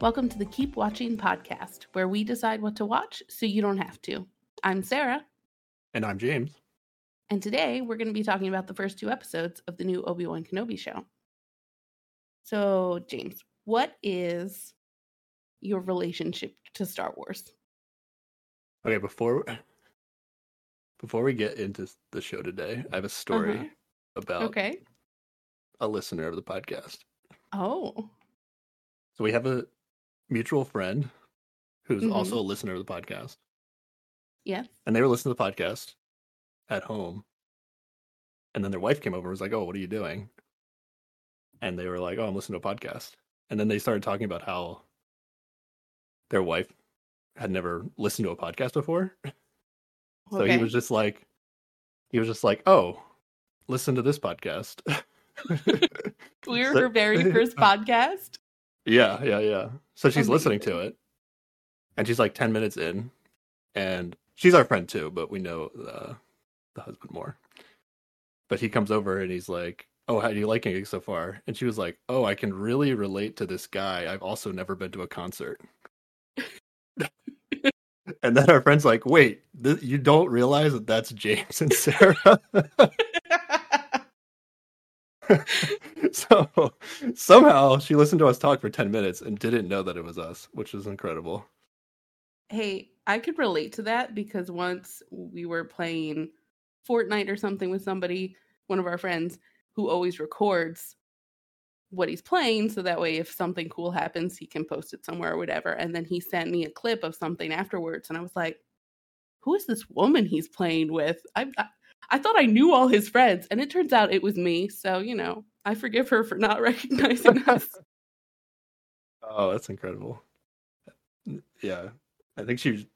Welcome to the Keep Watching podcast, where we decide what to watch so you don't have to. I'm Sarah, And I'm James. and today we're going to be talking about the first two episodes of the new Obi Wan Kenobi show. So, James, what is your relationship to Star Wars? Okay, before before we get into the show today, I have a story Uh-huh. about Okay. a listener of the podcast. Oh, So we have a mutual friend who's Mhm. also a listener of the podcast. Yeah. And they were listening to the podcast at home. And then their wife came over and was like, Oh, what are you doing? And they were like, Oh, I'm listening to a podcast. And then they started talking about how their wife had never listened to a podcast before. So he was just like, he was just like, oh, listen to this podcast. We're So- her very first podcast. Yeah, yeah, yeah. So she's listening to it, and she's like ten minutes in, and she's our friend too, but we know uh, the husband more. But he comes over and he's like, "Oh, how are you liking it so far?" And she was like, "Oh, I can really relate to this guy. I've also never been to a concert." and then our friend's like, "Wait, th- you don't realize that that's James and Sarah?" so somehow she listened to us talk for 10 minutes and didn't know that it was us, which is incredible. Hey, I could relate to that because once we were playing Fortnite or something with somebody, one of our friends who always records what he's playing so that way if something cool happens, he can post it somewhere or whatever. And then he sent me a clip of something afterwards and I was like, who is this woman he's playing with? I, I I thought I knew all his friends and it turns out it was me. So, you know, I forgive her for not recognizing us. Oh, that's incredible. Yeah. I think she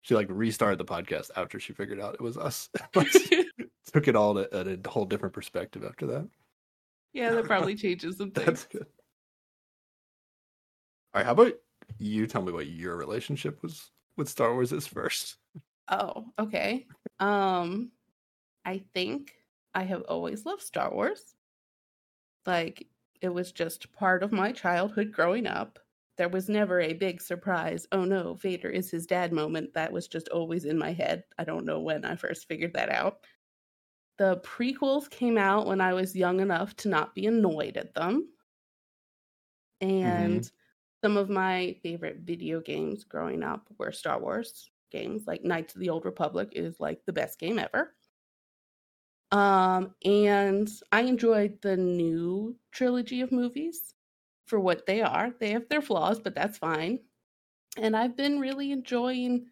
she like restarted the podcast after she figured out it was us. Took it all to, at a whole different perspective after that. yeah, that probably changes some things. That's good. All right, how about you tell me what your relationship was with Star Wars is first? Oh, okay. Um I think I have always loved Star Wars. Like it was just part of my childhood growing up. There was never a big surprise, oh no, Vader is his dad moment. That was just always in my head. I don't know when I first figured that out. The prequels came out when I was young enough to not be annoyed at them. Mm-hmm. And some of my favorite video games growing up were Star Wars games. Like Knights of the Old Republic is like the best game ever. Um, and I enjoyed the new trilogy of movies for what they are. They have their flaws, but that's fine. And I've been really enjoying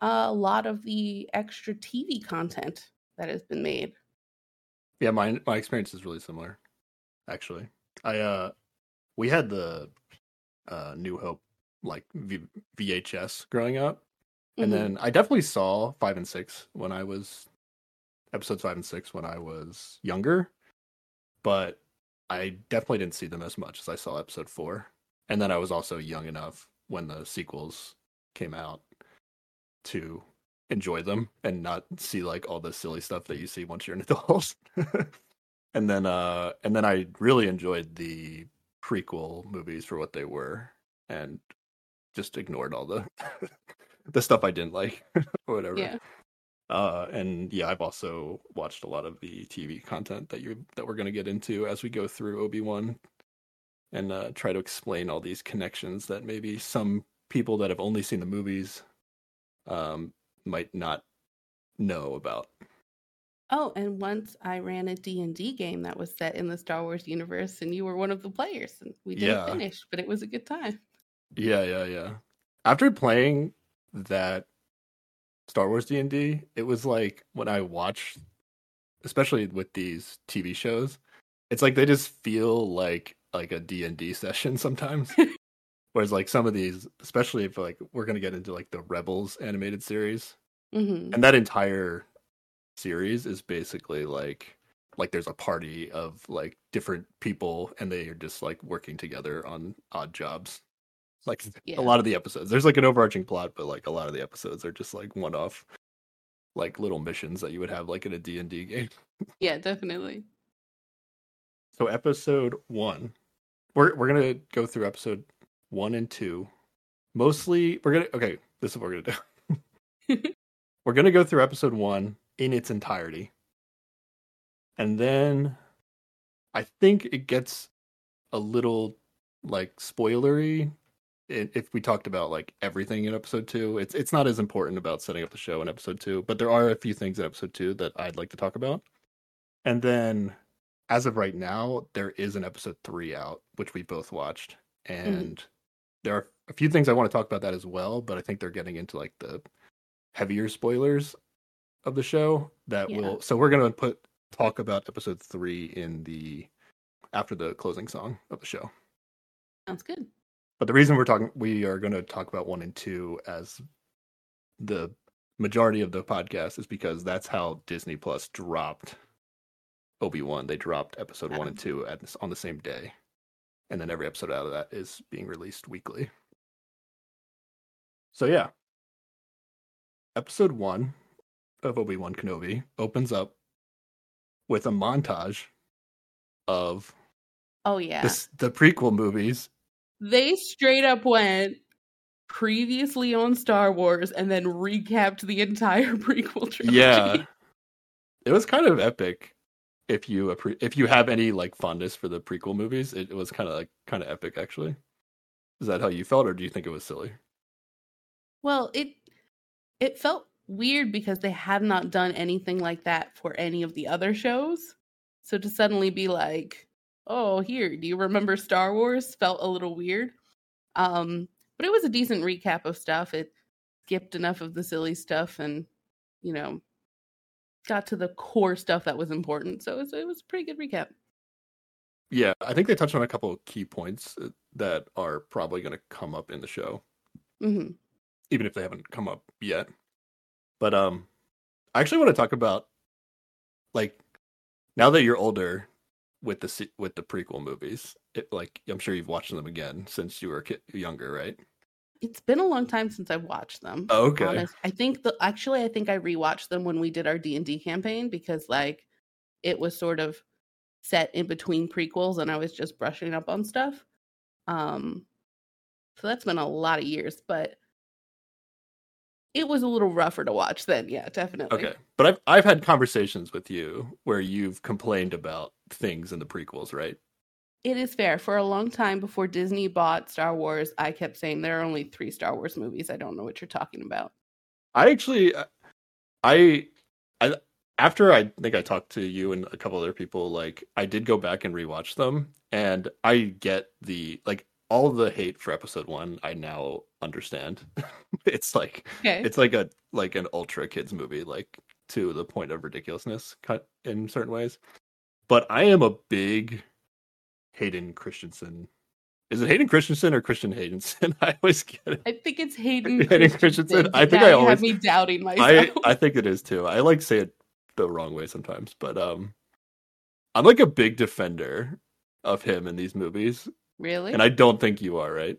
a lot of the extra TV content that has been made. Yeah, my my experience is really similar. Actually, I uh, we had the uh New Hope like v- VHS growing up, and Mhm. then I definitely saw five and six when I was episodes five and six when I was younger, but I definitely didn't see them as much as I saw episode four. And then I was also young enough when the sequels came out to enjoy them and not see like all the silly stuff that you see once you're an adult. and then uh and then I really enjoyed the prequel movies for what they were and just ignored all the the stuff I didn't like or whatever. yeah. Uh, and yeah, I've also watched a lot of the TV content that you that we're gonna get into as we go through Obi Wan, and uh, try to explain all these connections that maybe some people that have only seen the movies, um, might not know about. Oh, and once I ran a D&D game that was set in the Star Wars universe and you were one of the players and we didn't Yeah. finish, but it was a good time. Yeah, yeah, yeah. After playing that Star Wars D and D, it was like when I watch, especially with these TV shows, it's like they just feel like like a D and D session sometimes. Whereas like some of these, especially if like we're gonna get into like the Rebels animated series, hmm and that entire series is basically like like there's a party of like different people and they are just like working together on odd jobs like mm, Yeah. a lot of the episodes there's like an overarching plot but like a lot of the episodes are just like one off like little missions that you would have like in a d&d game Yeah, definitely. so episode one we're, we're gonna go through episode one and two. Mostly, we're gonna okay. This is what we're gonna do. we're gonna go through episode one in its entirety, and then I think it gets a little like spoilery if we talked about like everything in episode two. It's it's not as important about setting up the show in episode two, but there are a few things in episode two that I'd like to talk about. And then as of right now, there is an episode three out, which we both watched. Mm-hmm. And there are a few things I want to talk about that as well, but I think they're getting into like the heavier spoilers of the show that Yeah. will so we're gonna put talk about episode three in the after the closing song of the show. Sounds good. But the reason we're talking, we are going to talk about one and two as the majority of the podcast is because that's how Disney Plus dropped Obi Wan. They dropped episode one and two at on the same day, and then every episode out of that is being released weekly. So yeah, episode one of Obi Wan Kenobi opens up with a montage of Oh yeah. this, the prequel movies they straight up went previously on Star Wars and then recapped the entire prequel trilogy. Yeah, it was kind of epic. If you appre- if you have any like fondness for the prequel movies, it, it was kind of like kind of epic actually. Is that how you felt, or do you think it was silly? Well, it it felt weird because they had not done anything like that for any of the other shows. So to suddenly be like, "Oh, here, do you remember Star Wars?" felt a little weird. Um, but it was a decent recap of stuff. It skipped enough of the silly stuff and, you know, got to the core stuff that was important. So it was, it was a pretty good recap. Yeah, I think they touched on a couple of key points uh, that are probably going to come up in the show, hmm even if they haven't come up yet. But um, I actually want to talk about like now that you're older with the with the prequel movies. It, like I'm sure you've watched them again since you were a kid, younger, right? It's been a long time since I've watched them. Oh, okay. honest. I think the actually I think I rewatched them when we did our D and D campaign because like it was sort of set in between prequels and I was just brushing up on stuff. Um so that's been a lot of years, but it was a little rougher to watch then, yeah, definitely. Okay, but I've I've had conversations with you where you've complained about things in the prequels, right? It is fair. For a long time before Disney bought Star Wars, I kept saying there are only three Star Wars movies. I don't know what you're talking about. I actually, uh, I, I after I think I talked to you and a couple other people, like I did go back and rewatch them, and I get the like all the hate for episode one. I now understand. it's like Okay. it's like a like an ultra kids movie, like to the point of ridiculousness, cut in certain ways. But I am a big Hayden Christensen. Is it Hayden Christensen or Christian Haydenson? I always get it. I think it's Hayden, Hayden Christensen. Christensen? I think Now I always- have me doubting myself. I I think it is too. I like say it the wrong way sometimes, but um, I'm like a big defender of him in these movies, really? and I don't think you are, right?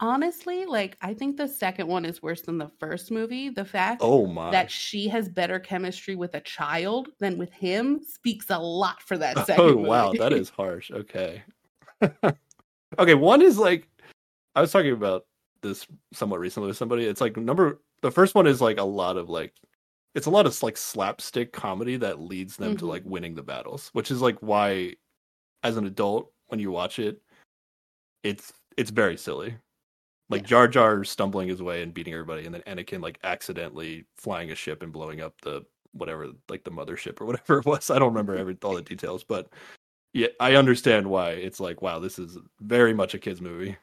Honestly like i think the second one is worse than the first movie the fact Oh my! that she has better chemistry with a child than with him speaks a lot for that second oh movie. wow, that is harsh. Okay, okay. One is like I was talking about this somewhat recently with somebody. It's like number the first one is like a lot of like it's a lot of like slapstick comedy that leads them to Mhm. like winning the battles, which is like why as an adult when you watch it, it's it's very silly. Like Yeah. Jar Jar stumbling his way and beating everybody, and then Anakin like accidentally flying a ship and blowing up the whatever, like the mothership or whatever it was. I don't remember every all the details, but yeah, I understand why it's like, wow, this is very much a kids movie.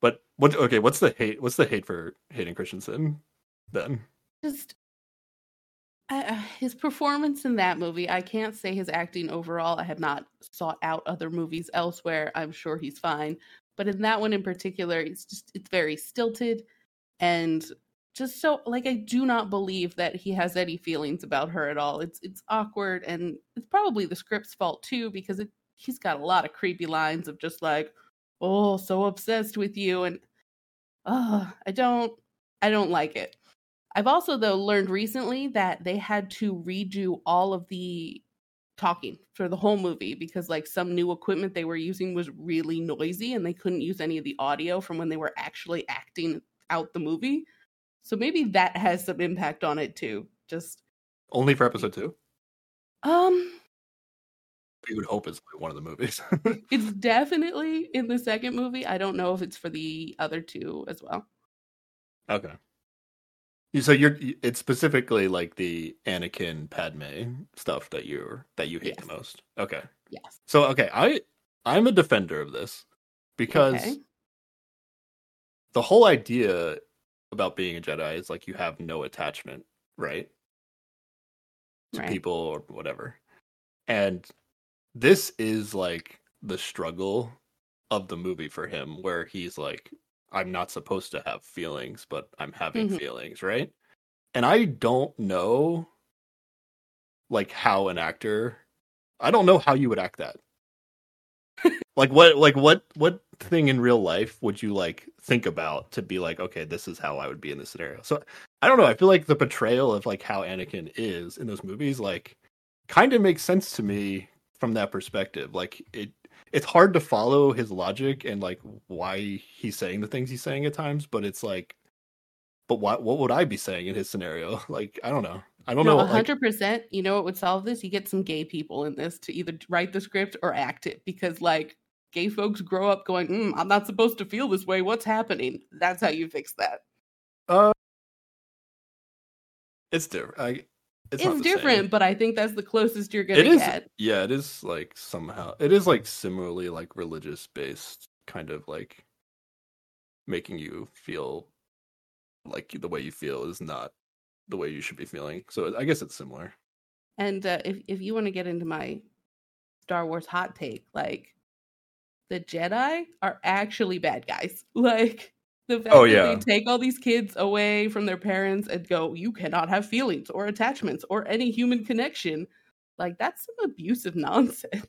But what? Okay, what's the hate? What's the hate for Hayden Christensen then? just uh, his performance in that movie i can't say his acting overall i have not sought out other movies elsewhere i'm sure he's fine but in that one in particular it's just it's very stilted and just so like i do not believe that he has any feelings about her at all. It's it's awkward and it's probably the script's fault too because it he's got a lot of creepy lines of just like oh so obsessed with you and oh i don't i don't like it. I've also though learned recently that they had to redo all of the talking for the whole movie because like some new equipment they were using was really noisy and they couldn't use any of the audio from when they were actually acting out the movie. So maybe that has some impact on it too. Just Only for episode two. um We would hope it's one of the movies. it's definitely in the second movie. I don't know if it's for the other two as well. okay. So you're it's specifically like the Anakin Padme stuff that you're that you hate Yes. the most. Okay. Yes. So okay, I I'm a defender of this because Okay. the whole idea about being a Jedi is like you have no attachment, right? To Right. people or whatever. And this is like the struggle of the movie for him where he's like I'm not supposed to have feelings, but I'm having Mhm. feelings, right? And I don't know like how an actor I don't know how you would act that. like what like what what thing in real life would you like think about to be like okay this is how I would be in this scenario. So I don't know, I feel like the portrayal of like how Anakin is in those movies like kind of makes sense to me from that perspective. Like it it's hard to follow his logic and like why he's saying the things he's saying at times, but it's like but what what would I be saying in his scenario? Like I don't know. I don't no, know. like- hundred percent. You know what would solve this? You get some gay people in this to either write the script or act it, because like gay folks grow up going, mm, "I'm not supposed to feel this way. What's happening?" That's how you fix that. Uh, it's different. I, it's, different, same. but I think that's the closest you're gonna It is. get. Yeah, it is like somehow it is like similarly like religious based, kind of like making you feel like the way you feel is not the way you should be feeling. So I guess it's similar. And uh, if if you want to get into my Star Wars hot take, like the Jedi are actually bad guys. Like the oh, fact Oh, that yeah. they take all these kids away from their parents and go, you cannot have feelings or attachments or any human connection. Like that's some abusive nonsense.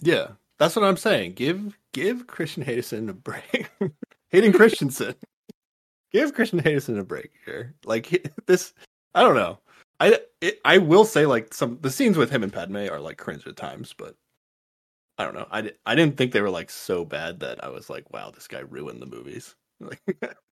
Yeah, that's what I'm saying. Give give Christian Hayden a break. Hayden Christensen. give Christian Hayden a break here. Like this, I don't know. I it, I will say like some the scenes with him and Padme are like cringe at times, but I don't know. I, I didn't think they were like so bad that I was like, wow, this guy ruined the movies. Like,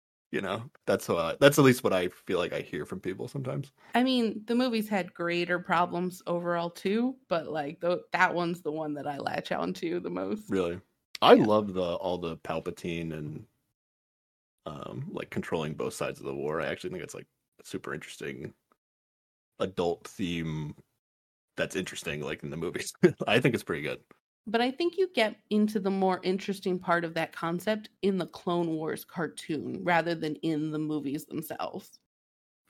you know, that's uh, that's at least what I feel like I hear from people sometimes. I mean, the movies had greater problems overall too, but like th- that one's the one that I latch on to the most. Really, I Yeah. love the all the Palpatine and um like controlling both sides of the war. I actually think it's like a super interesting adult theme that's interesting like in the movies. I think it's pretty good. But I think you get into the more interesting part of that concept in the Clone Wars cartoon rather than in the movies themselves.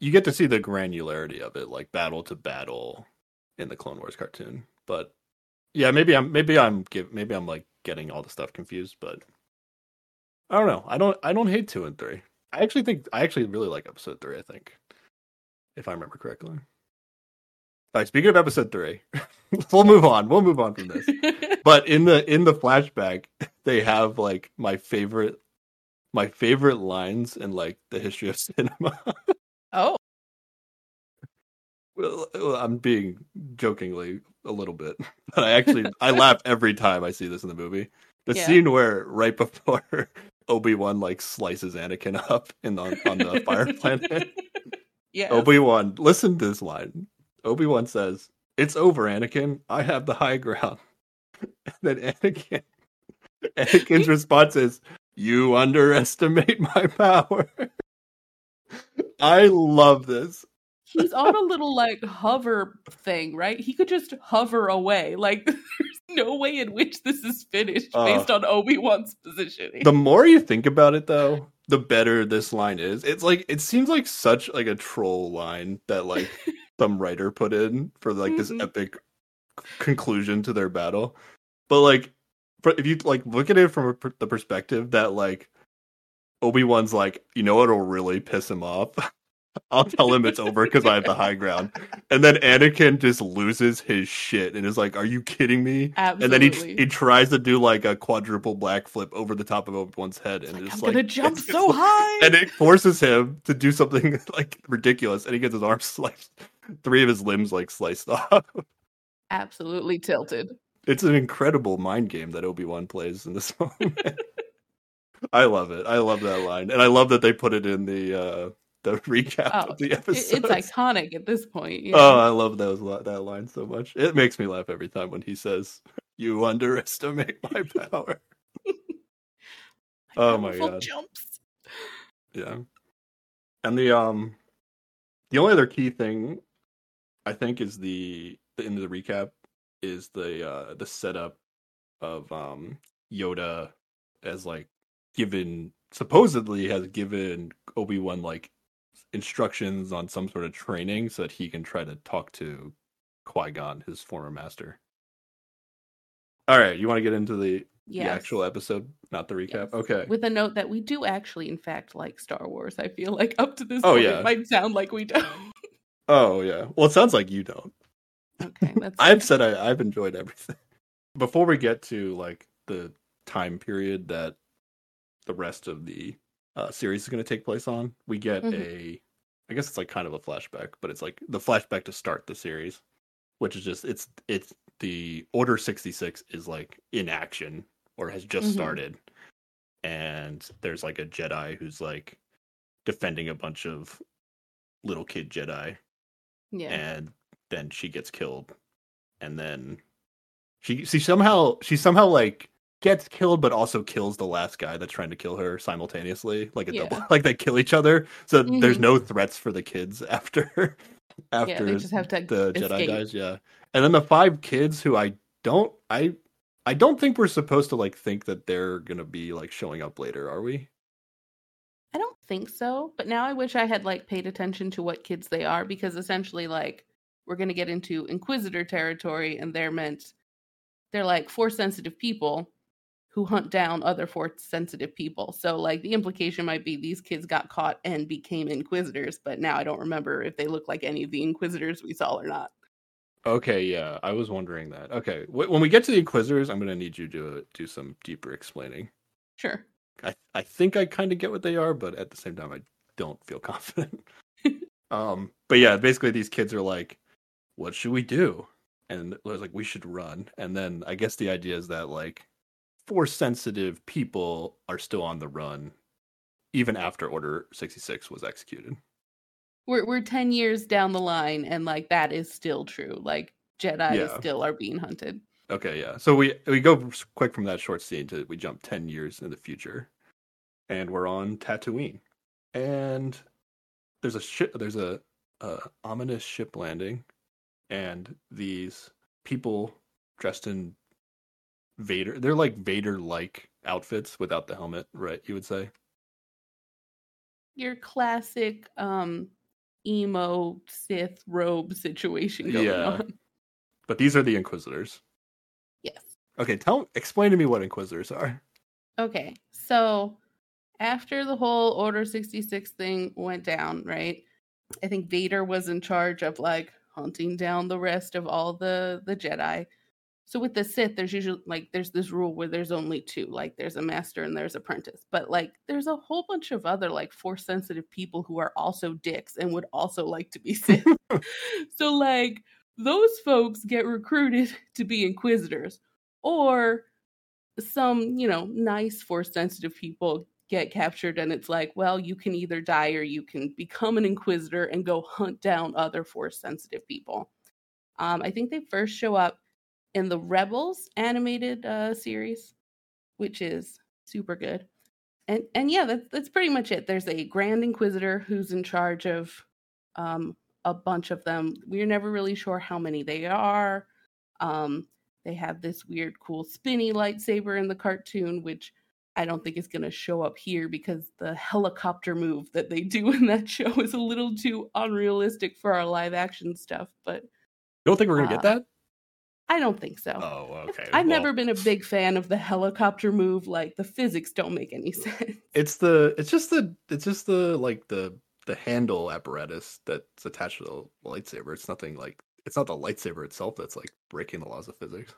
You get to see the granularity of it, like battle to battle in the Clone Wars cartoon. But yeah, maybe I'm maybe I'm maybe I'm like getting all the stuff confused, but I don't know. I don't I don't hate two and three. I actually think I actually really like episode three, I think. If I remember correctly. All right, speaking of episode three, we'll move on. We'll move on from this. But in the in the flashback, they have like my favorite my favorite lines in like the history of cinema. oh, Well, I'm being jokingly a little bit, but I actually I laugh every time I see this in the movie. The Yeah. scene where right before Obi Wan like slices Anakin up in the, on the fire planet. yeah. Obi Wan, listen to this line. Obi Wan says, "It's over, Anakin. I have the high ground." And then Anakin, Anakin's response is, "You underestimate my power." I love this. He's on a little like hover thing, right? He could just hover away. Like there's no way in which this is finished Uh, based on Obi-Wan's positioning. the more you think about it though the better this line is it's like it seems like such like a troll line that like some writer put in for like this Mhm. epic conclusion to their battle but like if you like look at it from a, the perspective that like obi-wan's like you know what'll really piss him off i'll tell him it's over because i have the high ground and then anakin just loses his shit and is like are you kidding me Absolutely. and then he he tries to do like a quadruple black flip over the top of Obi-Wan's head, and Like, I'm like gonna jump so high. and it forces him to do something like ridiculous, and he gets his arms sliced, three of his limbs like sliced off. Absolutely tilted. It's an incredible mind game that Obi Wan plays in this moment. I love it. I love that line, and I love that they put it in the uh the recap Oh, of the episode. it's iconic at this point. you Oh. I love those that line so much. It makes me laugh every time when he says, "You underestimate my power." oh my God. Jumps. Yeah. And the um the only other key thing I think is the in the recap is the uh the setup of um Yoda as like given supposedly has given Obi-Wan like instructions on some sort of training so that he can try to talk to Qui-Gon, his former master. All right, you want to get into the, the actual episode, not the recap? Yes. Okay. With a note that we do actually, in fact, like Star Wars. I feel like up to this Oh, point, yeah. it might sound like we don't. Oh yeah. Well, it sounds like you don't. Okay, I've said I, I've enjoyed everything. Before we get to like the time period that the rest of the uh, series is going to take place on, we get Mhm. a, I guess it's like kind of a flashback, but it's like the flashback to start the series, which is just it's it's the Order sixty six is like in action or has just Mhm. started, and there's like a Jedi who's like defending a bunch of little kid Jedi yeah. and then she gets killed. And then she she somehow she somehow like gets killed but also kills the last guy that's trying to kill her simultaneously like a double like they kill each other. So there's Mhm. no threats for the kids after after yeah, they just have to the jedi escape. dies yeah. And then the five kids who i don't i i don't think we're supposed to like think that they're gonna be like showing up later are we? I don't think so, but now I wish I had like paid attention to what kids they are because essentially like we're going to get into inquisitor territory and they're meant they're like force sensitive people who hunt down other force sensitive people. So like the implication might be these kids got caught and became inquisitors, but now I don't remember if they look like any of the inquisitors we saw or not. Okay, yeah, I was wondering that. Okay, when we get to the Inquisitors, I'm gonna need you to do some deeper explaining. Sure. I I think I kind of get what they are, but at the same time, I don't feel confident. um, but yeah, basically, these kids are like, "What should we do?" And it was like, "We should run." And then I guess the idea is that like, force sensitive people are still on the run, even after Order sixty six was executed. We're we're 10 years down the line and like that is still true. Like Jedi Yeah. still are being hunted. Okay, yeah. So we we go quick from that short scene to we jump ten years in the future, and we're on Tatooine, and there's a ship. There's a, a ominous ship landing, and these people dressed in Vader. They're like Vader like outfits without the helmet, right? You would say. your classic um emo Sith robe situation going Yeah. on. But these are the Inquisitors. Yes. Okay, tell explain to me what Inquisitors are. Okay. So after the whole Order 66 thing went down, right? I think Vader was in charge of like hunting down the rest of all the the Jedi. So with the Sith, there's usually like there's this rule where there's only two, like there's a master and there's apprentice. But like there's a whole bunch of other like force sensitive people who are also dicks and would also like to be Sith. so like those folks get recruited to be inquisitors or some, you know, nice force sensitive people get captured and it's like, well, you can either die or you can become an inquisitor and go hunt down other force sensitive people. Um, I think they first show up in the Rebels animated uh, series, which is super good. And and yeah, that's that's pretty much it. There's a Grand Inquisitor who's in charge of um, a bunch of them. We're never really sure how many they are. Um, they have this weird, cool spinny lightsaber in the cartoon, which I don't think it's going to show up here because the helicopter move that they do in that show is a little too unrealistic for our live action stuff. But You don't think we're gonna Uh, get that? I don't think so. Oh, okay. I've well- never been a big fan of the helicopter move. Like the physics don't make any sense. it's the it's just the it's just the like the the handle apparatus that's attached to the lightsaber it's nothing like it's not the lightsaber itself that's like breaking the laws of physics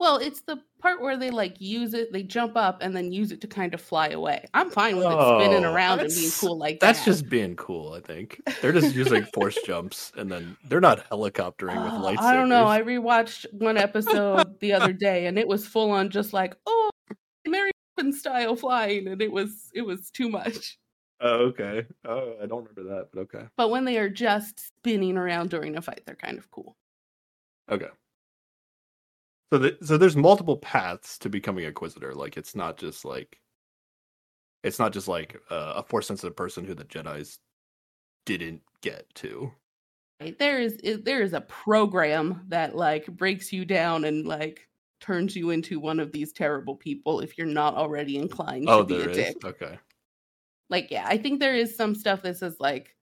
Well, it's the part where they like use it, they jump up and then use it to kind of fly away. I'm fine with it spinning Oh, around and being cool like That's that. That's just being cool, I think. They're just using force jumps and then they're not helicoptering with Oh, lightsabers. I don't know. I rewatched one episode the other day and it was full on just like, oh, Mary Poppins style flying, and it was it was too much. Oh, okay. Oh, I don't remember that, but okay. But when they are just spinning around during a fight, they're kind of cool. Okay. So, the, so there's multiple paths to becoming a Inquisitor. Like, it's not just like, it's not just like uh, a force sensitive person who the Jedi's didn't get to. Right? There is there is a program that like breaks you down and like turns you into one of these terrible people if you're not already inclined Oh, to be there a is. dick. Okay. Like, yeah, I think there is some stuff that says like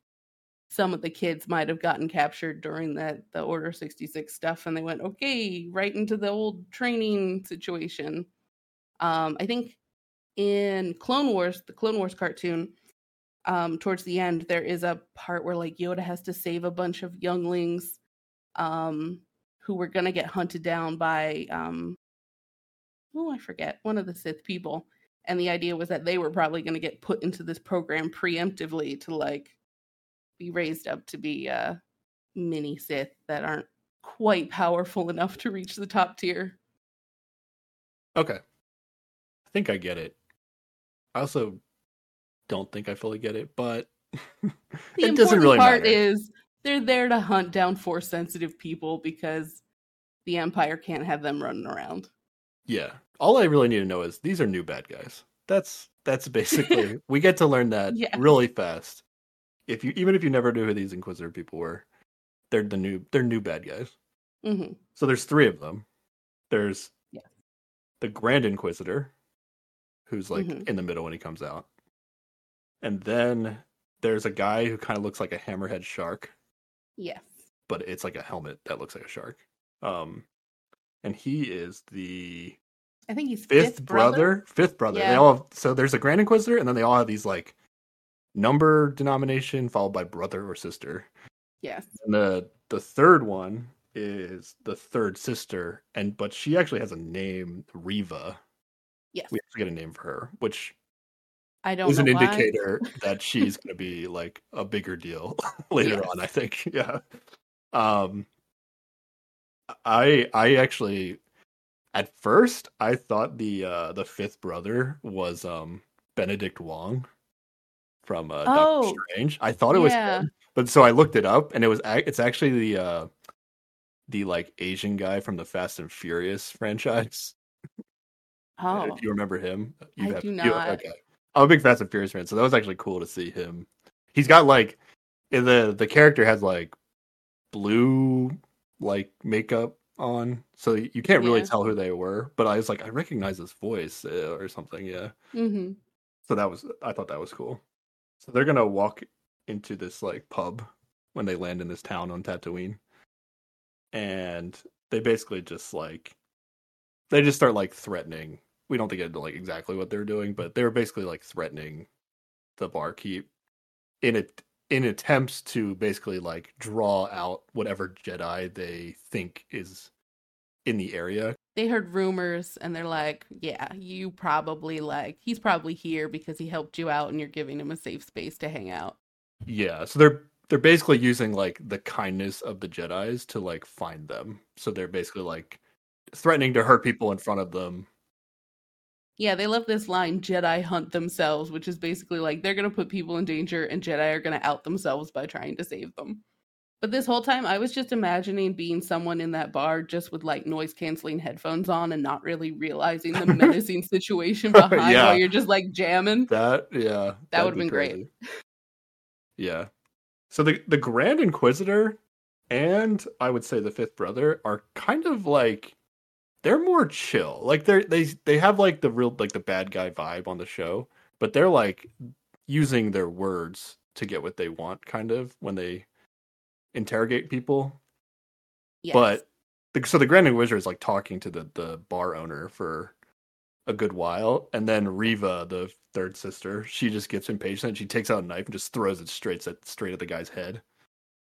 some of the kids might have gotten captured during that the Order 66 stuff and they went, okay, right into the old training situation. Um, I think in Clone Wars, the Clone Wars cartoon, um, towards the end, there is a part where like Yoda has to save a bunch of younglings um who were gonna get hunted down by um oh I forget, one of the Sith people and the idea was that they were probably going to get put into this program preemptively to like be raised up to be uh mini sith that aren't quite powerful enough to reach the top tier Okay. I think I get it. I also don't think I fully get it, but the it important doesn't really part matter. is they're there to hunt down force sensitive people because the empire can't have them running around Yeah. All I really need to know is these are new bad guys. That's that's basically we get to learn that Yes. really fast. If you even if you never knew who these Inquisitor people were, they're the new they're new bad guys. hmm So there's three of them. There's Yes. the Grand Inquisitor, who's like Mhm. in the middle when he comes out. And then there's a guy who kind of looks like a hammerhead shark, yes but it's like a helmet that looks like a shark. Um and he is the i think he's fifth, brother, fifth brother. They all have, so there's a Grand Inquisitor, and then they all have these like number denomination followed by brother or sister. yes And the the third one is the third sister, and but she actually has a name, Reva. yes We have to get a name for her, which i don't is an why. indicator that she's going to be like a bigger deal later Yes. on. I think, yeah. Um, I I actually at first I thought the uh the fifth brother was um Benedict Wong from uh, Oh, Doctor Strange. I thought it was yeah. him, but so I looked it up and it was it's actually the uh the like Asian guy from the Fast and Furious franchise. Oh Do you remember him? I have- do you- not. okay. I'm a big Fast and Furious fan, so that was actually cool to see him. He's got like in the the character has like blue like makeup on, so you can't really Yeah. tell who they were. But I was like, I recognize his voice uh, or something. Yeah. hmm So that was I thought that was cool. So they're gonna walk into this like pub when they land in this town on Tatooine, and they basically just like they just start like threatening. We don't think into like exactly what they're doing, but they're basically like threatening the barkeep in it in attempts to basically like draw out whatever Jedi they think is in the area they heard rumors and they're like, yeah, you probably like he's probably here because he helped you out and you're giving him a safe space to hang out. Yeah, so they're they're basically using like the kindness of the Jedi's to like find them. So they're basically like threatening to hurt people in front of them. Yeah, they love this line Jedi hunt themselves, which is basically like they're going to put people in danger and Jedi are going to out themselves by trying to save them. But this whole time I was just imagining being someone in that bar just with like noise canceling headphones on and not really realizing the menacing situation behind Yeah. while you're just like jamming. That yeah, that'd would've be been great. Yeah. So the the Grand Inquisitor and I would say the Fifth Brother are kind of like they're more chill. Like they're they they have like the real like the bad guy vibe on the show, but they're like using their words to get what they want kind of when they interrogate people. Yes. But the, so the Grand Inquisitor is like talking to the the bar owner for a good while, and then Reva, the third sister, she just gets impatient. She takes out a knife and just throws it straight at straight at the guy's head.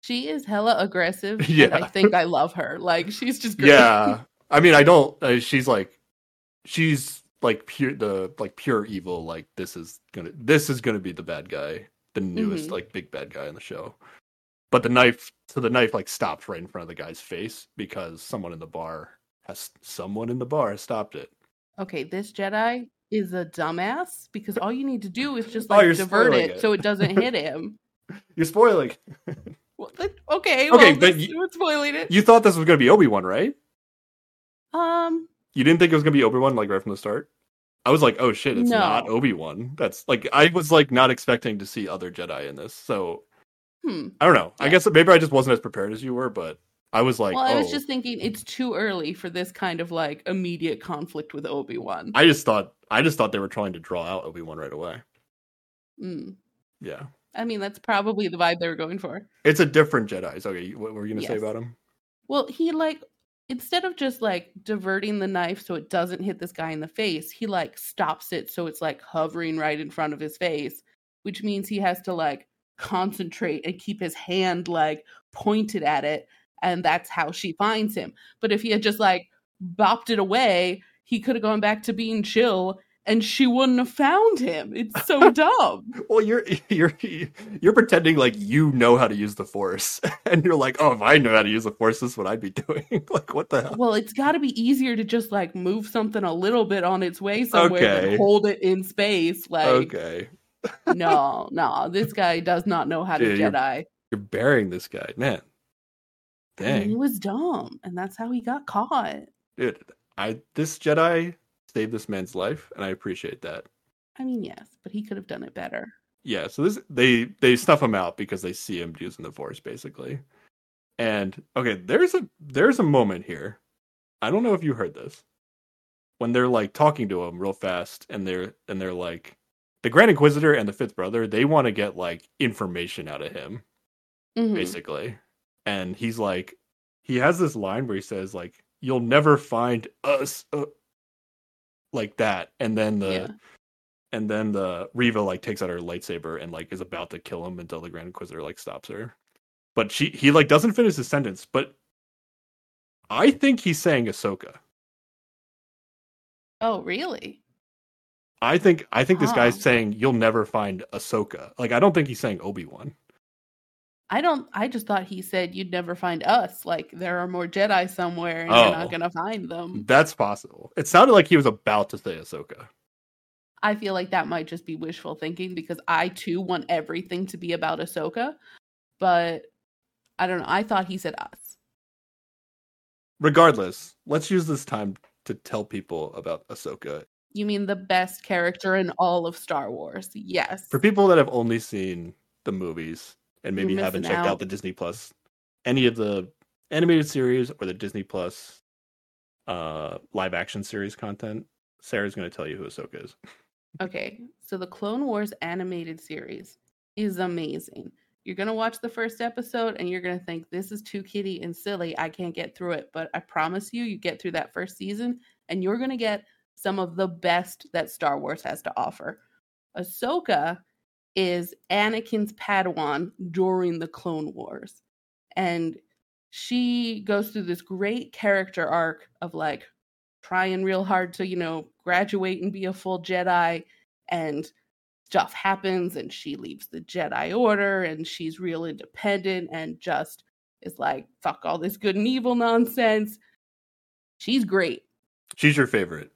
she is hella aggressive. Yeah. And I think I love her. Like she's just great. Yeah, I mean, I don't. Uh, she's like, she's like pure the like pure evil. Like this is gonna this is gonna be the bad guy, the newest Mhm. like big bad guy in the show. But the knife, so the knife like stops right in front of the guy's face because someone in the bar has someone in the bar has stopped it. Okay, this Jedi is a dumbass because all you need to do is just Oh, like you're divert it, it. so it doesn't hit him. You're spoiling. Well, that- okay, Okay, well, but this- you- we're spoiling it. You thought this was gonna be Obi Wan, right? um, You didn't think it was gonna be Obi Wan like right from the start. I was like, oh shit, it's No. not Obi Wan. That's like I was like not expecting to see other Jedi in this. So hmm. I don't know. I guess maybe I just wasn't as prepared as you were, but I was like, well, I was oh. just thinking it's too early for this kind of like immediate conflict with Obi Wan. I just thought I just thought they were trying to draw out Obi Wan right away. Mm. Yeah, I mean, that's probably the vibe they were going for. it's a different Jedi. So, okay, what were you gonna say about him? Well, he like instead of just like diverting the knife so it doesn't hit this guy in the face, he like stops it so it's like hovering right in front of his face, which means he has to like concentrate and keep his hand like pointed at it and that's how she finds him. But if he had just like bopped it away, he could have gone back to being chill and she wouldn't have found him. It's so dumb. Well, you're you're you're pretending like you know how to use the Force, and you're like, oh, if I know how to use the Force, this is what I'd be doing. like, what the hell? Well, it's got to be easier to just like move something a little bit on its way somewhere Okay. than hold it in space. Like, okay, no, no, this guy does not know how to Dude, you're- Jedi. you're burying this guy, man. And he was dumb, and that's how he got caught. dude, I this Jedi saved this man's life, and I appreciate that. I mean, yes, but he could have done it better. yeah so this they they snuff him out because they see him using the force basically and okay there's a there's a moment here i don't know if you heard this when they're like talking to him real fast and they're and they're like the grand inquisitor and the fifth brother they want to get like information out of him Mhm. basically and he's like he has this line where he says like you'll never find us uh, like that and then the Yeah. and then the Reva like takes out her lightsaber and like is about to kill him until the Grand Inquisitor like stops her. But she he like doesn't finish his sentence, but I think he's saying Ahsoka. Oh, really? I think I think this guy's oh. saying you'll never find Ahsoka. Like I don't think he's saying Obi Wan. I don't. I just thought he said you'd never find us. Like there are more Jedi somewhere, and you're Oh. not gonna find them. That's possible. It sounded like he was about to say Ahsoka. I feel like that might just be wishful thinking because I too want everything to be about Ahsoka, but I don't know. I thought he said us. Regardless, let's use this time to tell people about Ahsoka. You mean the best character in all of Star Wars? Yes. For people that have only seen the movies and maybe You're haven't checked out out. the Disney Plus, any of the animated series or the Disney Plus uh live action series content, Sarah's going to tell you who Ahsoka is. Okay, so the Clone Wars animated series is amazing. You're going to watch the first episode and you're going to think, this is too kiddie and silly. I can't get through it. But I promise you, you get through that first season and you're going to get some of the best that Star Wars has to offer. Ahsoka is Anakin's Padawan during the Clone Wars. And she goes through this great character arc of like trying real hard to, you know, graduate and be a full Jedi and stuff happens and she leaves the Jedi Order and she's real independent and just is like, fuck all this good and evil nonsense. She's great. She's your favorite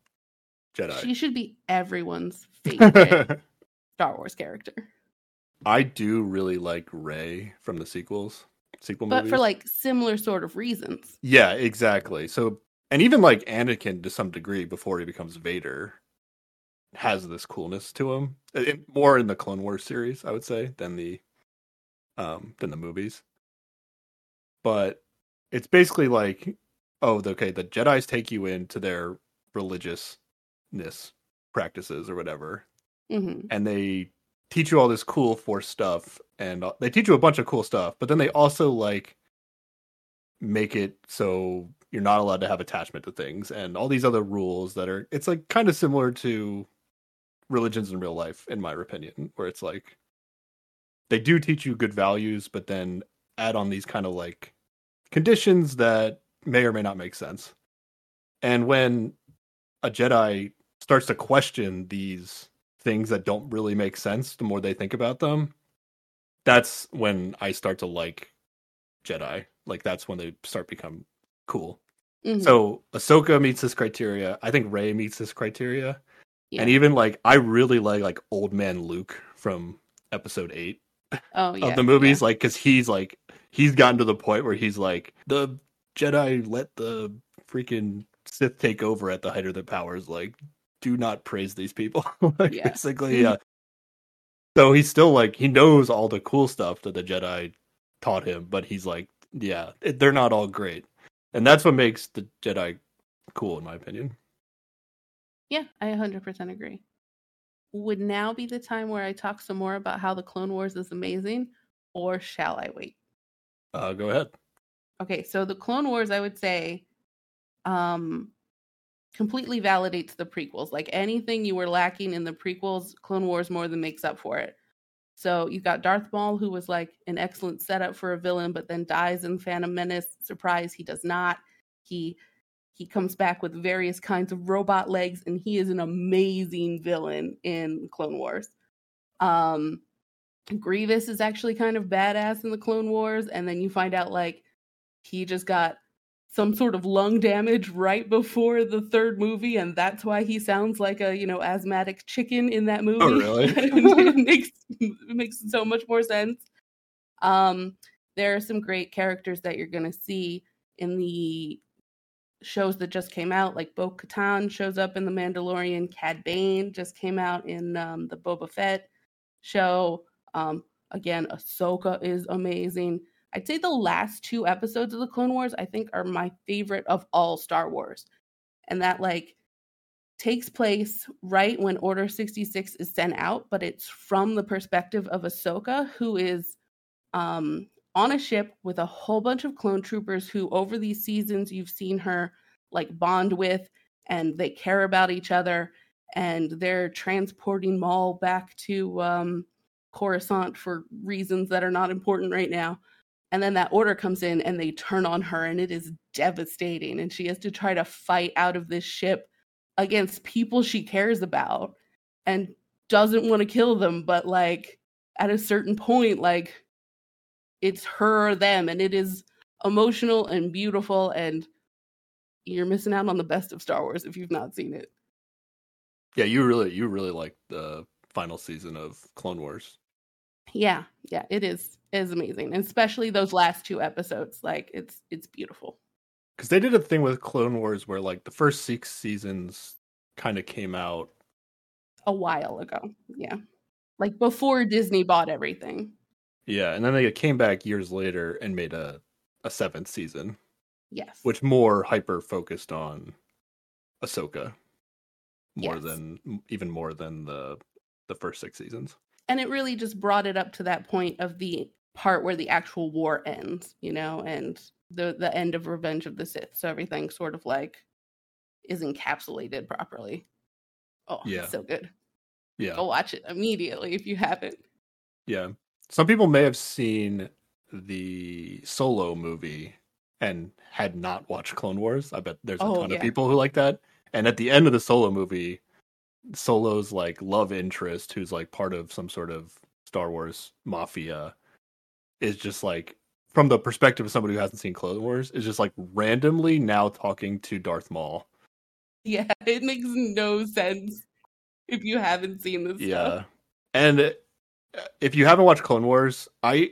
Jedi. She should be everyone's favorite Star Wars character. I do really like Rey from the sequels, sequel But movies. for like similar sort of reasons. Yeah, exactly. So, and even like Anakin to some degree before he becomes Vader has this coolness to him. In- more in the Clone Wars series, I would say, than the um than the movies. But it's basically like, oh, okay, the Jedi's take you into their religiousness practices or whatever, hmm and they teach you all this cool force stuff and they teach you a bunch of cool stuff but then they also like make it so you're not allowed to have attachment to things and all these other rules that are it's like kind of similar to religions in real life in my opinion where it's like they do teach you good values but then add on these kind of like conditions that may or may not make sense. And when a Jedi starts to question these things that don't really make sense, the more they think about them, that's when I start to like Jedi. Like that's when they start become cool. Mhm. So Ahsoka meets this criteria. I think Rey meets this criteria. Yeah. And even like I really like like old man Luke from episode eight oh yeah of the movies, like because he's like he's gotten to the point where he's like the Jedi let the freaking Sith take over at the height of their powers. Like, do not praise these people. like, Yeah. basically, yeah. So he's still like he knows all the cool stuff that the Jedi taught him, but he's like, yeah, it- they're not all great, and that's what makes the Jedi cool, in my opinion. Yeah, I 100% agree. Would now be the time where I talk some more about how the Clone Wars is amazing, or shall I wait? Uh, go ahead. Okay, so the Clone Wars, I would say, um, completely validates the prequels. Like anything you were lacking in the prequels, Clone Wars more than makes up for it. So you've got Darth Maul, who was like an excellent setup for a villain, but then dies in Phantom Menace. Surprise, he does not. He he comes back with various kinds of robot legs, and he is an amazing villain in Clone Wars. Um, Grievous is actually kind of badass in the Clone Wars, and then you find out like he just got some sort of lung damage right before the third movie, and that's why he sounds like a you know asthmatic chicken in that movie. Oh, really? it makes it makes so much more sense. Um, there are some great characters that you're gonna see in the shows that just came out, like Bo Katan shows up in The Mandalorian. Cad Bane just came out in um, the Boba Fett show. Um, again, Ahsoka is amazing. I'd say the last two episodes of the Clone Wars, I think, are my favorite of all Star Wars. And that, like, takes place right when Order 66 is sent out, but it's from the perspective of Ahsoka, who is um, on a ship with a whole bunch of clone troopers who, over these seasons, you've seen her like bond with and they care about each other. And they're transporting Maul back to um, Coruscant for reasons that are not important right now. And then that order comes in and they turn on her, and it is devastating. And she has to try to fight out of this ship against people she cares about and doesn't want to kill them. But, like, at a certain point, like, it's her or them. And it is emotional and beautiful. And you're missing out on the best of Star Wars if you've not seen it. Yeah, you really, you really like the final season of Clone Wars. Yeah, yeah, it is it is amazing, and especially those last two episodes. Like it's it's beautiful. because they did a thing with Clone Wars where like the first six seasons kind of came out. A while ago, yeah, like before Disney bought everything. Yeah, and then they came back years later and made a a seventh season, Yes, which more hyper focused on Ahsoka, more Yes. than even more than the the first six seasons. And it really just brought it up to that point of the part where the actual war ends, you know, and the the end of Revenge of the Sith. So everything sort of like is encapsulated properly. Oh, Yeah. so good. Yeah, Go watch it immediately if you haven't. yeah. Some people may have seen the Solo movie and had not watched Clone Wars. I bet there's a Oh, ton yeah. of people who like that. And at the end of the Solo movie, Solo's like love interest, who's like part of some sort of Star Wars mafia, is just like from the perspective of somebody who hasn't seen Clone Wars, is just like randomly now talking to Darth Maul. Yeah, it makes no sense if you haven't seen this Yeah, stuff. and uh, if you haven't watched Clone Wars, I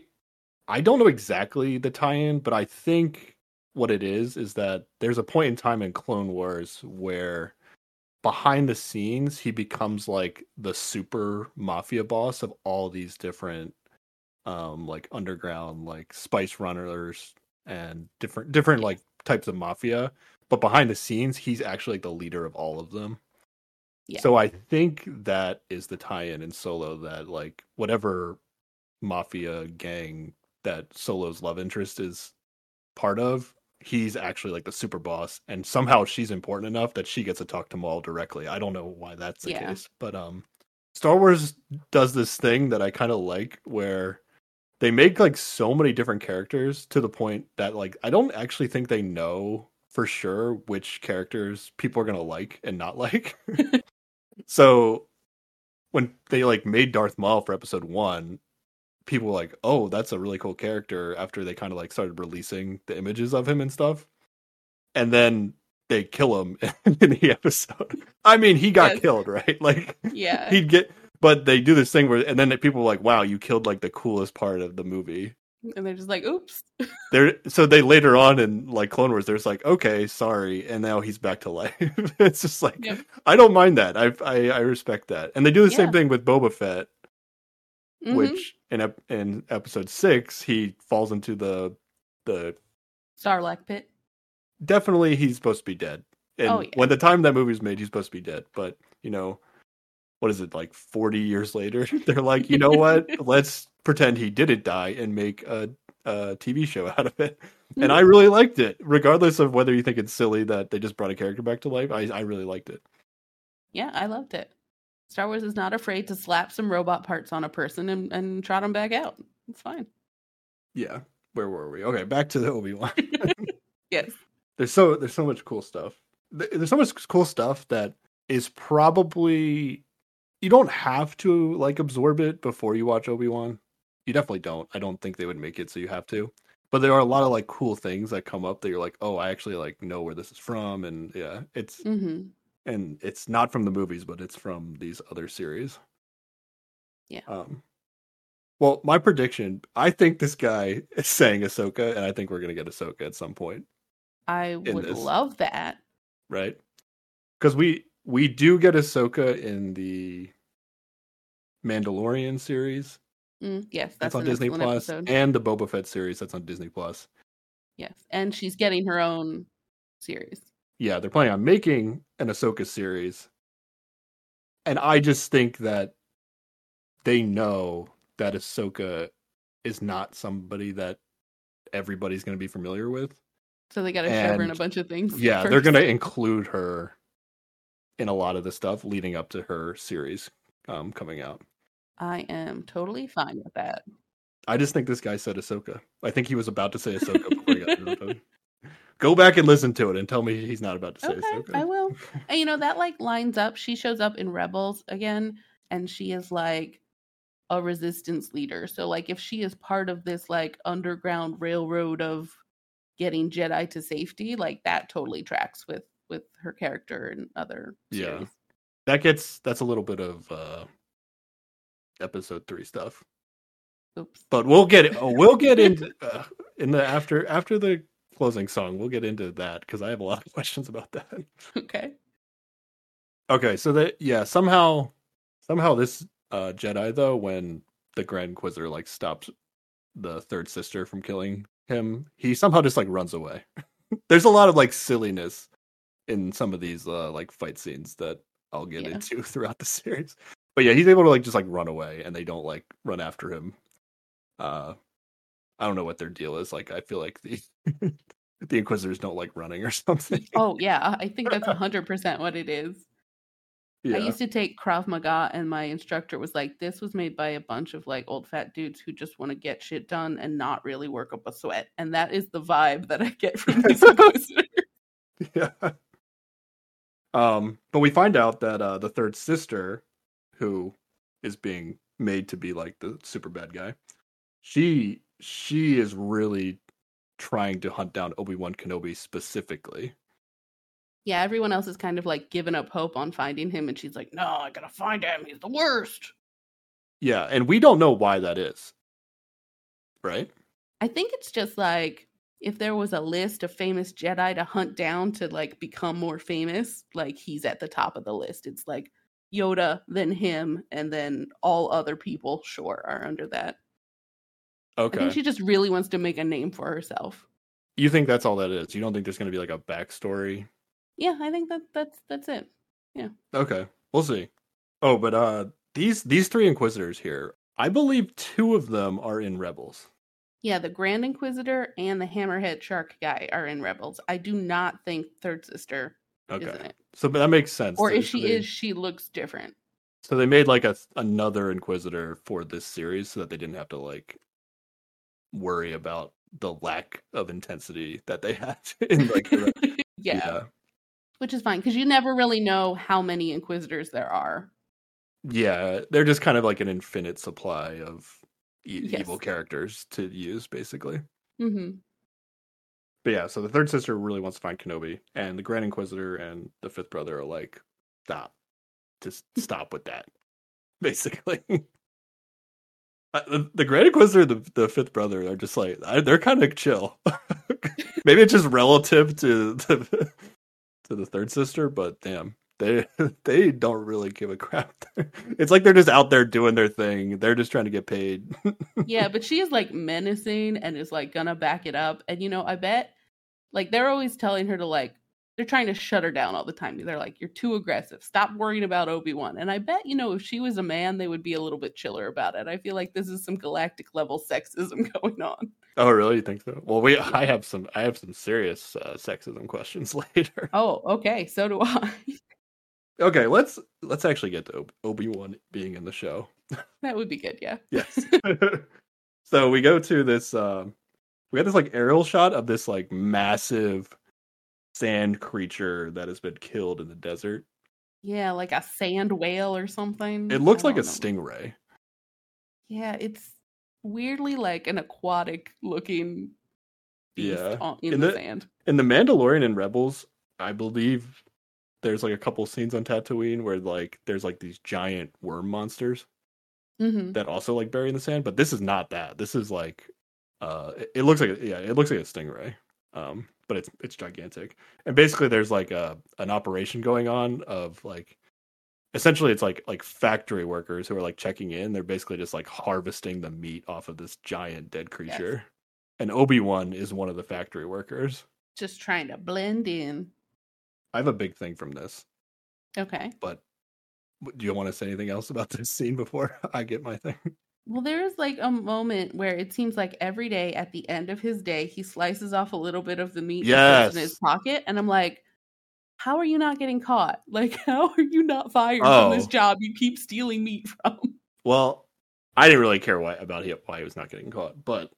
I don't know exactly the tie-in, but I think what it is is that there's a point in time in Clone Wars where behind the scenes he becomes like the super mafia boss of all these different um like underground like spice runners and different different like types of mafia but behind the scenes he's actually like the leader of all of them Yeah. so I think that is the tie-in in Solo that like whatever mafia gang that Solo's love interest is part of, he's actually like the super boss, and somehow she's important enough that she gets to talk to Maul directly. I don't know why that's the Yeah. case, but um, Star Wars does this thing that I kind of like where they make like so many different characters to the point that like I don't actually think they know for sure which characters people are gonna like and not like. so when they like made Darth Maul for episode one, people were like, "Oh, that's a really cool character." After they kind of like started releasing the images of him and stuff, and then they kill him in the episode. I mean, he got Yes. killed, right? Like Yeah. he'd get, but they do this thing where, and then people are like, "Wow, you killed like the coolest part of the movie." and they're just like, oops. They're so they later on in like Clone Wars, there's like, "Okay, sorry," and now he's back to life. it's just like Yep. I don't mind that. I I, I respect that, and they do the Yeah. same thing with Boba Fett Mhm. which in ep- in episode six he falls into the the Sarlacc pit. definitely he's supposed to be dead. And Oh, yeah. when the time that movie was made, he's supposed to be dead. But you know, what is it like forty years later? They're like, you know what? Let's pretend he didn't die and make a, a TV show out of it. And I really liked it, regardless of whether you think it's silly that they just brought a character back to life. I I really liked it. Yeah, I loved it. Star Wars is not afraid to slap some robot parts on a person and, and trot them back out. It's fine. Yeah. Where were we? Okay, back to the Obi Wan. Yes. there's so there's so much cool stuff. There's so much cool stuff that is probably you don't have to like absorb it before you watch Obi Wan. You definitely don't. I don't think they would make it so you have to. But there are a lot of like cool things that come up that you're like, oh, I actually like know where this is from, and yeah, it's hmm and it's not from the movies, but it's from these other series. Yeah. Um. Well, my prediction, I think this guy is saying Ahsoka, and I think we're gonna get Ahsoka at some point. I would this. love that. right? Because we we do get Ahsoka in the Mandalorian series. Mm, yes, That's, that's, on Disney Plus, and the Boba Fett series that's on Disney Plus. Yes, and she's getting her own series. Yeah, they're planning on making an Ahsoka series, and I just think that they know that Ahsoka is not somebody that everybody's going to be familiar with. So they got to shove her in a bunch of things. Yeah, they're going to include her in a lot of the stuff leading up to her series um, coming out. I am totally fine with that. I just think this guy said Ahsoka. I think he was about to say Ahsoka before he got interrupted. Go back and listen to it and tell me he's not about to say Okay, Ahsoka. I will. And you know that like lines up. She shows up in Rebels again, and she is like a resistance leader. So like if she is part of this like underground railroad of getting Jedi to safety, like that totally tracks with with her character and other Yeah. series. That gets that's a little bit of uh episode three stuff. Oops. But we'll get oh, we'll get into uh, in the after after the closing song. We'll get into that because I have a lot of questions about that. Okay. Okay, so that yeah, somehow somehow this uh Jedi though, when the Grand Inquisitor like stops the third sister from killing him, he somehow just like runs away. There's a lot of like silliness in some of these uh like fight scenes that I'll get Yeah. into throughout the series. But yeah, he's able to like just like run away and they don't like run after him. Uh I don't know what their deal is. Like I feel like the the Inquisitors don't like running or something. Oh yeah, I think that's hundred percent what it is. yeah. I used to take Krav Maga, and my instructor was like, "This was made by a bunch of like old fat dudes who just want to get shit done and not really work up a sweat." And that is the vibe that I get from these inquisitors. yeah. Um, but we find out that uh, the third sister, who is being made to be like the super bad guy, she she is really trying to hunt down Obi Wan Kenobi specifically. yeah, everyone else is kind of like giving up hope on finding him, and she's like, "No, I gotta find him. He's the worst." Yeah, and we don't know why that is. Right? I think it's just like if there was a list of famous Jedi to hunt down to like become more famous, like he's at the top of the list. It's like Yoda, then him, and then all other people, sure, are under that. I think she just really wants to make a name for herself. You think that's all that is? You don't think there's going to be like a backstory? Yeah, I think that that's that's it. Yeah. Okay, we'll see. Oh, but uh, these these three Inquisitors here, I believe two of them are in Rebels. Yeah, the Grand Inquisitor and the Hammerhead Shark guy are in Rebels. I do not think Third Sister Okay, is in it. so but that makes sense. Or if she they- is, she looks different. so they made like a another Inquisitor for this series, so that they didn't have to like worry about the lack of intensity that they had in like the, yeah. yeah. which is fine because you never really know how many inquisitors there are. Yeah, they're just kind of like an infinite supply of e- Yes. evil characters to use, basically. hmm But yeah, so the third sister really wants to find Kenobi, and the Grand Inquisitor and the fifth brother are like, "Stop, just stop with that." Basically, Uh, the, the Grand Inquisitor, the the fifth brother are just like I, they're kind of chill. Maybe it's just relative to to, to the third sister, but damn, they they don't really give a crap. it's like they're just out there doing their thing. They're just trying to get paid. yeah, but she is like menacing and is like gonna back it up. And you know, I bet like they're always telling her to like they're trying to shut her down all the time. They're like, You're too aggressive. Stop worrying about Obi-Wan. And I bet, you know, if she was a man, they would be a little bit chiller about it. I feel like this is some galactic level sexism going on. Oh, really? You think so? Well, we I have some I have some serious uh, sexism questions later. Oh, okay. So do I. Okay, let's let's actually get to Obi Wan being in the show. that would be good, yeah. Yes. so we go to this. Um, we got this like aerial shot of this like massive sand creature that has been killed in the desert. Yeah, like a sand whale or something. It looks like a know. stingray. Yeah, it's weirdly like an aquatic looking beast Yeah. on, in And the the- sand. In the Mandalorian and Rebels, I believe there's like a couple scenes on Tatooine where like there's like these giant worm monsters. hmm that also like bury in the sand, but this is not that. This is like uh it, it looks like a, yeah, it looks like a stingray. Um but it's it's gigantic. And basically there's like a an operation going on of like essentially it's like like factory workers who are like checking in. They're basically just like harvesting the meat off of this giant dead creature. And Obi-Wan is one of the factory workers. Just trying to blend in. I have a big thing from this, Okay. but do you want to say anything else about this scene before I get my thing? Well, there's like a moment where it seems like every day at the end of his day, he slices off a little bit of the meat it in his pocket. And I'm like, how are you not getting caught? Like, how are you not fired from this Oh. job you keep stealing meat from? Well, I didn't really care why about him, why he was not getting caught, but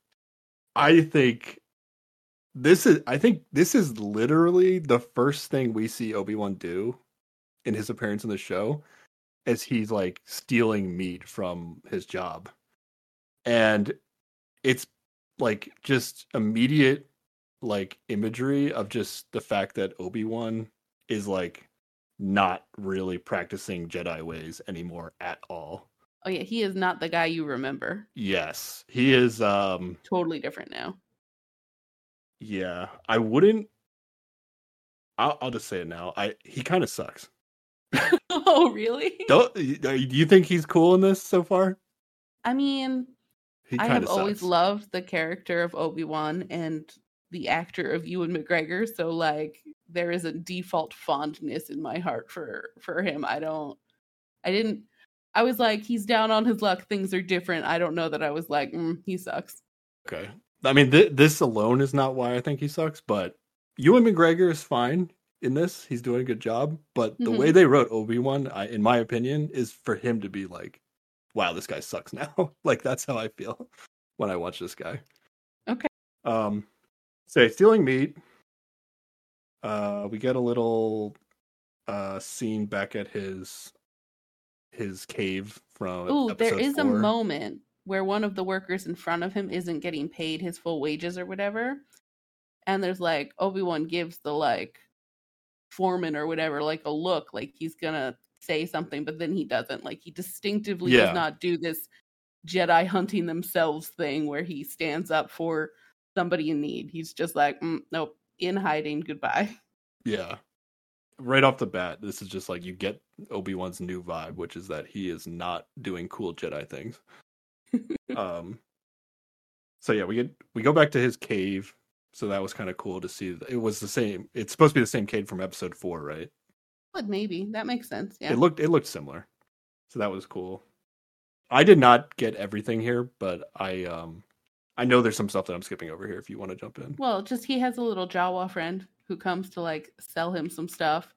I think this is I think this is literally the first thing we see Obi-Wan do in his appearance in the show as he's like stealing meat from his job. And it's like just immediate like imagery of just the fact that Obi-Wan is like not really practicing Jedi ways anymore at all. Oh, yeah. He is not the guy you remember. Yes, he is. Um, Totally different now. yeah, I wouldn't. I'll, I'll just say it now. I he kind of sucks. oh, really? Don't do you think he's cool in this so far? I mean, He I have of always loved the character of Obi Wan and the actor of Ewan McGregor. So like there is a default fondness in my heart for for him. I don't I didn't I was like, he's down on his luck, things are different. I don't know that I was like, mm, he sucks. Okay, I mean th- this alone is not why I think he sucks, but Ewan McGregor is fine in this. He's doing a good job, but the Mhm. way they wrote Obi Wan, in my opinion, is for him to be like, "Wow, this guy sucks now." like that's how I feel when I watch this guy. Okay. Um, say stealing meat. Uh, we get a little uh scene back at his his cave from Ooh, there is a moment where one of the workers in front of him isn't getting paid his full wages or whatever. And there's like Obi-Wan gives the like foreman or whatever like a look like he's gonna say something, but then he doesn't. Like he distinctively Yeah. does not do this Jedi hunting themselves thing where he stands up for somebody in need. He's just like, mm, nope, in hiding, goodbye. Yeah. Right off the bat, this is just like you get Obi Wan's new vibe, which is that he is not doing cool Jedi things. um. So yeah, we get we go back to his cave. So that was kind of cool to see. It was the same. It's supposed to be the same cave from Episode Four, right? But maybe that makes sense. Yeah. It looked it looked similar. So that was cool. I did not get everything here, but I um I know there's some stuff that I'm skipping over here if you want to jump in. Well, just he has a little Jawa friend who comes to like sell him some stuff,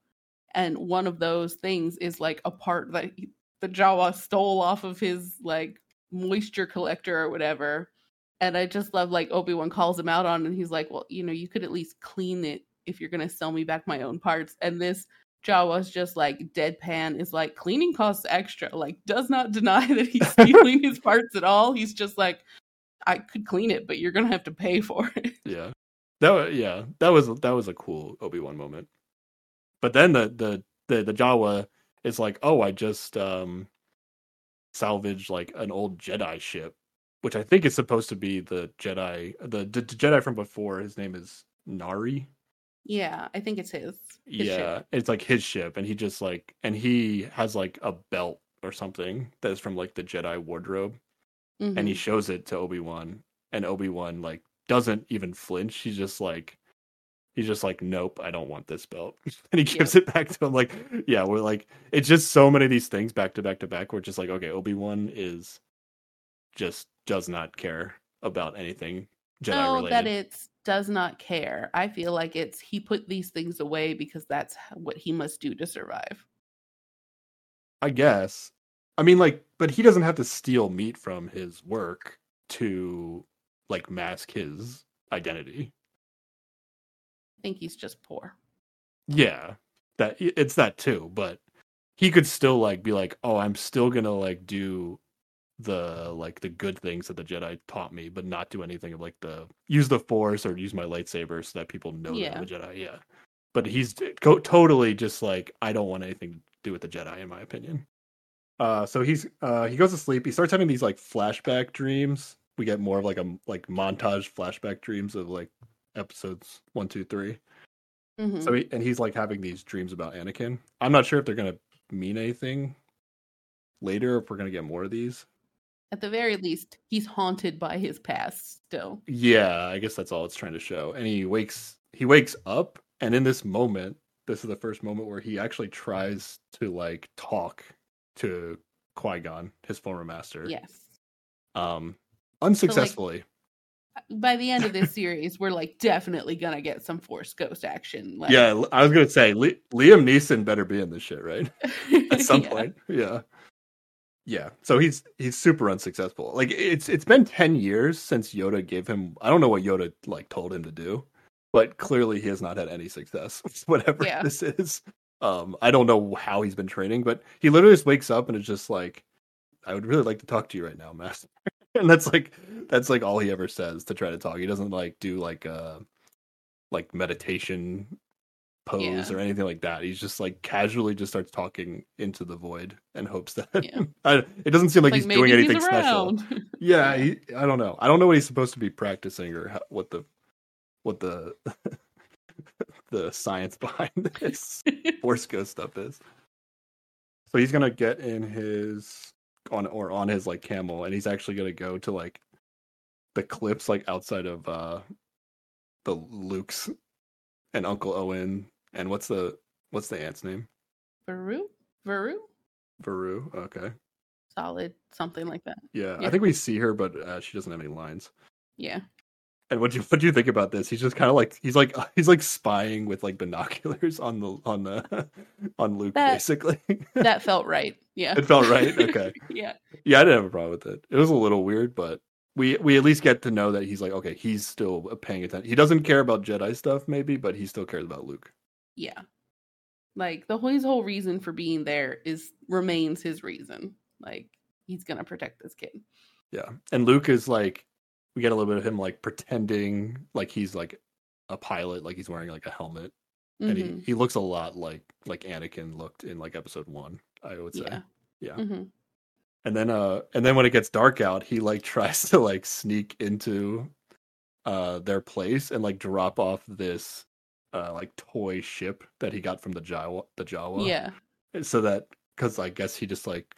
and one of those things is like a part that he, the Jawa stole off of his like moisture collector or whatever, And I just love like Obi Wan calls him out on, and he's like, "Well, you know, you could at least clean it if you're gonna sell me back my own parts." And this Jawa's just like deadpan is like cleaning costs extra. Like does not deny that he's stealing his parts at all. He's just like, I could clean it, but you're gonna have to pay for it. Yeah, that was, yeah that was that was a cool Obi Wan moment. But then the the the the Jawa is like, oh, I just um salvaged like an old Jedi ship, which I think is supposed to be the Jedi the, the Jedi from before. His name is Nari. Yeah, I think it's his. his yeah, ship. it's like his ship, and he just like and he has like a belt or something that is from like the Jedi wardrobe, and he Mhm. shows it to Obi Wan, and Obi Wan like doesn't even flinch. He's just like, he's just like, nope, I don't want this belt, and he gives it back to him. Like, yeah, we're like, it's just so many of these things back to back to back. We're just like, okay, Obi Wan is just does not care about anything Jedi no, related. that it's does not care. I feel like it's he put these things away because that's what he must do to survive. I guess. I mean, like, but he doesn't have to steal meat from his work to like mask his identity. I think he's just poor. Yeah, that it's that too. But he could still like be like, oh, I'm still gonna like do the like the good things that the Jedi taught me, but not do anything of like the use the Force or use my lightsaber so that people know that Yeah. I'm a Jedi. Yeah, but he's co- totally just like I don't want anything to do with the Jedi, in my opinion. Uh, so he's uh he goes to sleep. He starts having these like flashback dreams. We get more of like a like montage flashback dreams of like episodes one, two, three. Mhm. So he, and he's like having these dreams about Anakin. I'm not sure if they're gonna mean anything later. If we're gonna get more of these. At the very least, he's haunted by his past still. Yeah, I guess that's all it's trying to show. And he wakes he wakes up, and in this moment, this is the first moment where he actually tries to like talk to Qui Gon, his former master. Yes. Um, unsuccessfully. By the end of this series, we're like definitely gonna get some Force Ghost action. Like, yeah, I was gonna say Li- Liam Neeson better be in this shit, right? At some Yeah. point. Yeah. Yeah. So he's he's super unsuccessful. Like it's it's been 10 years since Yoda gave him I don't know what Yoda like told him to do, but clearly he has not had any success whatever Yeah. this is. Um I don't know how he's been training, but he literally just wakes up and is just like I would really like to talk to you right now, master. and that's like that's like all he ever says to try to talk. He doesn't like do like uh like meditation pose Yeah. or anything like that. He's just like casually just starts talking into the void and hopes that Yeah. I, it doesn't seem like, Like he's doing anything he's special. Yeah, Yeah. He, I don't know. I don't know what he's supposed to be practicing or how, what the what the the science behind this force ghost stuff is. So he's gonna get in his on or on his like camel, and he's actually gonna go to like the clips like outside of uh the Luke's and Uncle Owen and what's the what's the aunt's name? Beru? Beru? Beru. Okay. Solid, something like that. Yeah, I think we see her, but uh, she doesn't have any lines. Yeah. And what do you what do you think about this? He's just kind of like he's like he's like spying with like binoculars on the on the on Luke That- basically. That felt right. Yeah. it felt right. Okay. yeah. Yeah, I didn't have a problem with it. It was a little weird, but we we at least get to know that he's like okay, he's still paying attention. He doesn't care about Jedi stuff maybe, but he still cares about Luke. Yeah. Like the whole his whole reason for being there is remains his reason. Like he's gonna protect this kid. Yeah. And Luke is like we get a little bit of him like pretending like he's like a pilot, like he's wearing like a helmet. And he, Mhm. he looks a lot like like Anakin looked in like episode one, I would say. Yeah. Yeah. Mhm. And then uh and then when it gets dark out, he like tries to like sneak into uh their place and like drop off this uh like toy ship that he got from the Jawa the Jawa. Yeah. So that cuz I guess he just like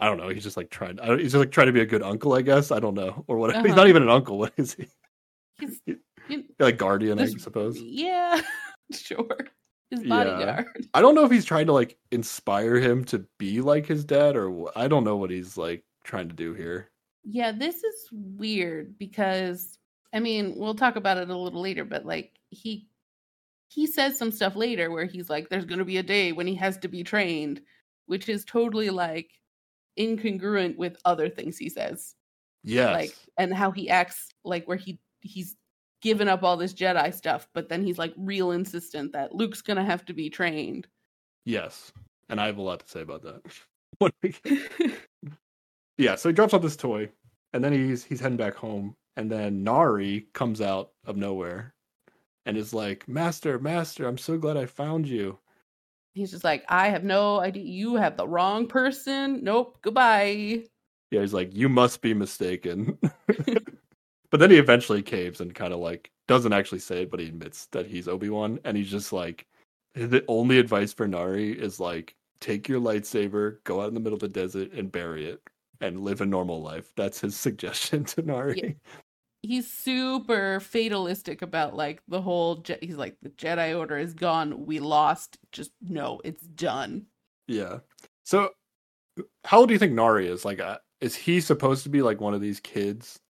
I don't know, he's just like trying I don't, he's just like trying to be a good uncle, I guess. I don't know. Or whatever. He's Uh-huh. not even an uncle. What is he? He's He's like guardian, I suppose. yeah. sure. His Yeah. I don't know if he's trying to like inspire him to be like his dad or I don't know what he's like trying to do here. Yeah, this is weird because I mean, we'll talk about it a little later, but like he he says some stuff later where he's like there's going to be a day when he has to be trained, which is totally like incongruent with other things he says. Yes. like and how he acts like where he he's given up all this Jedi stuff, but then he's like real insistent that Luke's gonna have to be trained. yes. And I have a lot to say about that. Yeah, so he drops off this toy, and then he's he's heading back home, and then Nari comes out of nowhere, and is like, "Master, Master, I'm so glad I found you." he's just like, I have no idea. You have the wrong person. Nope. Goodbye. Yeah, he's like, "You must be mistaken." but then he eventually caves and kind of like doesn't actually say it, but he admits that he's Obi Wan, and he's just like, the only advice for Nari is like, take your lightsaber, go out in the middle of the desert, and bury it, and live a normal life. That's his suggestion to Nari. He's super fatalistic about like the whole. Je- he's like, the Jedi Order is gone. We lost. Just no, it's done. Yeah. So, how old do you think Nari is? Like, uh, is he supposed to be like one of these kids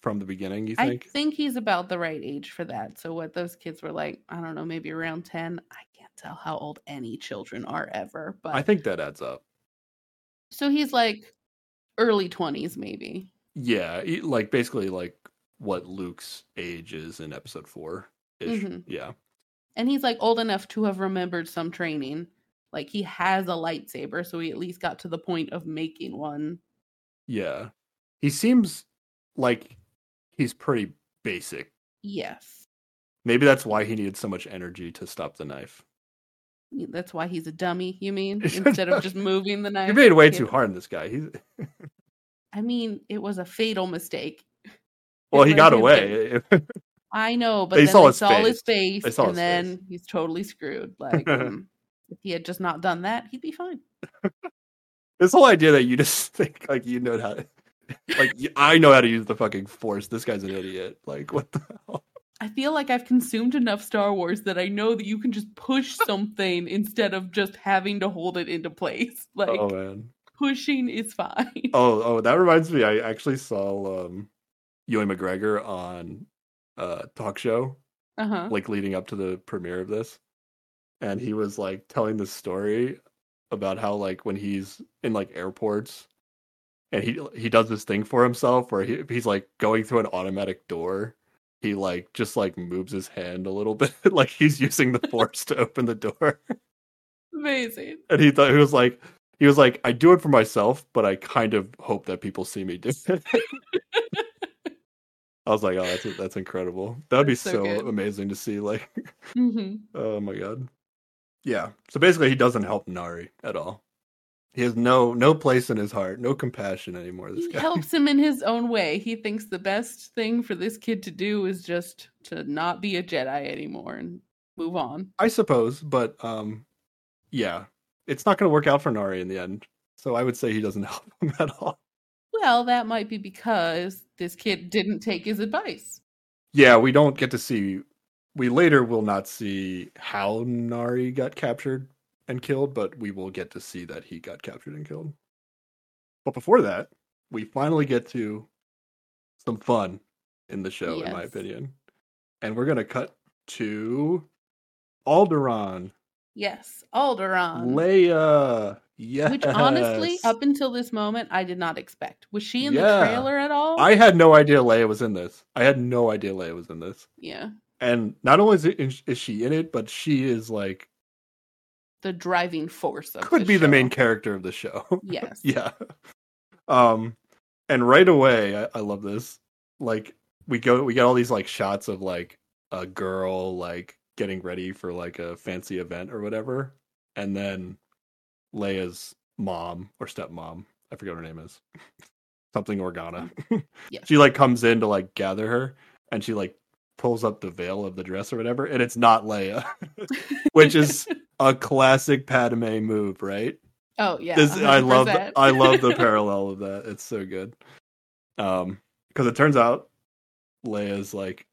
from the beginning? You think? I think he's about the right age for that. So what those kids were like, I don't know, maybe around ten. I can't tell how old any children are ever, but I think that adds up. so he's like early twenties, maybe. Yeah, like basically like what Luke's age is in Episode Four. Ish. Mhm. Yeah. And he's like old enough to have remembered some training. Like he has a lightsaber, so he at least got to the point of making one. Yeah. He seems like he's pretty basic. Yes. Maybe that's why he needed so much energy to stop the knife. That's why he's a dummy, you mean? Instead of just moving the knife. You made way too hard on this guy. He's I mean, it was a fatal mistake. well, he got away. I know, but They then saw they his saw his face. face, They saw and his then face. he's totally screwed. Like, um, if he had just not done that, he'd be fine. this whole idea that you just think like you know how to like I know how to use the fucking force. This guy's an idiot. Like what the hell? I feel like I've consumed enough Star Wars that I know that you can just push something instead of just having to hold it into place. Like, oh man. pushing is fine. Oh, oh, that reminds me. I actually saw um, Ewan McGregor on a talk show, Uh huh. like leading up to the premiere of this, and he was like telling this story about how like when he's in like airports, and he he does this thing for himself where he he's like going through an automatic door. He like just like moves his hand a little bit, like he's using the force to open the door. Amazing. and he thought he was like he was like i do it for myself but i kind of hope that people see me do it i was like oh that's that's incredible that'd be That's so so, amazing to see like hmm oh my god yeah so basically he doesn't help nari at all he has no no place in his heart no compassion anymore this He guy helps him in his own way. He thinks the best thing for this kid to do is just to not be a Jedi anymore and move on. i suppose but um yeah it's not going to work out for nari in the end so i would say he doesn't help him at all Well, that might be because this kid didn't take his advice. yeah, we don't get to see. We later will not see how Nari got captured and killed, but we will get to see that he got captured and killed. But before that, we finally get to some fun in the show, in my opinion. And we're gonna cut to Alderaan, Yes, Alderaan. Leia. Yes. Which honestly, up until this moment, I did not expect. Was she in Yeah. the trailer at all? I had no idea Leia was in this. I had no idea Leia was in this. yeah, And not only is, it, is she in it, but she is like the driving force of could be the main character of the show. Yes. yeah. Um, and right away, I, I love this. Like we go, we get all these like shots of like a girl like getting ready for like a fancy event or whatever, and then Leia's mom or stepmom, I forget what her name is, something Organa. Yes. She like comes in to like gather her, and she like pulls up the veil of the dress or whatever, and it's not Leia, which is a classic Padme move, right? oh yeah. This, I love the, I love the parallel of that. It's so good. Um, because it turns out Leia's like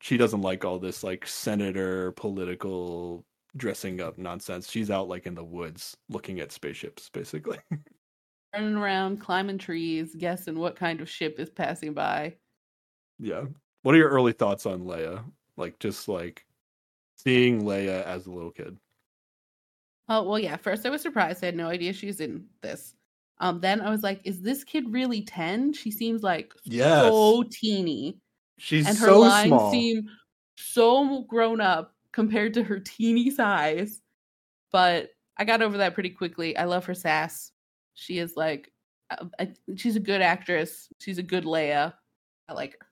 she doesn't like all this like senator political dressing up nonsense. She's out like in the woods looking at spaceships, basically. running around, climbing trees, guessing what kind of ship is passing by. yeah. What are your early thoughts on Leia? Like just like seeing Leia as a little kid. Oh well, yeah. First, I was surprised. I had no idea she's in this. Um, then I was like, is this kid really 10? She seems like Yes. so teeny. She's and her so lines small. seem so grown up compared to her teeny size. But I got over that pretty quickly. I love her sass. She is like, uh, I- she's a good actress. She's a good Leia. I like her.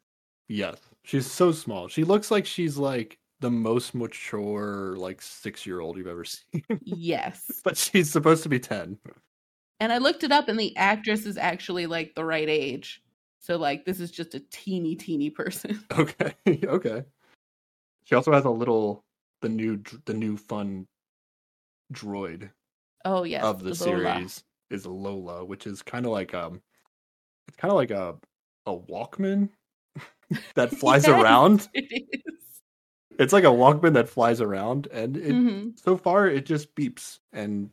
Yes. She's so small. She looks like she's like the most mature like 6-year-old you've ever seen. Yes. but she's supposed to be 10. And I looked it up, and the actress is actually like the right age. So like, this is just a teeny, teeny person. Okay. okay. She also has a little the new the new fun droid Oh yes, of the, series is Lola, which is kind of like um it's kind of like a a Walkman that flies Yes, around. It is. It's like a Walkman that flies around and it Mhm. so far it just beeps and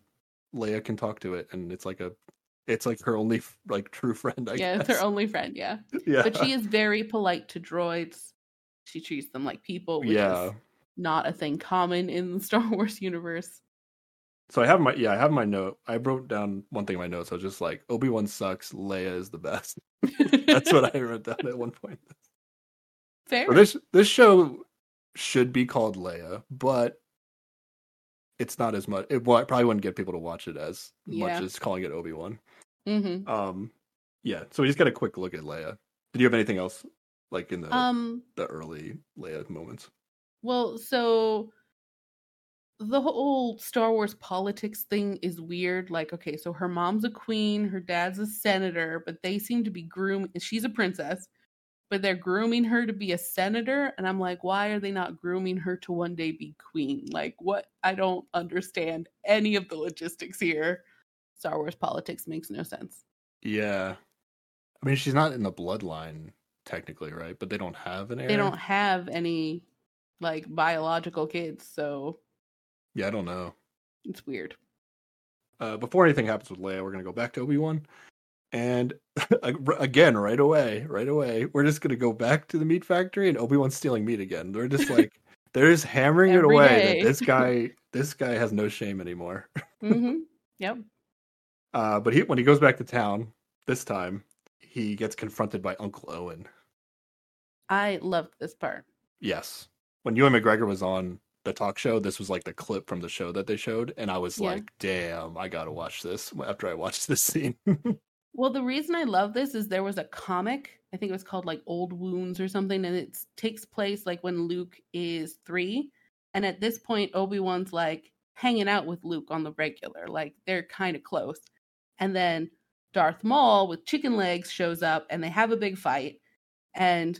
Leia can talk to it and it's like a it's like her only like true friend I Yeah, guess. it's her only friend. Yeah, yeah. but she is very polite to droids. She treats them like people, which yeah. is not a thing common in the Star Wars universe. So I have my yeah, I have my note. I wrote down one thing in my notes. I was just like Obi-Wan sucks, Leia is the best. That's what I wrote down at one point. Fair. This this show should be called Leia, but it's not as much. It, well, it probably wouldn't get people to watch it as Yeah. much as calling it Obi Wan. hmm Um, yeah. So we just got a quick look at Leia. Did you have anything else like in the Um. the early Leia moments? Well, so the whole Star Wars politics thing is weird. Like, okay, so her mom's a queen, her dad's a senator, but they seem to be grooming. She's a princess, but they're grooming her to be a senator. And I'm like, why are they not grooming her to one day be queen? Like, what? I don't understand any of the logistics here. Star Wars politics makes no sense. Yeah. I mean, she's not in the bloodline technically, right? But they don't have an heir. They don't have any like biological kids, so Yeah, I don't know. it's weird. uh, before anything happens with Leia, we're gonna go back to Obi Wan, and again, right away, right away, we're just gonna go back to the meat factory, and Obi Wan's stealing meat again. They're just like they're just hammering it away day. that this guy, this guy has no shame anymore. hmm Yep. Uh, but he, when he goes back to town this time, he gets confronted by Uncle Owen. I loved this part. Yes, when Ewan McGregor was on the talk show, this was like the clip from the show that they showed, and I was Yeah. like, "Damn, I gotta watch this." After I watched this scene, Well, the reason I love this is there was a comic, I think it was called like Old Wounds or something, and it takes place like when Luke is three. And at this point, Obi Wan's like hanging out with Luke on the regular, like they're kind of close. And then Darth Maul with chicken legs shows up and they have a big fight. And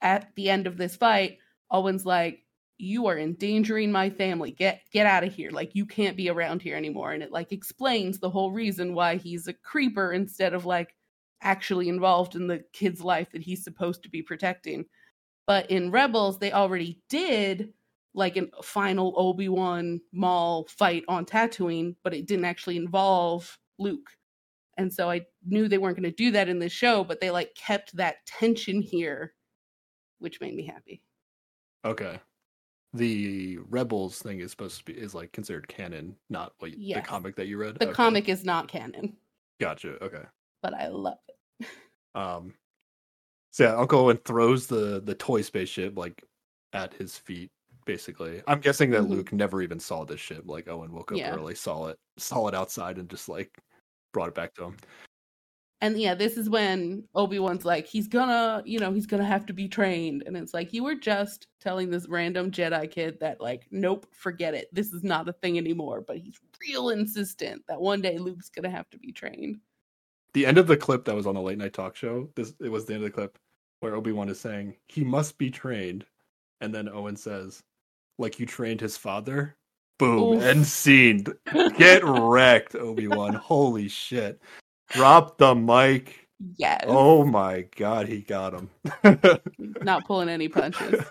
at the end of this fight, Owen's like, you are endangering my family. Get get out of here. Like you can't be around here anymore. And it like explains the whole reason why he's a creeper instead of like actually involved in the kid's life that he's supposed to be protecting. But in Rebels, they already did like a final Obi-Wan Maul fight on Tatooine, but it didn't actually involve Luke. And so I knew they weren't going to do that in this show, but they like kept that tension here, which made me happy. Okay. The Rebels thing is supposed to be is like considered canon, not what y- Yes. the comic that you read. The Okay. comic is not canon, Gotcha. Okay. but I love it. Um. So yeah, Uncle Owen throws the the toy spaceship like at his feet. Basically, I'm guessing that Mhm. Luke never even saw this ship. Like Owen woke up Yeah. early, saw it, saw it outside, and just like brought it back to him. And yeah, this is when Obi-Wan's like, he's gonna, you know, he's gonna have to be trained. And it's like, you were just telling this random Jedi kid that, like, nope, forget it. This is not a thing anymore. But he's real insistent that one day Luke's gonna have to be trained. The end of the clip that was on the late night talk show. This it was the end of the clip where Obi Wan is saying he must be trained, and then Owen says, "Like you trained his father." Boom. Oof. End scene. Get wrecked, Obi Wan. Holy shit. Drop the mic. Yes. Oh my god, he got him. Not pulling any punches.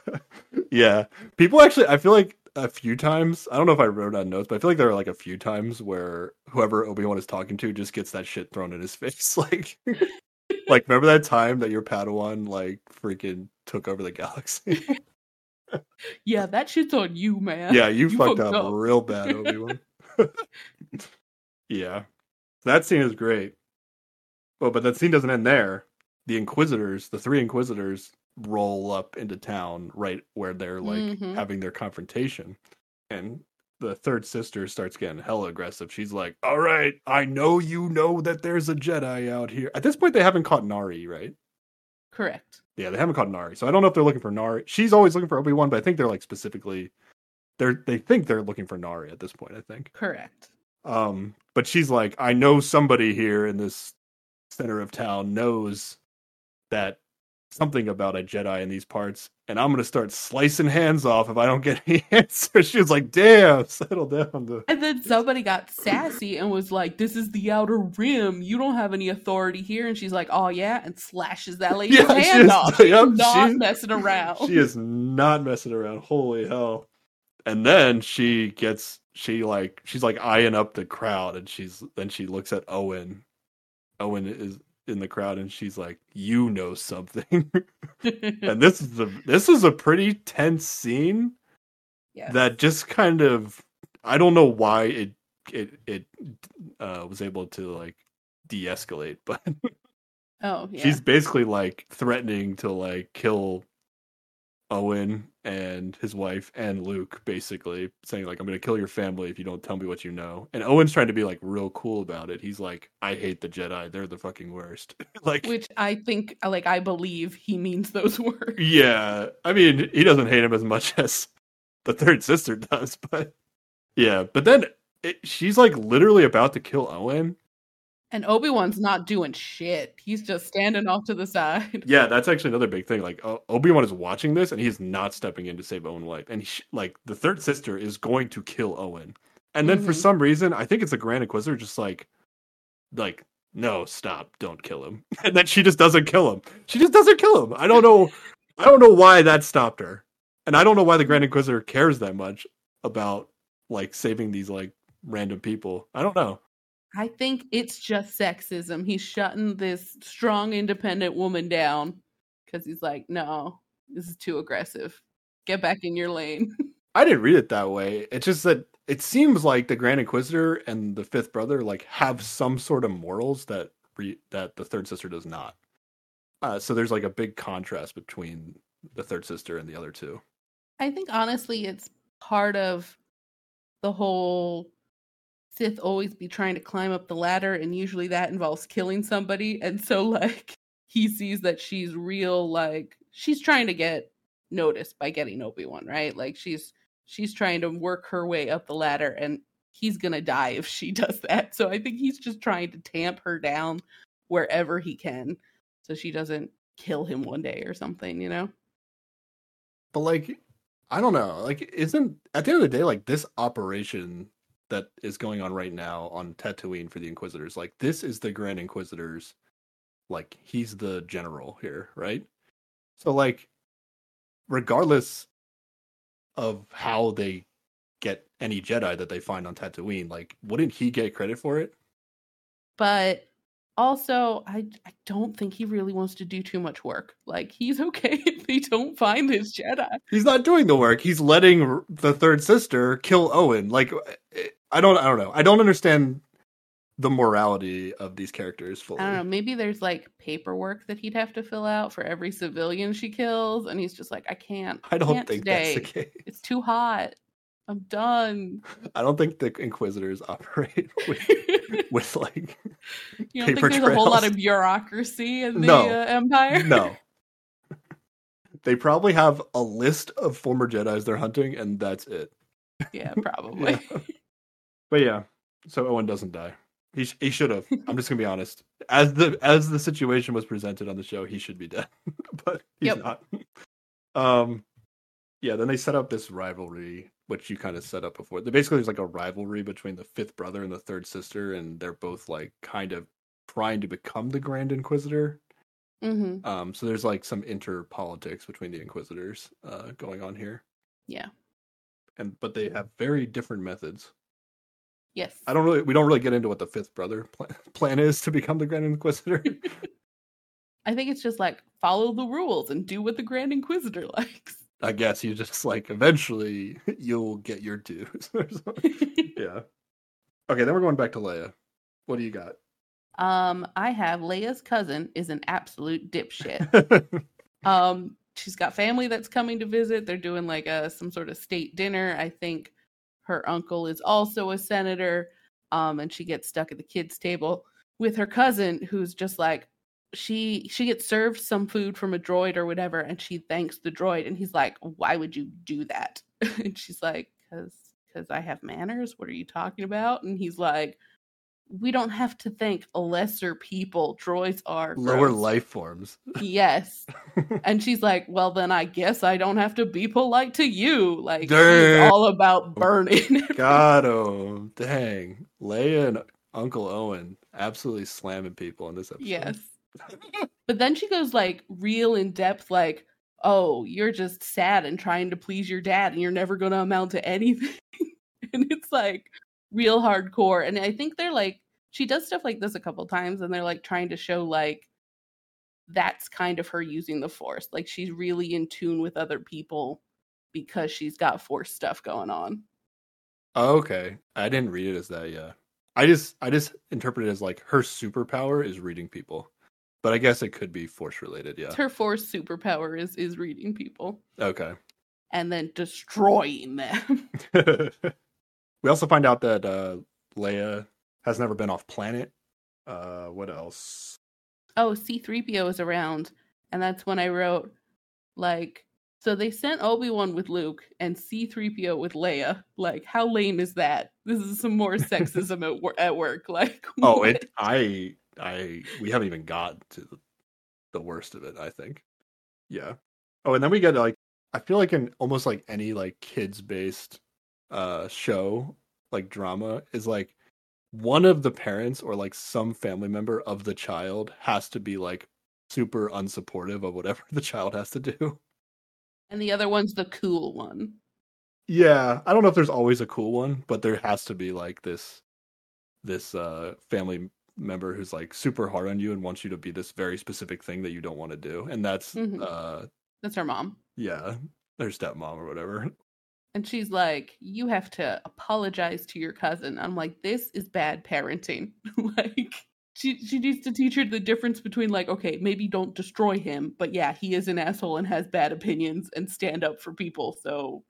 yeah. People actually I feel like a few times, I don't know if I wrote on notes, but I feel like there are like a few times where whoever Obi-Wan is talking to just gets that shit thrown in his face. Like like remember that time that your Padawan like freaking took over the galaxy? Yeah, that shit's on you, man. yeah, you, You fucked fucked up, up. real bad, Obi-Wan. yeah. That scene is great. Well, but that scene doesn't end there. The Inquisitors, the three Inquisitors, roll up into town right where they're like Mhm. having their confrontation, and the third sister starts getting hella aggressive. She's like, "All right, I know you know that there's a Jedi out here." At this point, they haven't caught Nari, right? Correct. Yeah, they haven't caught Nari, so I don't know if they're looking for Nari. She's always looking for Obi Wan, but I think they're like specifically, they're they think they're looking for Nari at this point. I think. Correct. Um, but she's like, I know somebody here in this center of town knows that something about a Jedi in these parts, and I'm gonna start slicing hands off if I don't get any answers. She was like, "Damn, settle down." To... And then somebody got sassy and was like, "This is the outer rim. You don't have any authority here." And she's like, "Oh yeah," and slashes that lady's Yeah, hand off. She's yep, not she's- messing around. She is not messing around. Holy hell! And then she gets she like she's like eyeing up the crowd, and she's then she looks at Owen. Owen is in the crowd, and she's like, "You know something." and this is a this is a pretty tense scene Yes. that just kind of I don't know why it it it uh, was able to like de-escalate, but oh yeah. she's basically like threatening to like kill Owen and his wife and Luke, basically saying like I'm gonna kill your family if you don't tell me what you know. And Owen's trying to be like real cool about it. He's like, I hate the Jedi; they're the fucking worst. like, Which I think, like, I believe he means those words. yeah, I mean, he doesn't hate him as much as the third sister does, but yeah. But then it, she's like literally about to kill Owen. And Obi Wan's not doing shit. He's just standing off to the side. Yeah, that's actually another big thing. Like Obi Wan is watching this, and he's not stepping in to save Owen's life. And he, like the third sister is going to kill Owen. And then for Mhm. some reason, I think it's the Grand Inquisitor just like, like no, stop, don't kill him. And then she just doesn't kill him. She just doesn't kill him. I don't know. I don't know why that stopped her, and I don't know why the Grand Inquisitor cares that much about like saving these like random people. I don't know. I think it's just sexism. He's shutting this strong, independent woman down because he's like, no, this is too aggressive. Get back in your lane. I didn't read it that way. It's just that it seems like the Grand Inquisitor and the Fifth Brother like have some sort of morals that re- that the Third Sister does not. Uh, so there's like a big contrast between the Third Sister and the other two. I think honestly, it's part of the whole Sith always be trying to climb up the ladder, and usually that involves killing somebody. And so, like, he sees that she's real, like, she's trying to get noticed by getting Obi Wan, right? Like, she's she's trying to work her way up the ladder, and he's gonna die if she does that. So I think he's just trying to tamp her down wherever he can, so she doesn't kill him one day or something, you know? But like, I don't know. Like, isn't at the end of the day, like this operation that is going on right now on Tatooine for the Inquisitors, like this is the Grand Inquisitors. Like he's the general here, right? So like, regardless of how they get any Jedi that they find on Tatooine, like wouldn't he get credit for it? but also I I don't think he really wants to do too much work. Like he's okay if they don't find his Jedi. He's not doing the work. He's letting the third sister kill Owen. Like eh, I don't I don't know. I don't understand the morality of these characters fully. I don't know. Maybe there's like paperwork that he'd have to fill out for every civilian she kills, and he's just like, I can't. I don't can't think today. that's the case. It's too hot. I'm done. I don't think the Inquisitors operate with, with like you don't think there's a whole lot of bureaucracy in the No. uh, Empire? no. They probably have a list of former Jedi's they're hunting, and that's it. yeah, probably. Yeah. But yeah, so Owen doesn't die. He sh- he should have. I'm just gonna be honest. As the as the situation was presented on the show, he should be dead, but he's Yep. not. Um, yeah. Then they set up this rivalry, which you kind of set up before. Basically, there's like a rivalry between the fifth brother and the third sister, and they're both like kind of trying to become the Grand Inquisitor. hmm Um, so there's like some inter politics between the Inquisitors uh, going on here, Yeah. and but they have very different methods. Yes. I don't really, we don't really get into what the fifth brother pl- plan is to become the Grand Inquisitor. I think it's just like follow the rules and do what the Grand Inquisitor likes. I guess you just like eventually you'll get your dues. yeah. Okay, then we're going back to Leia. What do you got? Um, I have Leia's cousin is an absolute dipshit. um, she's got family that's coming to visit. They're doing like a some sort of state dinner. I think her uncle is also a senator. Um, and she gets stuck at the kids' table with her cousin, who's just like she she gets served some food from a droid or whatever, and she thanks the droid, and he's like, "Why would you do that?" and she's like, "Cause because I have manners. What are you talking about?" And he's like, "We don't have to thank lesser people. Droids are Lower gross." life forms. Yes. And she's like, Well, then I guess I don't have to be polite to you. Like, all about burning. Got him. Dang. Leia and Uncle Owen absolutely slamming people in this episode. yes. But then she goes, like, real in depth, like, Oh, you're just sad and trying to please your dad, and you're never going to amount to anything. and it's like real hardcore. And I think they're like, she does stuff like this a couple times, and they're like trying to show, like, that's kind of her using the force. Like she's really in tune with other people because she's got force stuff going on. Okay. I didn't read it as that, yeah. I just I just interpret it as like her superpower is reading people. But I guess it could be force related, yeah. Her force superpower is is reading people Okay. and then destroying them. we also find out that uh Leia has never been off planet. Uh what else? oh, C3PO is around. And that's when I wrote like so they sent Obi-Wan with Luke and C3PO with Leia. Like how lame is that? This is some more sexism at, wor- at work. Like Oh, what? it I I we haven't even got to the, worst of it, I think. Yeah. Oh, and then we get like I feel like in almost like any like kids based uh show, like drama is like one of the parents or like some family member of the child has to be like super unsupportive of whatever the child has to do. and the other one's the cool one. Yeah, I don't know if there's always a cool one, but there has to be like this this uh family member who's like super hard on you and wants you to be this very specific thing that you don't want to do. And that's Mhm. uh That's her mom. yeah, their stepmom or whatever. And she's like, You have to apologize to your cousin. I'm like, This is bad parenting. like, she, she needs to teach her the difference between, like, okay, maybe don't destroy him, but yeah, he is an asshole and has bad opinions and stand up for people. So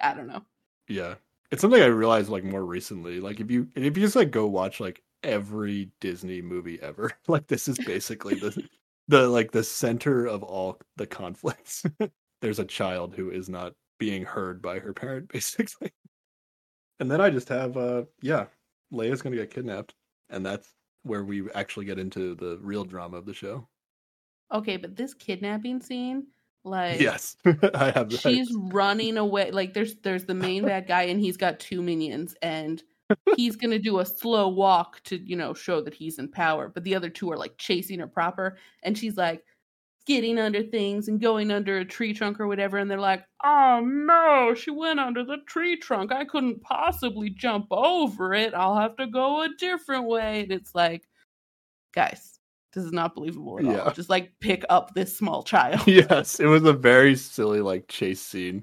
I don't know. Yeah. It's something I realized like more recently. Like if you if you just like go watch like every Disney movie ever, like this is basically the the like the center of all the conflicts. There's a child who is not being heard by her parent, basically. And then I just have uh yeah, Leia's gonna get kidnapped. And that's where we actually get into the real drama of the show. Okay, but this kidnapping scene, like, Yes. I have that. she's running away like there's there's the main bad guy and he's got two minions and he's gonna do a slow walk to you know show that he's in power but the other two are like chasing her proper and she's like getting under things and going under a tree trunk or whatever and they're like oh no she went under the tree trunk. I couldn't possibly jump over it. I'll have to go a different way. And it's like guys this is not believable at Yeah. all just like pick up this small child. Yes, it was a very silly like chase scene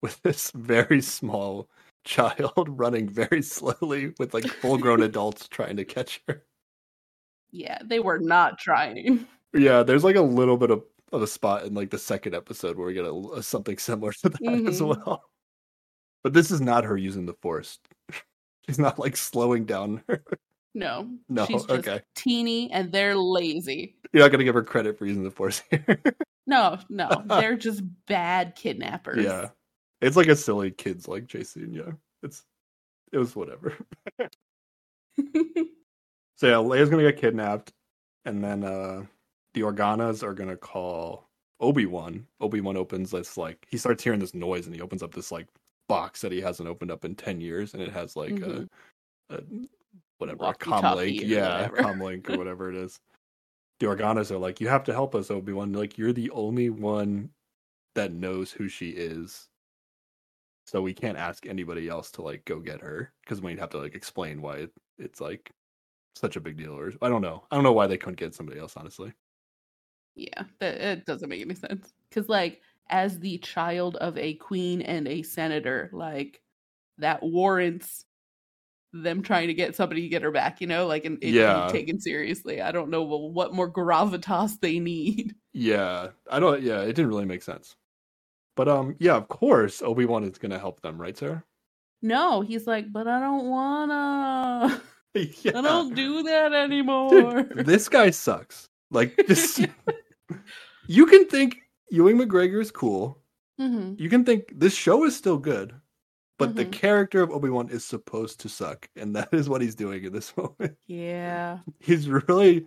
with this very small child running very slowly with like full grown adults trying to catch her. Yeah, they were not trying. Yeah, there's like a little bit of, of a spot in like the second episode where we get a, a- something similar to that as Mhm. well. But this is not her using the force. She's not like slowing down her. No, No, she's just okay. teeny and they're lazy. You're not gonna give her credit for using the force here. No, no, they're just bad kidnappers. yeah. It's like a silly kids like scene, yeah. It's it was whatever. So yeah, Leia's gonna get kidnapped, and then uh the Organas are gonna call Obi Wan. Obi Wan opens this like he starts hearing this noise, and he opens up this like box that he hasn't opened up in ten years, and it has like Mhm. a, a whatever a Walkie-talkie com yeah, comlink or whatever it is. The Organas are like, you have to help us, Obi Wan. Like you're the only one that knows who she is. So we can't ask anybody else to like go get her because we'd have to like explain why it, it's like such a big deal or I don't know. I don't know why they couldn't get somebody else, honestly. yeah, that it doesn't make any sense. Because like, as the child of a queen and a senator, like that warrants them trying to get somebody to get her back, you know, like and it Yeah. taken seriously. I don't know what more gravitas they need. Yeah, I don't. Yeah, it didn't really make sense. But um, yeah, of course, Obi Wan is gonna help them, right, Sarah? No, he's like, but I don't wanna. yeah. I don't do that anymore. Dude, this guy sucks. Like, just you can think Ewan McGregor is cool. hmm You can think this show is still good, but the Mhm. character of Obi Wan is supposed to suck, and that is what he's doing in this moment. Yeah. He's really,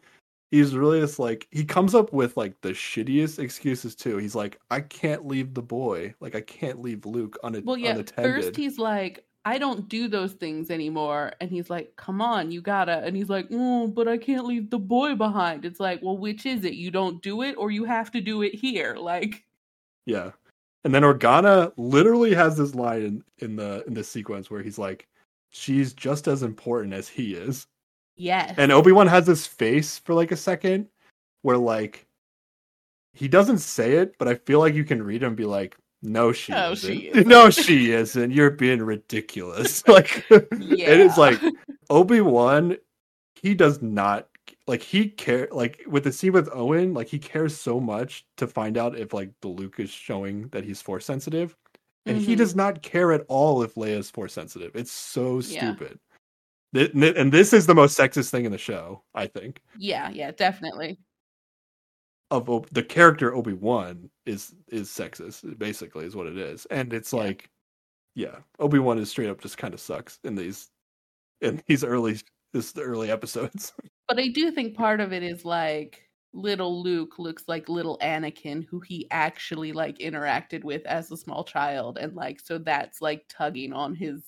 he's really just like he comes up with like the shittiest excuses too. He's like, I can't leave the boy, like I can't leave Luke un- Well, yeah. unattended. First, he's like, I don't do those things anymore. And he's like, come on, you gotta. And he's like, oh, but I can't leave the boy behind. It's like, well, which is it? You don't do it or you have to do it here. Like, Yeah. And then Organa literally has this line in, in the in the sequence where he's like, She's just as important as he is. Yes. And Obi-Wan has this face for like a second where like he doesn't say it, but I feel like you can read him and be like, No, she No, isn't. she isn't." no, she isn't. You're being ridiculous. like yeah. it is like Obi-Wan, he does not like he care like with the scene with Owen, like he cares so much to find out if like the Luke is showing that he's force sensitive. And he Mhm. does not care at all if Leia is force sensitive. It's so stupid. Th- And this is the most sexist thing in the show, I think. Yeah, yeah, definitely. Of Ob- the character Obi Wan is is sexist, basically, is what it is. And it's Yeah. like, yeah, Obi Wan is straight up just kind of sucks in these in these early this the early episodes. But I do think part of it is like little Luke looks like little Anakin, who he actually like interacted with as a small child, and like so that's like tugging on his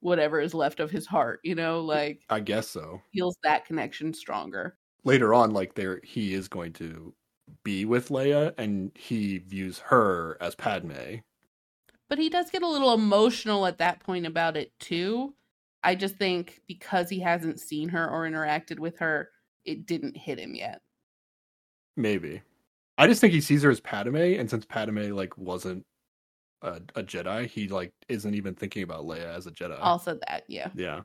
whatever is left of his heart, you know, like I guess so. feels that connection stronger. Later on, like there, he is going to be with Leia, and he views her as Padme. But he does get a little emotional at that point about it too. I just think because he hasn't seen her or interacted with her, it didn't hit him yet. Maybe. I just think he sees her as Padme, and since Padme like wasn't a, a Jedi, he like isn't even thinking about Leia as a Jedi. Also, that, yeah. Yeah.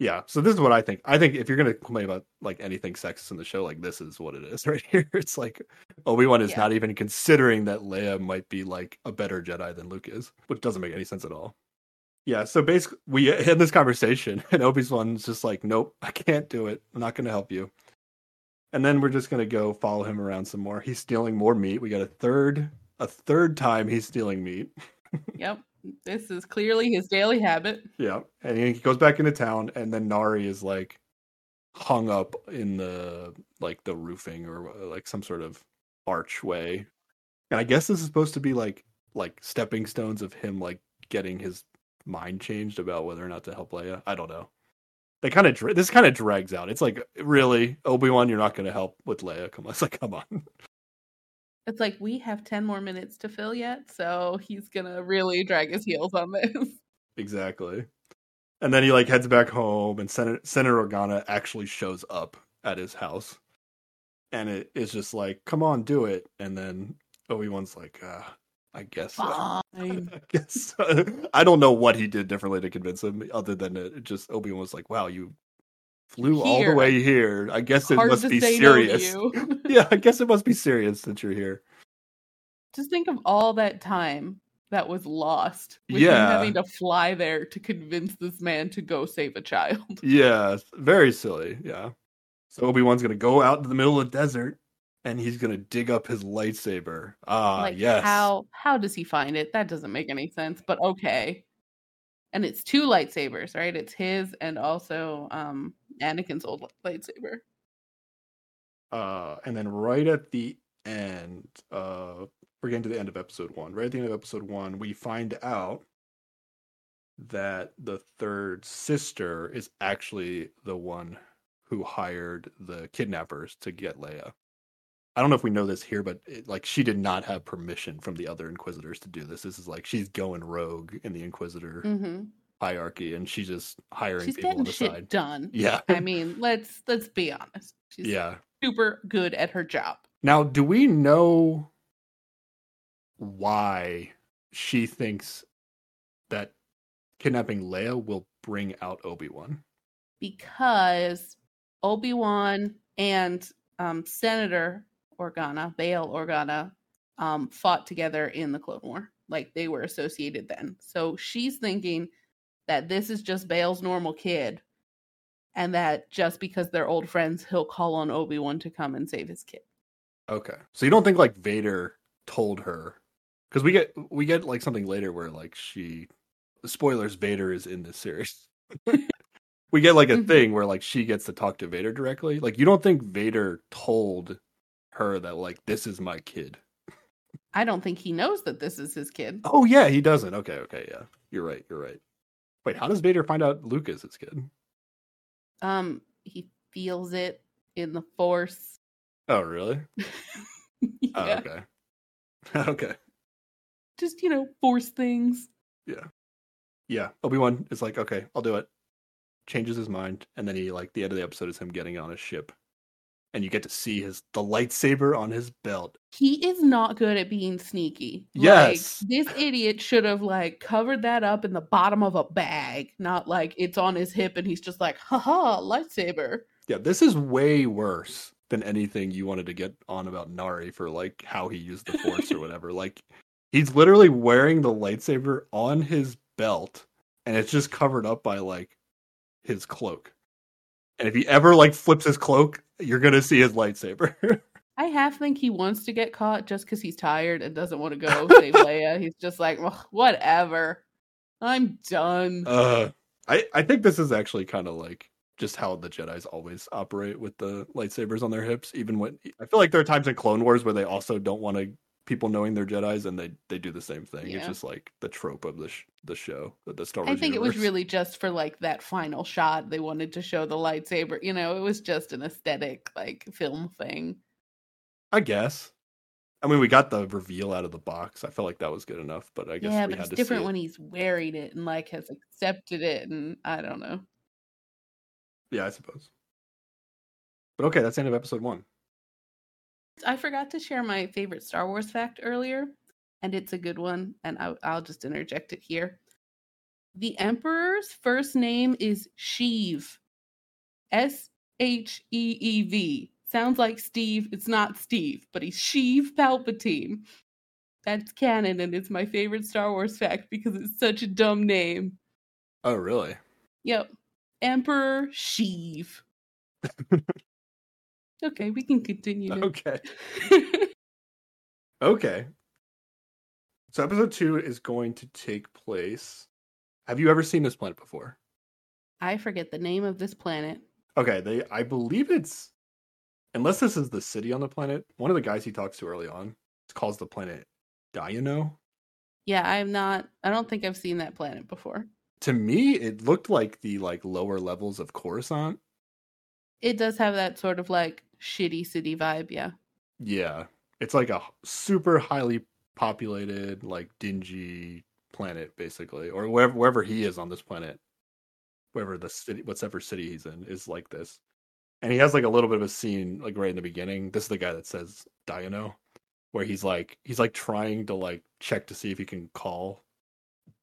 Yeah. So this is what I think. I think if you're gonna complain about like anything sexist in the show, like this is what it is right here. It's like Obi Wan is Yeah. not even considering that Leia might be like a better Jedi than Luke is, which doesn't make any sense at all. Yeah. So basically, we uh, had this conversation, and Obi Wan's just like, "Nope, I can't do it. I'm not gonna help you." And then we're just gonna go follow him around some more. He's stealing more meat. We got a third, a third time he's stealing meat. Yep. This is clearly his daily habit. Yeah, and he goes back into town, and then Nari is like hung up in the like the roofing or like some sort of archway, and I guess this is supposed to be like like stepping stones of him like getting his mind changed about whether or not to help Leia. I don't know. They kind of dra- this kind of drags out. It's like really Obi Wan, you're not going to help with Leia. Come on, it's like come on. It's like we have 10 more minutes to fill yet, so he's gonna really drag his heels on this. Exactly. And then he like heads back home, and Senator, Senator Organa actually shows up at his house, and it is just like, "Come on, do it." And then Obi Wan's like, uh, "I guess." I guess. I don't know what he did differently to convince him, other than it just Obi Wan was like, "Wow, you flew all the way here. I guess it Hard must be say no serious." yeah, I guess it must be serious since you're here. Just think of all that time that was lost with Yeah. having to fly there to convince this man to go save a child. Yeah, very silly. Yeah. So Obi Wan's gonna go out into the middle of the desert and he's gonna dig up his lightsaber. Ah, like yes. how how does he find it? That doesn't make any sense, but okay. And it's two lightsabers, right? It's his and also um Anakin's old lightsaber. Uh, and then right at the end, uh, we're getting to the end of episode one. Right at the end of episode one, we find out that the third sister is actually the one who hired the kidnappers to get Leia. I don't know if we know this here, but it, like she did not have permission from the other Inquisitors to do this. This is like she's going rogue in the Inquisitor Mm-hmm. hierarchy, and she's just hiring She's people on getting the shit side. done. Yeah, I mean, let's let's be honest. She's yeah. super good at her job. Now, do we know why she thinks that kidnapping Leia will bring out Obi Wan? because Obi Wan and um, Senator Organa, Bail Organa, um, fought together in the Clone War. Like they were associated then. So she's thinking that this is just Bail's normal kid, and that just because they're old friends, he'll call on Obi Wan to come and save his kid. Okay, so you don't think like Vader told her because we get we get like something later where like she spoilers Vader is in this series. we get like a Mhm. thing where like she gets to talk to Vader directly. Like you don't think Vader told her that like this is my kid. I don't think he knows that this is his kid. Oh yeah, he doesn't. Okay, okay, yeah. You're right, you're right. Wait, how does Vader find out Luke is his kid? Um, he feels it in the Force. Oh really? Oh, yeah, okay. okay. just you know, Force things. Yeah. Yeah. Obi-Wan is like, okay, I'll do it. Changes his mind, and then he like the end of the episode is him getting on a ship. And you get to see his the lightsaber on his belt. he is not good at being sneaky. Yes. Like, this idiot should have like covered that up in the bottom of a bag, not like it's on his hip and he's just like, haha, lightsaber. Yeah, this is way worse than anything you wanted to get on about Nari for like how he used the force or whatever. Like he's literally wearing the lightsaber on his belt and it's just covered up by like his cloak. And if he ever like flips his cloak, you're going to see his lightsaber. I half think he wants to get caught just because he's tired and doesn't want to go save Leia. He's just like, well, whatever. I'm done. uh I I think this is actually kind of like just how the Jedi's always operate with the lightsabers on their hips even when I feel like there are times in Clone Wars where they also don't want to people knowing they're Jedi's and they they do the same thing. It's just like the trope of the sh- the show, the, the Star I Wars. think it was really just for like that final shot. They wanted to show the lightsaber. You know, it was just an aesthetic like film thing. I guess. I mean, we got the reveal out of the box. I felt like that was good enough, but I guess yeah, we but had it's to different it. when he's wearing it and like has accepted it, and I don't know. Yeah, I suppose. But okay, that's the end of episode one. I forgot to share my favorite Star Wars fact earlier, and it's a good one, and I, I'll just interject it here. The Emperor's first name is Sheev. S H E E V. Sounds like Steve. It's not Steve, but he's Sheev Palpatine. That's canon, and it's my favorite Star Wars fact because it's such a dumb name. Oh, really? Yep. Emperor Sheev. okay, we can continue. now. Okay. Okay. So episode two is going to take place. Have you ever seen this planet before? I forget the name of this planet. Okay, they I believe it's unless this is the city on the planet, one of the guys he talks to early on calls the planet Diano. Yeah, I'm not. I don't think I've seen that planet before. To me, it looked like the like lower levels of Coruscant. It does have that sort of like shitty city vibe. Yeah. Yeah. It's like a super highly populated, like dingy planet, basically. Or wherever wherever he is on this planet. Wherever the city whatever city he's in is like this. And he has like a little bit of a scene like right in the beginning. This is the guy that says Diano, where he's like he's like trying to like check to see if he can call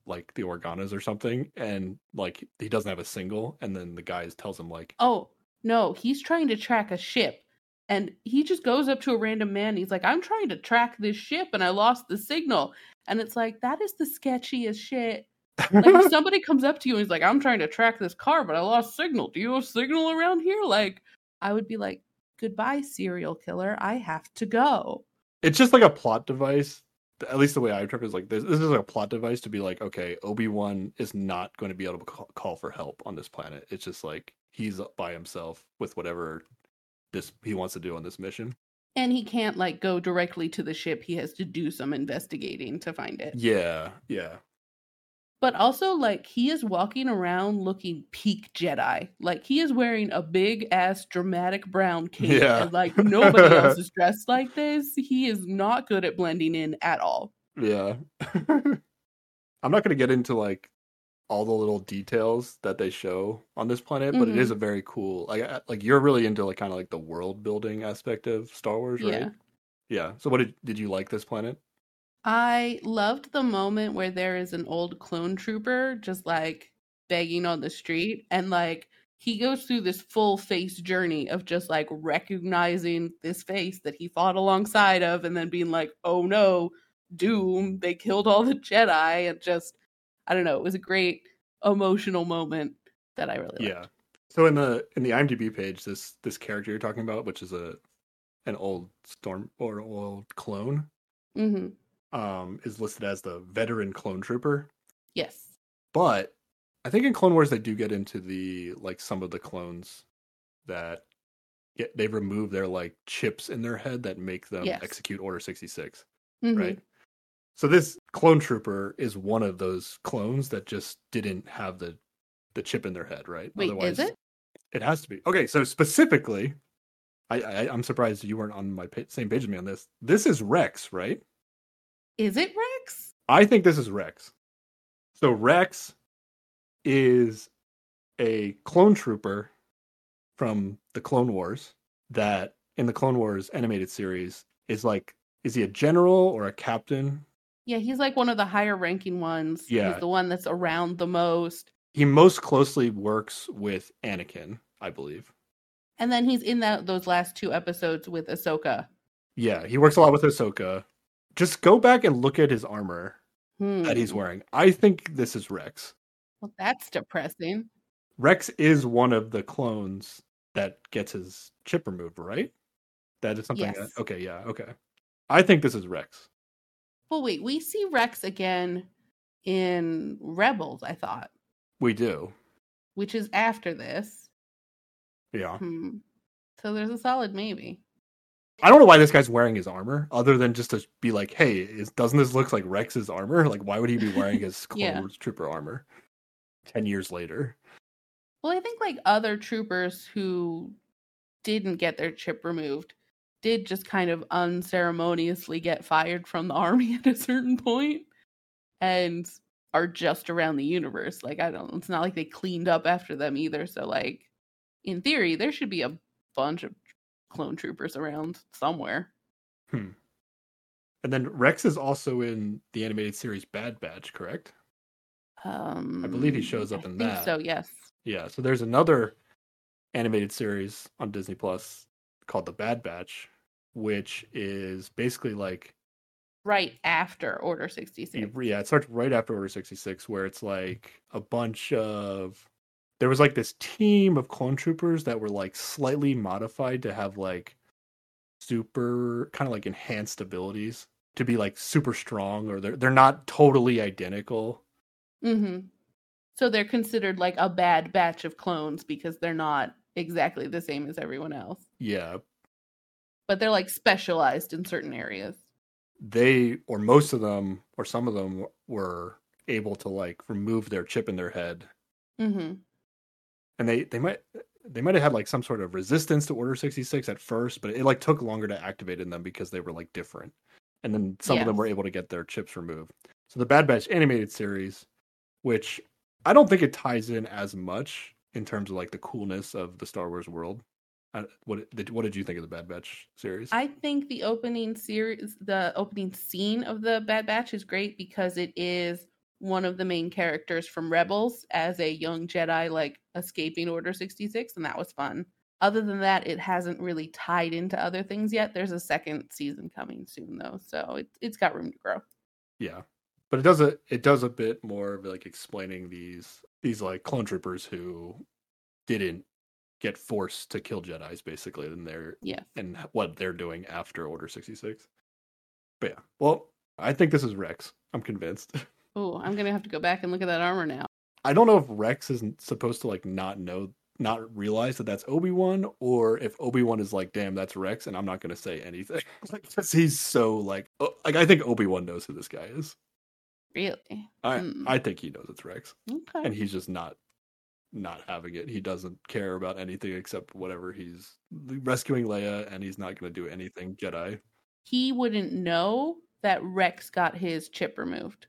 like the Organas or something, and like he doesn't have a single, and then the guy tells him like Oh no, he's trying to track a ship, and he just goes up to a random man. He's like, "I'm trying to track this ship, and I lost the signal." And it's like that is the sketchiest shit. Like if somebody comes up to you and he's like, "I'm trying to track this car, but I lost signal. Do you have signal around here?" Like, I would be like, "Goodbye, serial killer. I have to go." it's just like a plot device. At least the way I interpret it is like this, this is like a plot device to be like, okay, Obi Wan is not going to be able to call, call for help on this planet. It's just like he's by himself with whatever this he wants to do on this mission. And he can't like go directly to the ship. He has to do some investigating to find it. Yeah, yeah, But also, like, he is walking around looking peak Jedi. Like, he is wearing a big ass dramatic brown cape. Yeah. And, like, nobody else is dressed like this. He is not good at blending in at all. yeah. I'm not going to get into like all the little details that they show on this planet, but it is a mm-hmm. very cool. Like, uh, like you're really into like kind of like the world building aspect of Star Wars, right? Yeah. Yeah. So, what did did you like this planet? I loved the moment where there is an old clone trooper just like begging on the street and like he goes through this full face journey of just like recognizing this face that he fought alongside of and then being like, oh no, doom, they killed all the Jedi. And just, I don't know, it was a great emotional moment that I really Yeah. liked. So in the in the IMDb page, this this character you're talking about, which is a an old storm or old clone, hmm um, is listed as the veteran clone trooper. Yes. But I think in Clone Wars they do get into the like some of the clones that get they remove their like chips in their head that make them Yes. execute Order 66, Mhm. right? So this clone trooper is one of those clones that just didn't have the the chip in their head, right? Wait, is it? It has to be. Okay, so specifically I, I I'm surprised you weren't on my pa- same page as me on this. This is Rex, right? Is it Rex? I think this is Rex. So Rex is a clone trooper from the Clone Wars that in the Clone Wars animated series is like is he a general or a captain? Yeah, he's like one of the higher ranking ones. Yeah. He's the one that's around the most. He most closely works with Anakin, I believe. And then he's in that those last two episodes with Ahsoka. Yeah, he works a lot with Ahsoka. Just go back and look at his armor that he's Hmm. wearing. I think this is Rex. Well, that's depressing. Rex is one of the clones that gets his chip removed, right? That is something. Yes. That, okay, yeah, okay. I think this is Rex. Well, wait, we see Rex again in Rebels, I thought, We do. which is after this. Yeah. Hmm. So there's a solid maybe. I don't know why this guy's wearing his armor, other than just to be like, "Hey, is, doesn't this look like Rex's armor? Like, why would he be wearing his Clone Yeah. Trooper armor?" Ten years later. Well, I think like other troopers who didn't get their chip removed did just kind of unceremoniously get fired from the army at a certain point and are just around the universe. Like I don't it's not like they cleaned up after them either. So like in theory there should be a bunch of clone troopers around somewhere. Hmm. And then Rex is also in the animated series Bad Batch, correct? Um I believe he shows up in that. So yes. Yeah. So there's another animated series on Disney Plus called The Bad Batch, which is basically like Right after Order 66. yeah, it starts right after Order 66, where it's like a bunch of there was like this team of clone troopers that were like slightly modified to have like super kind of like enhanced abilities to be like super strong or they're they're not totally identical. hmm So they're considered like a bad batch of clones because they're not exactly the same as everyone else, Yeah, but they're like specialized in certain areas. they or most of them or some of them were able to like remove their chip in their head. Hmm and they they might they might have had like some sort of resistance to order 66 at first but it like took longer to activate in them because they were like different. And then some of them were able to get their chips removed. So the bad batch animated series which i don't think it ties in as much in terms of like the coolness of the star wars world I, what did what did you think of the bad batch series I think the opening series, the opening scene of the Bad Batch is great because it is one of the main characters from Rebels as a young Jedi, like escaping Order 66, and that was fun. Other than that, it hasn't really tied into other things yet. There's a second season coming soon, though, so it, it's got room to grow. Yeah, but it does a it does a bit more of like explaining these these like clone troopers who didn't get forced to kill Jedi's basically, and they're Yes. and what they're doing after Order sixty six. But yeah, well, I think this is Rex. I'm convinced. Oh, I'm gonna have to go back and look at that armor now. I don't know if Rex is supposed to like not know not realize that that's Obi Wan, or if Obi Wan is like, "Damn, that's Rex," and I'm not gonna say anything. like, 'cause he's so like, oh, like I think Obi Wan knows who this guy is. Really? I Hmm. I think he knows it's Rex. Okay. and he's just not not having it. He doesn't care about anything except whatever he's rescuing Leia, and he's not going to do anything Jedi. he wouldn't know that Rex got his chip removed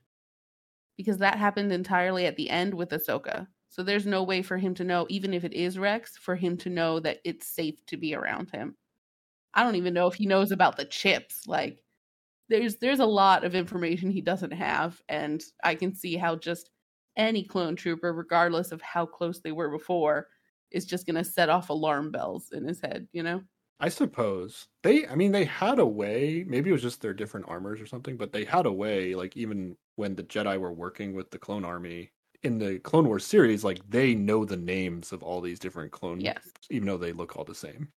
because that happened entirely at the end with Ahsoka. So there's no way for him to know, even if it is Rex, for him to know that it's safe to be around him. I don't even know if he knows about the chips. Like there's there's a lot of information he doesn't have, and I can see how just any clone trooper, regardless of how close they were before, is just going to set off alarm bells in his head, you know? I suppose they. I mean, they had a way. Maybe it was just their different armors or something, but they had a way. Like even when the Jedi were working with the clone army in the Clone Wars series, like they know the names of all these different clone. Yes. Even though they look all the same.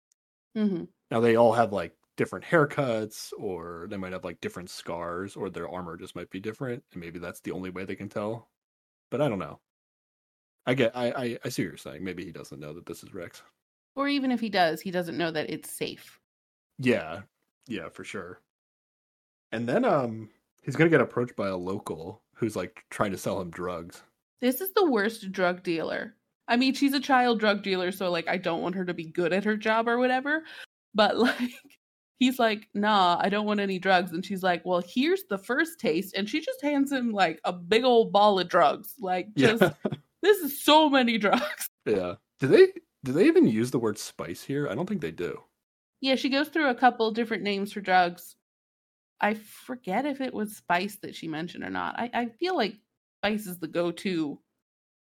hmm Now they all have like different haircuts, or they might have like different scars, or their armor just might be different, and maybe that's the only way they can tell. But I don't know. I get. I. I, I see what you're saying. Maybe he doesn't know that this is Rex. Or even if he does, he doesn't know that it's safe. Yeah, yeah, for sure. And then um he's gonna get approached by a local who's like trying to sell him drugs. This is the worst drug dealer. I mean, she's a child drug dealer, so like I don't want her to be good at her job or whatever. But like he's like, "Nah, I don't want any drugs." And she's like, "Well, here's the first taste." And she just hands him like a big old ball of drugs. Like just Yeah. this is so many drugs. yeah. Do they do they even use the word spice here? I don't think they do. Yeah, she goes through a couple different names for drugs. I forget if it was spice that she mentioned or not. I, I feel like spice is the go-to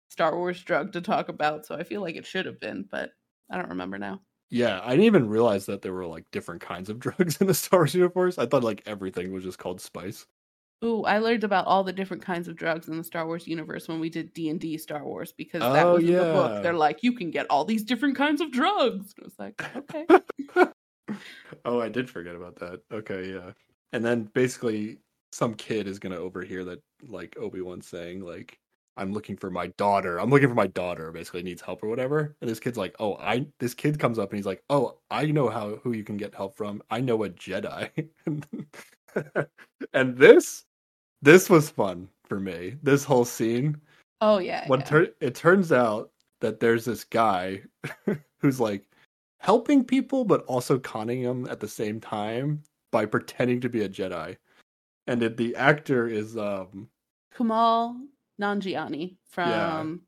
Star Wars drug to talk about, so I feel like it should have been, but I don't remember now. Yeah, I didn't even realize that there were like different kinds of drugs in the Star Wars universe. I thought like everything was just called spice. Ooh, I learned about all the different kinds of drugs in the Star Wars universe when we did D and D Star Wars because that Oh, was in the book. They're like, you can get all these different kinds of drugs. And I was like, okay. oh, I did forget about that. Okay, yeah. And then basically some kid is gonna overhear that like Obi Wan saying like I'm looking for my daughter. I'm looking for my daughter. Basically needs help or whatever. And this kid's like, oh, I. This kid comes up and he's like, oh, I know how who you can get help from. I know a Jedi. and this, this was fun for me. This whole scene. Oh yeah. What yeah. tur- it turns out that there's this guy who's like helping people but also conning them at the same time by pretending to be a Jedi. And it, the actor is um Kumail Nanjiani from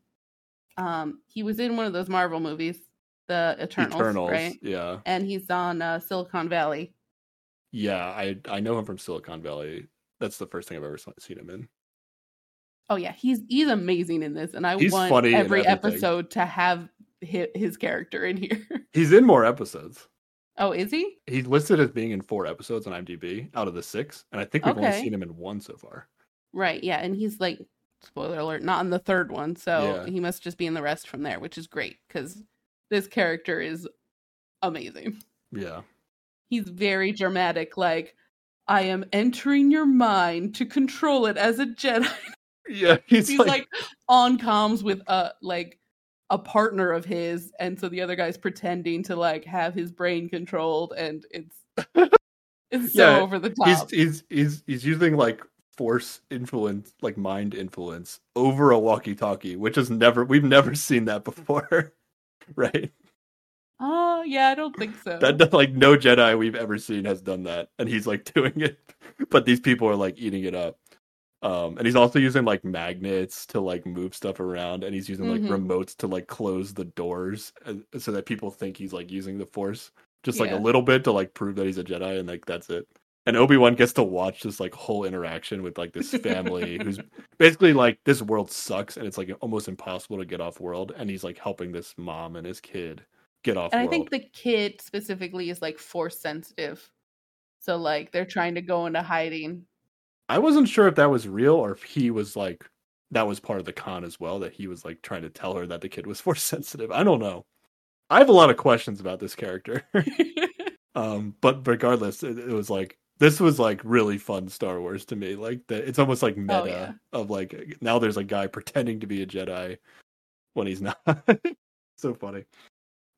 Yeah. um he was in one of those Marvel movies, the Eternals, Eternals. right? Yeah. And he's on uh, Silicon Valley. Yeah, I I know him from Silicon Valley. That's the first thing I've ever seen him in. Oh yeah, he's he's amazing in this, and I He's want every episode to have his, his character in here. He's in more episodes. oh, is he? He's listed as being in four episodes on IMDb out of the six, and I think we've only seen him in one so far. Right, yeah, and he's like spoiler alert, not in the third one, so Yeah. he must just be in the rest from there, which is great because this character is amazing. Yeah. He's very dramatic, like I am entering your mind to control it as a Jedi. Yeah, he's, he's like, like, on comms with a like a partner of his and so the other guy's pretending to like have his brain controlled and it's it's so Yeah, over the top. he's he's he's he's using like force influence, like mind influence over a walkie-talkie, which is never we've never seen that before, right? oh yeah i don't think so That like no Jedi we've ever seen has done that, and he's like doing it, but these people are like eating it up. Um, and he's also using like magnets to like move stuff around, and he's using like Mhm. remotes to like close the doors, so that people think he's like using the Force just like a little bit to like prove that he's a Jedi, and like that's it. And Obi Wan gets to watch this like whole interaction with like this family who's basically like this world sucks, and it's like almost impossible to get off world, and he's like helping this mom and his kid get off and i think the kid specifically is like force sensitive so like they're trying to go into hiding I wasn't sure if that was real or if he was like that was part of the con as well that he was like trying to tell her that the kid was force sensitive. I don't know. I have a lot of questions about this character. um but regardless it, it was like this was like really fun Star Wars to me. Like the, it's almost like meta Oh, yeah. of like now there's a guy pretending to be a Jedi when he's not. so funny.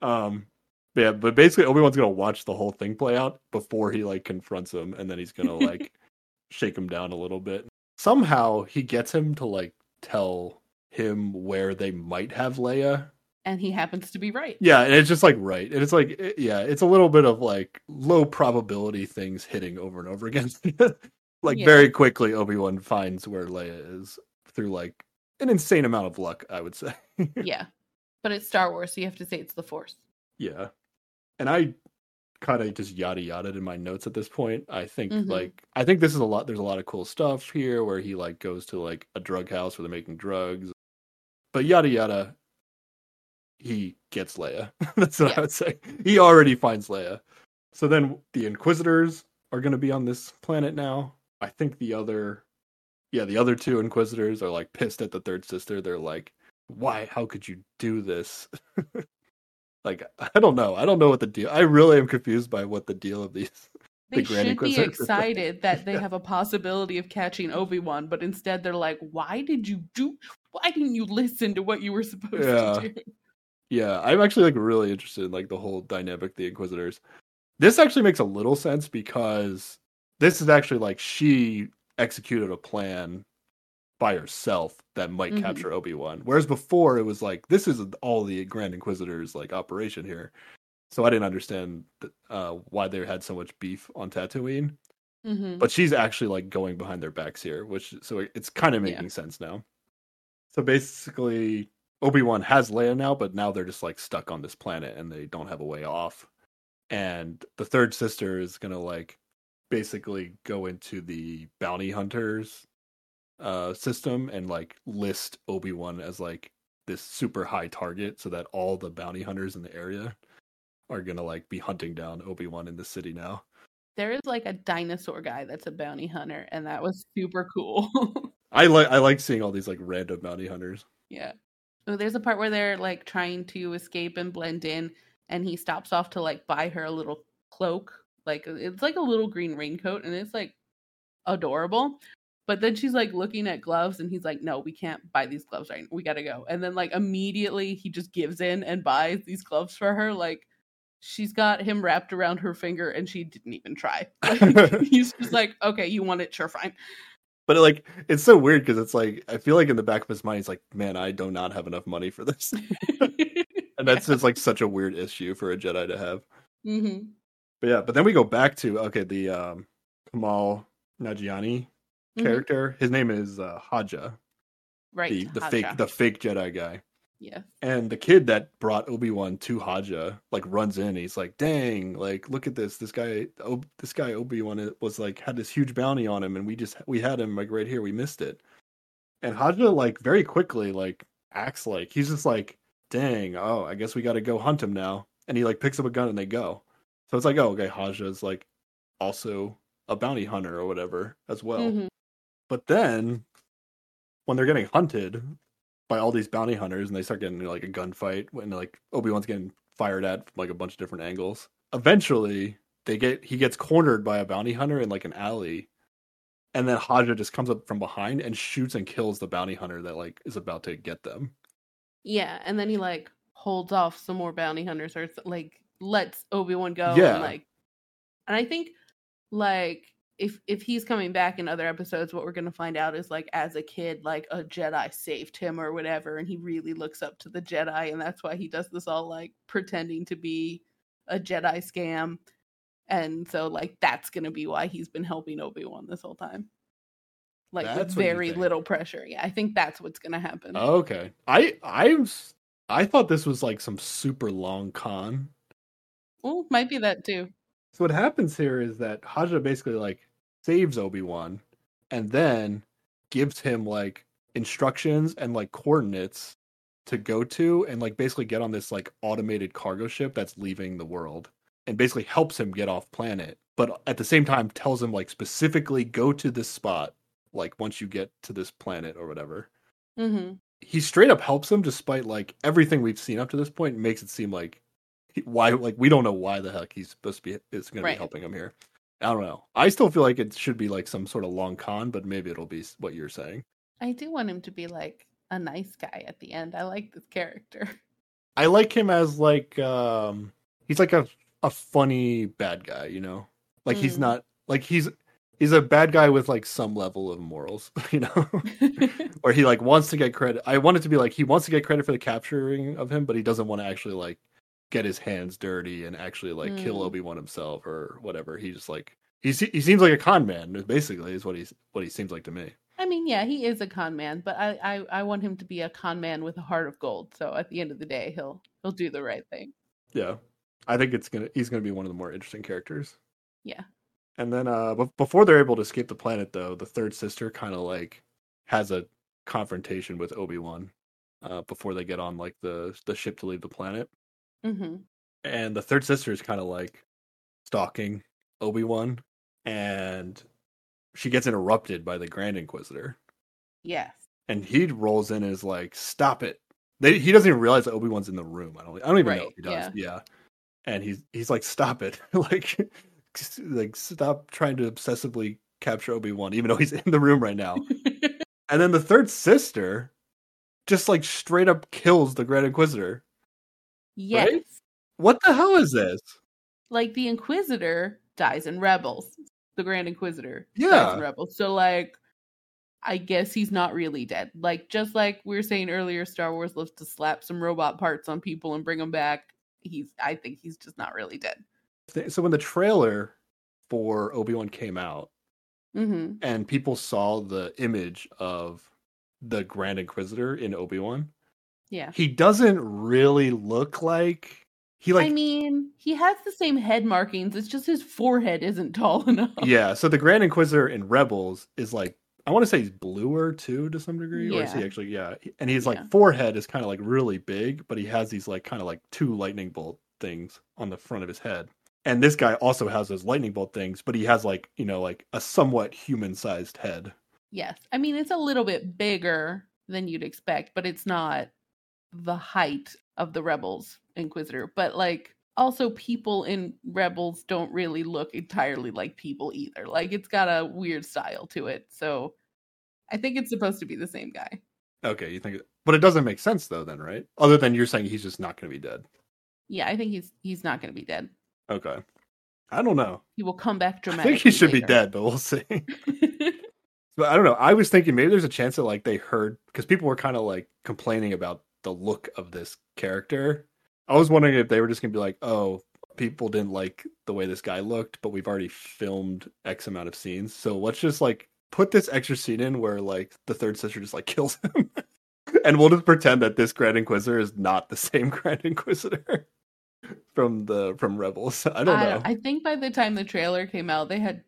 Um but yeah, but basically Obi-Wan's gonna watch the whole thing play out before he like confronts him and then he's gonna like shake him down a little bit. Somehow he gets him to like tell him where they might have Leia. And he happens to be right Yeah, and it's just like right. And it's like it- yeah, it's a little bit of like low probability things hitting over and over again. like Yeah. very quickly Obi-Wan finds where Leia is through like an insane amount of luck, I would say. yeah but it's star wars so you have to say it's the force yeah. And I kind of just yada yada in my notes at this point. I think Mhm. like I think this is a lot. There's a lot of cool stuff here where he like goes to like a drug house where they're making drugs, but yada yada. He gets Leia. That's what Yeah. I would say. He already finds Leia. So then the Inquisitors are going to be on this planet now. I think the other, yeah, the other two Inquisitors are like pissed at the third sister. They're like, "Why? How could you do this?" like I don't know. I don't know what the deal. I really am confused by what the deal of these. They the should be excited that they have a possibility of catching Obi Wan, but instead they're like, "Why did you do? Why didn't you listen to what you were supposed Yeah. to do?" Yeah, I'm actually like really interested in like the whole dynamic the Inquisitors. This actually makes a little sense because this is actually like she executed a plan by herself that might Mhm. capture Obi-Wan. Whereas before it was like this is all the Grand Inquisitors like operation here. So I didn't understand uh, why they had so much beef on Tatooine. hmm but she's actually like going behind their backs here which so it's kind of Yeah. making sense now so basically obi-wan has leia now but now they're just like stuck on this planet and they don't have a way off and the third sister is gonna like basically go into the bounty hunters uh system and like list obi-wan as like this super high target so that all the bounty hunters in the area are gonna like be hunting down obi-wan in the city now There is like a dinosaur guy that's a bounty hunter, and that was super cool. I like I like seeing all these like random bounty hunters. yeah. Oh, there's a part where they're like trying to escape and blend in, and he stops off to like buy her a little cloak. Like it's like a little green raincoat, and it's like adorable. But then she's like looking at gloves, and he's like, "No, we can't buy these gloves right. now. We gotta go." And then like immediately he just gives in and buys these gloves for her. Like she's got him wrapped around her finger, and she didn't even try. Like, he's just like, "Okay, you want it? Sure, fine." But like it's so weird because it's like I feel like in the back of his mind he's like, man, I do not have enough money for this, and that's just like such a weird issue for a Jedi to have. hmm But yeah, but then we go back to okay, the um, Kumail Nanjiani Mhm. character. His name is uh, Haja, right. the the fake the fake Jedi guy. Yeah. And the kid that brought Obi Wan to Haja like runs in. He's like, "Dang! Like, look at this. This guy, oh, this guy Obi Wan was like had this huge bounty on him, and we just we had him like right here. We missed it." And Haja like very quickly like acts like he's just like, "Dang! Oh, I guess we got to go hunt him now." And he like picks up a gun and they go. So it's like, oh, okay, Haja is like also a bounty hunter or whatever as well. Mhm. But then when they're getting hunted by all these bounty hunters and they start getting like a gunfight when like Obi-Wan's getting fired at from like a bunch of different angles. Eventually they get he gets cornered by a bounty hunter in like an alley. And then Haja just comes up from behind and shoots and kills the bounty hunter that like is about to get them. Yeah, and then he like holds off some more bounty hunters or like lets Obi-Wan go Yeah. and like and I think like if if he's coming back in other episodes what we're going to find out is like as a kid like a Jedi saved him or whatever and he really looks up to the Jedi and that's why he does this all like pretending to be a Jedi scam and so like that's going to be why he's been helping Obi-Wan this whole time. Like That's with very little pressure. Yeah, I think that's what's going to happen. Okay. I I was I thought this was like some super long con. Well, might be that too. So what happens here is that Haja basically like saves Obi-Wan and then gives him like instructions and like coordinates to go to and like basically get on this like automated cargo ship that's leaving the world and basically helps him get off planet but at the same time tells him like specifically go to this spot like once you get to this planet or whatever. Hmm he straight up helps him despite like everything we've seen up to this point makes it seem like why like we don't know why the heck he's supposed to be is going to be helping him here i don't know i still feel like it should be like some sort of long con but maybe it'll be what you're saying I do want him to be like a nice guy at the end. I like this character. i like him as like um he's like a a funny bad guy you know like he's Mm. not like he's he's a bad guy with like some level of morals you know or he like wants to get credit. I want it to be like he wants to get credit for the capturing of him, but he doesn't want to actually like get his hands dirty and actually like kill Mm. Obi Wan himself or whatever. He just like he he seems like a con man. Basically, is what he's what he seems like to me. I mean, yeah, he is a con man, but I, I I want him to be a con man with a heart of gold. So at the end of the day, he'll he'll do the right thing. Yeah. I think it's gonna he's gonna be one of the more interesting characters. Yeah. And then uh b- before they're able to escape the planet though, the third sister kind of like has a confrontation with Obi-Wan uh before they get on like the the ship to leave the planet. Hmm And the third sister is kind of like stalking Obi-Wan and she gets interrupted by the Grand Inquisitor. Yes. And he rolls in and is like, "Stop it." They, he doesn't even realize that Obi-Wan's in the room. I don't I don't even know if he does. Yeah. And he's he's like, "Stop it." like like stop trying to obsessively capture Obi-Wan even though he's in the room right now. and then the third sister just like straight up kills the Grand Inquisitor. Yes. What the hell is this? Like the Inquisitor dies in Rebels. The Grand Inquisitor yeah. dies in Rebels. So like I guess he's not really dead. Like just like we were saying earlier, Star Wars loves to slap some robot parts on people and bring them back. He's I think he's just not really dead. So when the trailer for Obi-Wan came out hmm and people saw the image of the Grand Inquisitor in Obi-Wan, Yeah. he doesn't really look like he like I mean, he has the same head markings. It's just his forehead isn't tall enough. yeah. So the Grand Inquisitor in Rebels is like I want to say he's bluer too to some degree, or is he actually? Yeah, and he's Yeah. like forehead is kind of like really big, but he has these like kind of like two lightning bolt things on the front of his head. And this guy also has those lightning bolt things, but he has like you know like a somewhat human sized head. Yes. I mean, it's a little bit bigger than you'd expect, but it's not the height of the Rebels Inquisitor. But like, also, people in Rebels don't really look entirely like people either. Like, it's got a weird style to it. So I think it's supposed to be the same guy. Okay, you think, but it doesn't make sense though, then, right? Other than you're saying he's just not going to be dead. Yeah, I think he's he's not going to be dead. Okay, I don't know. He will come back dramatically. I think he should be dead, but we'll see. but I don't know. I was thinking maybe there's a chance that like they heard because people were kind of like complaining about the look of this character. I was wondering if they were just gonna be like, oh, people didn't like the way this guy looked, but we've already filmed X amount of scenes, so let's just like put this extra scene in where like the third sister just like kills him. and we'll just pretend that this Grand Inquisitor is not the same Grand Inquisitor from the from Rebels. I don't know. I think by the time the trailer came out, they had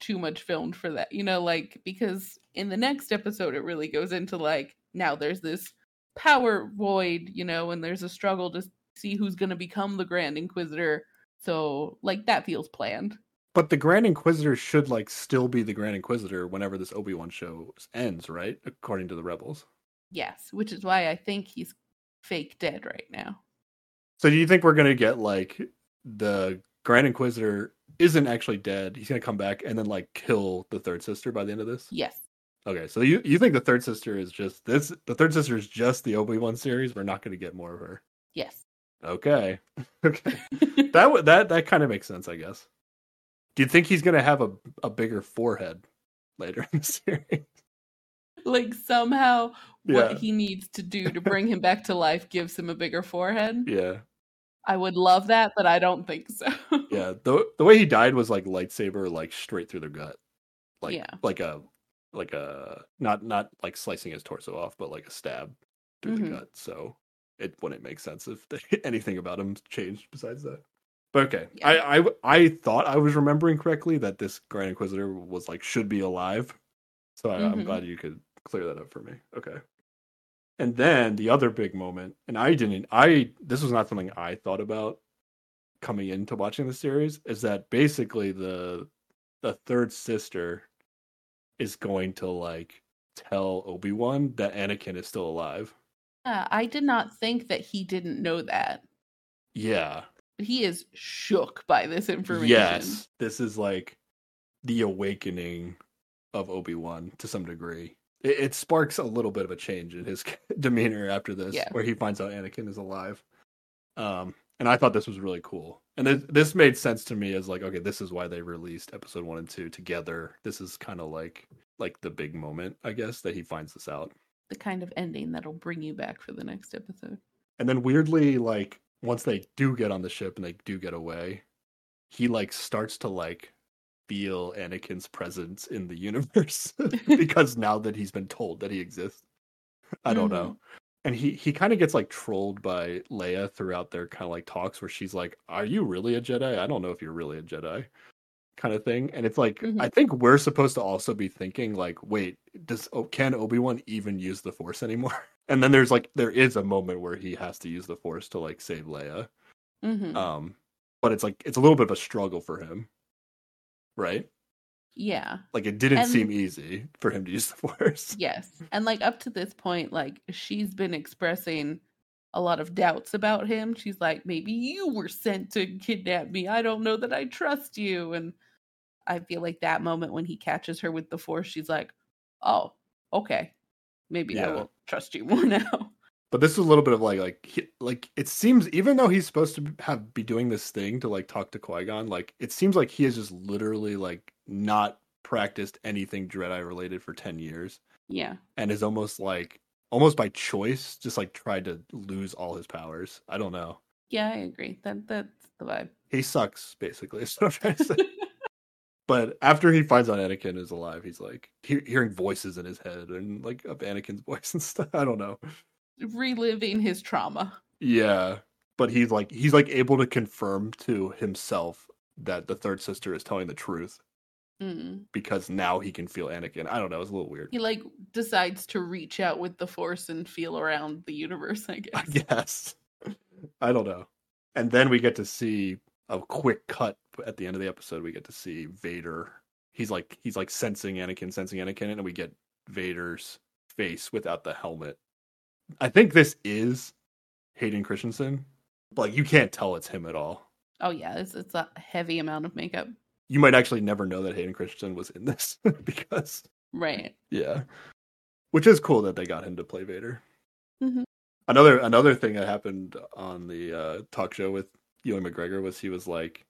too much filmed for that. You know, like because in the next episode, it really goes into like now there's this power void, you know, and there's a struggle to see who's going to become the Grand Inquisitor. So, like that feels planned. But the Grand Inquisitor should like still be the Grand Inquisitor whenever this Obi Wan show ends, right? According to the rebels. Yes, which is why I think he's fake dead right now. So do you think we're gonna get like the Grand Inquisitor isn't actually dead? He's gonna come back and then like kill the third sister by the end of this. Yes. Okay, so you you think the third sister is just this? The third sister is just the Obi Wan series. We're not gonna get more of her. Yes. Okay, okay. that would that that kind of makes sense, I guess. Do you think he's gonna have a a bigger forehead later in the series? like somehow Yeah. what he needs to do to bring him back to life gives him a bigger forehead. Yeah. I would love that, but I don't think so. Yeah, the the way he died was like lightsaber, like straight through the gut, like Yeah. like a like a not not like slicing his torso off, but like a stab through Mhm. the gut. So it wouldn't make sense if anything about him changed besides that. But okay, Yeah. I, I I thought I was remembering correctly that this Grand Inquisitor was like should be alive. So I, I'm Mhm. glad you could clear that up for me. Okay. And then the other big moment, and I didn't, I this was not something I thought about coming into watching the series, is that basically the the third sister is going to like tell Obi Wan that Anakin is still alive. Yeah, I did not think that he didn't know that. Yeah. But he is shook by this information. Yes. This is like the awakening of Obi Wan to some degree. It, it sparks a little bit of a change in his demeanor after this, Yeah. where he finds out Anakin is alive. Um, and I thought this was really cool, and this, this made sense to me as like, okay, this is why they released episode one and two together. This is kind of like like the big moment, I guess, that he finds this out. The kind of ending that'll bring you back for the next episode. And then weirdly, like once they do get on the ship and they do get away, he like starts to like feel Anakin's presence in the universe because now that he's been told that he exists. I don't mm-hmm. know. And he he kind of gets like trolled by Leia throughout their kind of like talks where she's like, "Are you really a Jedi? I don't know if you're really a Jedi." kind of thing. And it's like Mhm. I think we're supposed to also be thinking like, "Wait, does can Obi-Wan even use the Force anymore?" And then there's like there is a moment where he has to use the Force to like save Leia. hmm Um but it's like it's a little bit of a struggle for him. Right? Yeah. Like it didn't And- seem easy for him to use the Force. Yes. And like up to this point, like she's been expressing a lot of doubts about him. She's like, maybe you were sent to kidnap me. I don't know that I trust you. And I feel like that moment when he catches her with the force, she's like, oh, okay. Maybe I will trust you more now. But this is a little bit of like like he, like it seems even though he's supposed to have be doing this thing to like talk to Qui Gon, like it seems like he has just literally like not practiced anything Jedi related for ten years, Yeah. and is almost like almost by choice just like tried to lose all his powers. I don't know. Yeah, I agree. That that's the vibe. He sucks basically. Is what I'm trying to say. but after he finds out Anakin is alive, he's like he- hearing voices in his head and like of Anakin's voice and stuff. I don't know. Reliving his trauma. Yeah, but he's like he's like able to confirm to himself that the third sister is telling the truth Mm. because now he can feel Anakin. I don't know, it's a little weird. He like decides to reach out with the force and feel around the universe, I I guess. guess. I don't know. And then we get to see a quick cut at the end of the episode. We get to see Vader. He's like he's like sensing Anakin, sensing Anakin, and we get Vader's face without the helmet. I think this is Hayden Christensen. But like you can't tell it's him at all. Oh yeah, it's it's a heavy amount of makeup. you might actually never know that Hayden Christensen was in this because Right. yeah, which is cool that they got him to play Vader. Mhm. Another another thing that happened on the uh, talk show with Ewan McGregor was he was like,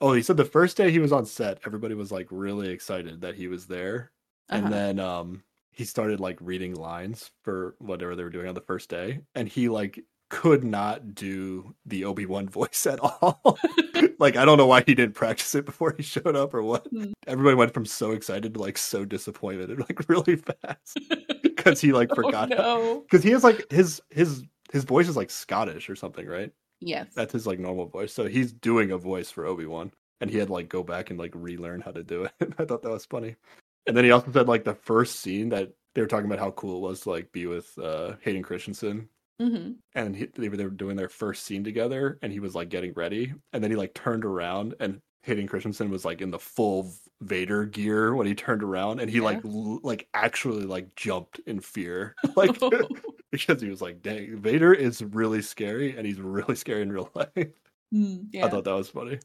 oh, he said the first day he was on set, everybody was like really excited that he was there, Uh-huh. and then um he started like reading lines for whatever they were doing on the first day, and he like could not do the Obi Wan voice at all. like I don't know why he didn't practice it before he showed up or what. Hmm. Everybody went from so excited to like so disappointed like really fast because he like Oh, forgot no. because he has like his his his voice is like Scottish or something, right? Yes. That's his like normal voice. So he's doing a voice for Obi Wan, and he had to, like go back and like relearn how to do it. I thought that was funny. And then he also said like the first scene that they were talking about how cool it was to like be with uh, Hayden Christensen hmm and he, they were they were doing their first scene together, and he was like getting ready, and then he like turned around, and Hayden Christensen was like in the full Vader gear when he turned around, and he like l- like actually like jumped in fear, like because he was like, "Dang, Vader is really scary, and he's really scary in real life." Mm, yeah. I thought that was funny,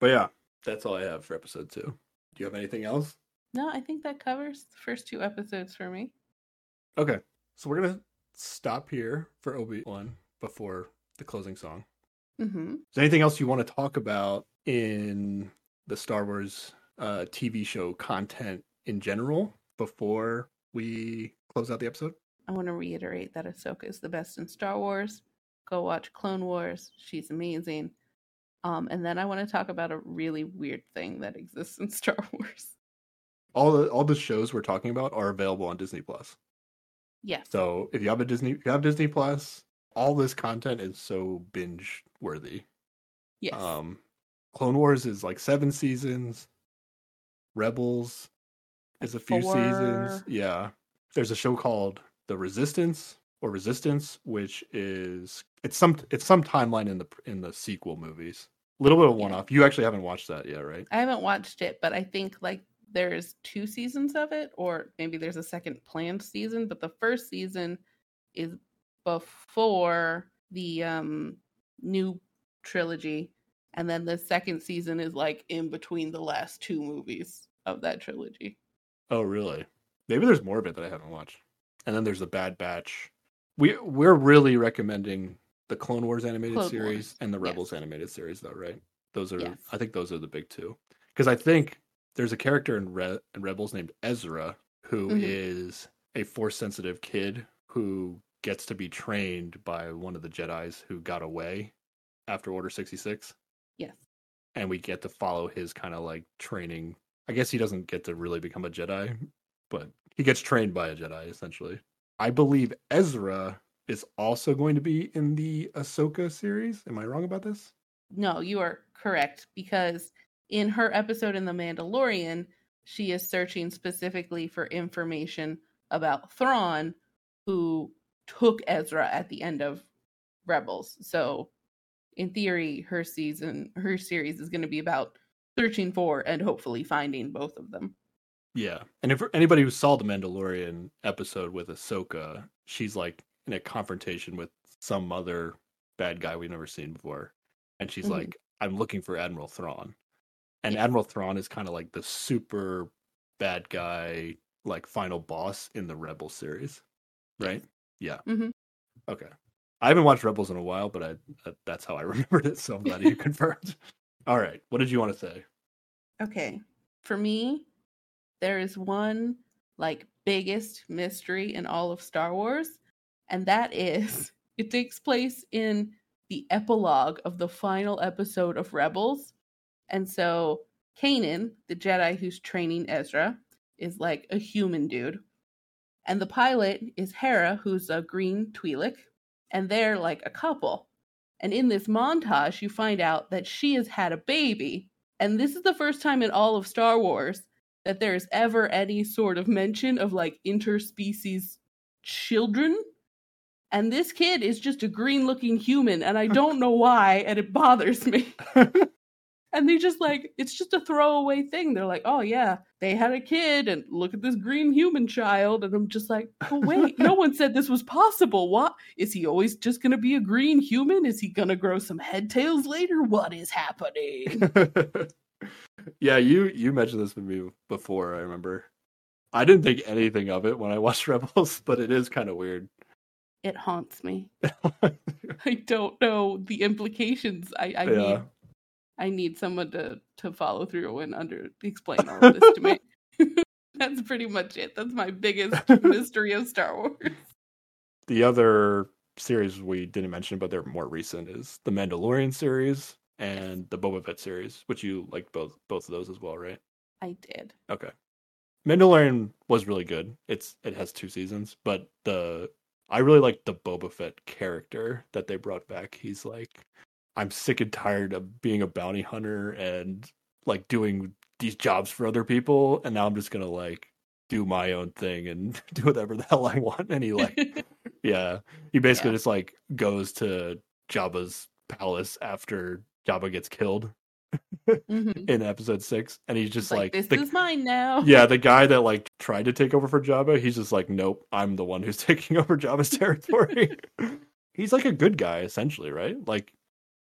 but yeah, that's all I have for episode two. Do you have anything else? No, I think that covers the first two episodes for me. Okay, so we're gonna stop here for Obi Wan before the closing song. hmm Is there anything else you want to talk about in the Star Wars uh, TV show content in general before we close out the episode? I want to reiterate that Ahsoka is the best in Star Wars. Go watch Clone Wars. She's amazing. Um, and then I want to talk about a really weird thing that exists in Star Wars. All the all the shows we're talking about are available on Disney Plus. Yes. So if you have a Disney, if you have Disney Plus, all this content is so binge worthy. yes. Um, Clone Wars is like seven seasons. Rebels is a few seasons. Yeah. There's a show called The Resistance or Resistance, which is it's some it's some timeline in the in the sequel movies. A little bit of one off. You actually haven't watched that yet, right? I haven't watched it, but I think like there's two seasons of it, or maybe there's a second planned season. But the first season is before the um new trilogy, and then the second season is like in between the last two movies of that trilogy. Oh, really? Maybe there's more of it that I haven't watched. And then there's the Bad Batch. We we're really recommending the Clone Wars animated Clone series Wars, and the yes. Rebels animated series, though, right? Those are Yes. I think those are the big two. Because I think there's a character in, Re- in Rebels named Ezra who is Mhm. a force sensitive kid who gets to be trained by one of the Jedi's who got away after Order sixty six Yes. and we get to follow his kind of like training. I guess he doesn't get to really become a Jedi, but he gets trained by a Jedi essentially. I believe Ezra is also going to be in the Ahsoka series. Am I wrong about this? No, you are correct because in her episode in The Mandalorian, she is searching specifically for information about Thrawn, who took Ezra at the end of Rebels. So, in theory, her season, her series is going to be about searching for and hopefully finding both of them. Yeah, and if anybody who saw the Mandalorian episode with Ahsoka, she's like in a confrontation with some other bad guy we've never seen before, and she's Mhm. like, "I'm looking for Admiral Thrawn," and Admiral Thrawn is kind of like the super bad guy, like final boss in the Rebel series, right? Yeah. Mhm. Okay. I haven't watched Rebels in a while, but I that, that's how I remembered it. So I'm glad you confirmed. All right. What did you want to say? Okay. For me, there is one like biggest mystery in all of Star Wars, and that is it takes place in the epilogue of the final episode of Rebels. And so Kanan, the Jedi who's training Ezra, is like a human dude. And the pilot is Hera, who's a green Twi'lek, and they're like a couple. And in this montage, you find out that she has had a baby and this is the first time in all of Star Wars that there's ever any sort of mention of like interspecies children. And this kid is just a green looking human, and I don't know why, and it bothers me. and they just like, it's just a throwaway thing. They're like, oh yeah, they had a kid, and look at this green human child. And I'm just like, oh wait, no one said this was possible. What? Is he always just gonna be a green human? Is he gonna grow some head tails later? What is happening? yeah, you you mentioned this with me before. I remember. I didn't think anything of it when I watched Rebels, but it is kind of weird. it haunts me. I don't know the implications. I, I Yeah. need I need someone to to follow through and under explain all of this to me. That's pretty much it. That's my biggest mystery of Star Wars. the other series we didn't mention, but they're more recent, is the Mandalorian series and the Boba Fett series, which you liked both both of those as well, right? I did. Okay. Mandalorian was really good. It's it has two seasons, but the I really like the Boba Fett character that they brought back. He's like I'm sick and tired of being a bounty hunter and like doing these jobs for other people and now I'm just going to like do my own thing and do whatever the hell I want and he like yeah, he basically Yeah. just like goes to Jabba's palace after Jabba gets killed Mhm. in episode 6 and he's just like, like, this the- is mine now. yeah, the guy that like tried to take over for Jabba, he's just like, nope, I'm the one who's taking over Jabba's territory. he's like a good guy, essentially, right? Like,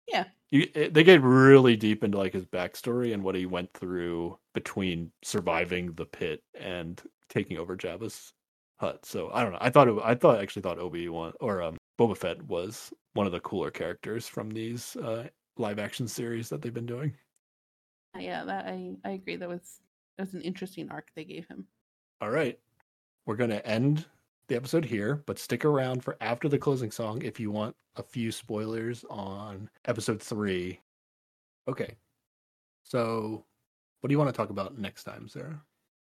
Yeah. you, they get really deep into like his backstory and what he went through between surviving the pit and taking over Jabba's hut. So I don't know. I thought it, I thought actually thought Obi Wan or um, Boba Fett was one of the cooler characters from these uh, live action series that they've been doing. Yeah, that I I agree. That was that was an interesting arc they gave him. All right. We're going to end the episode here, but stick around for after the closing song if you want a few spoilers on episode three. Okay. So, what do you want to talk about next time, Sarah?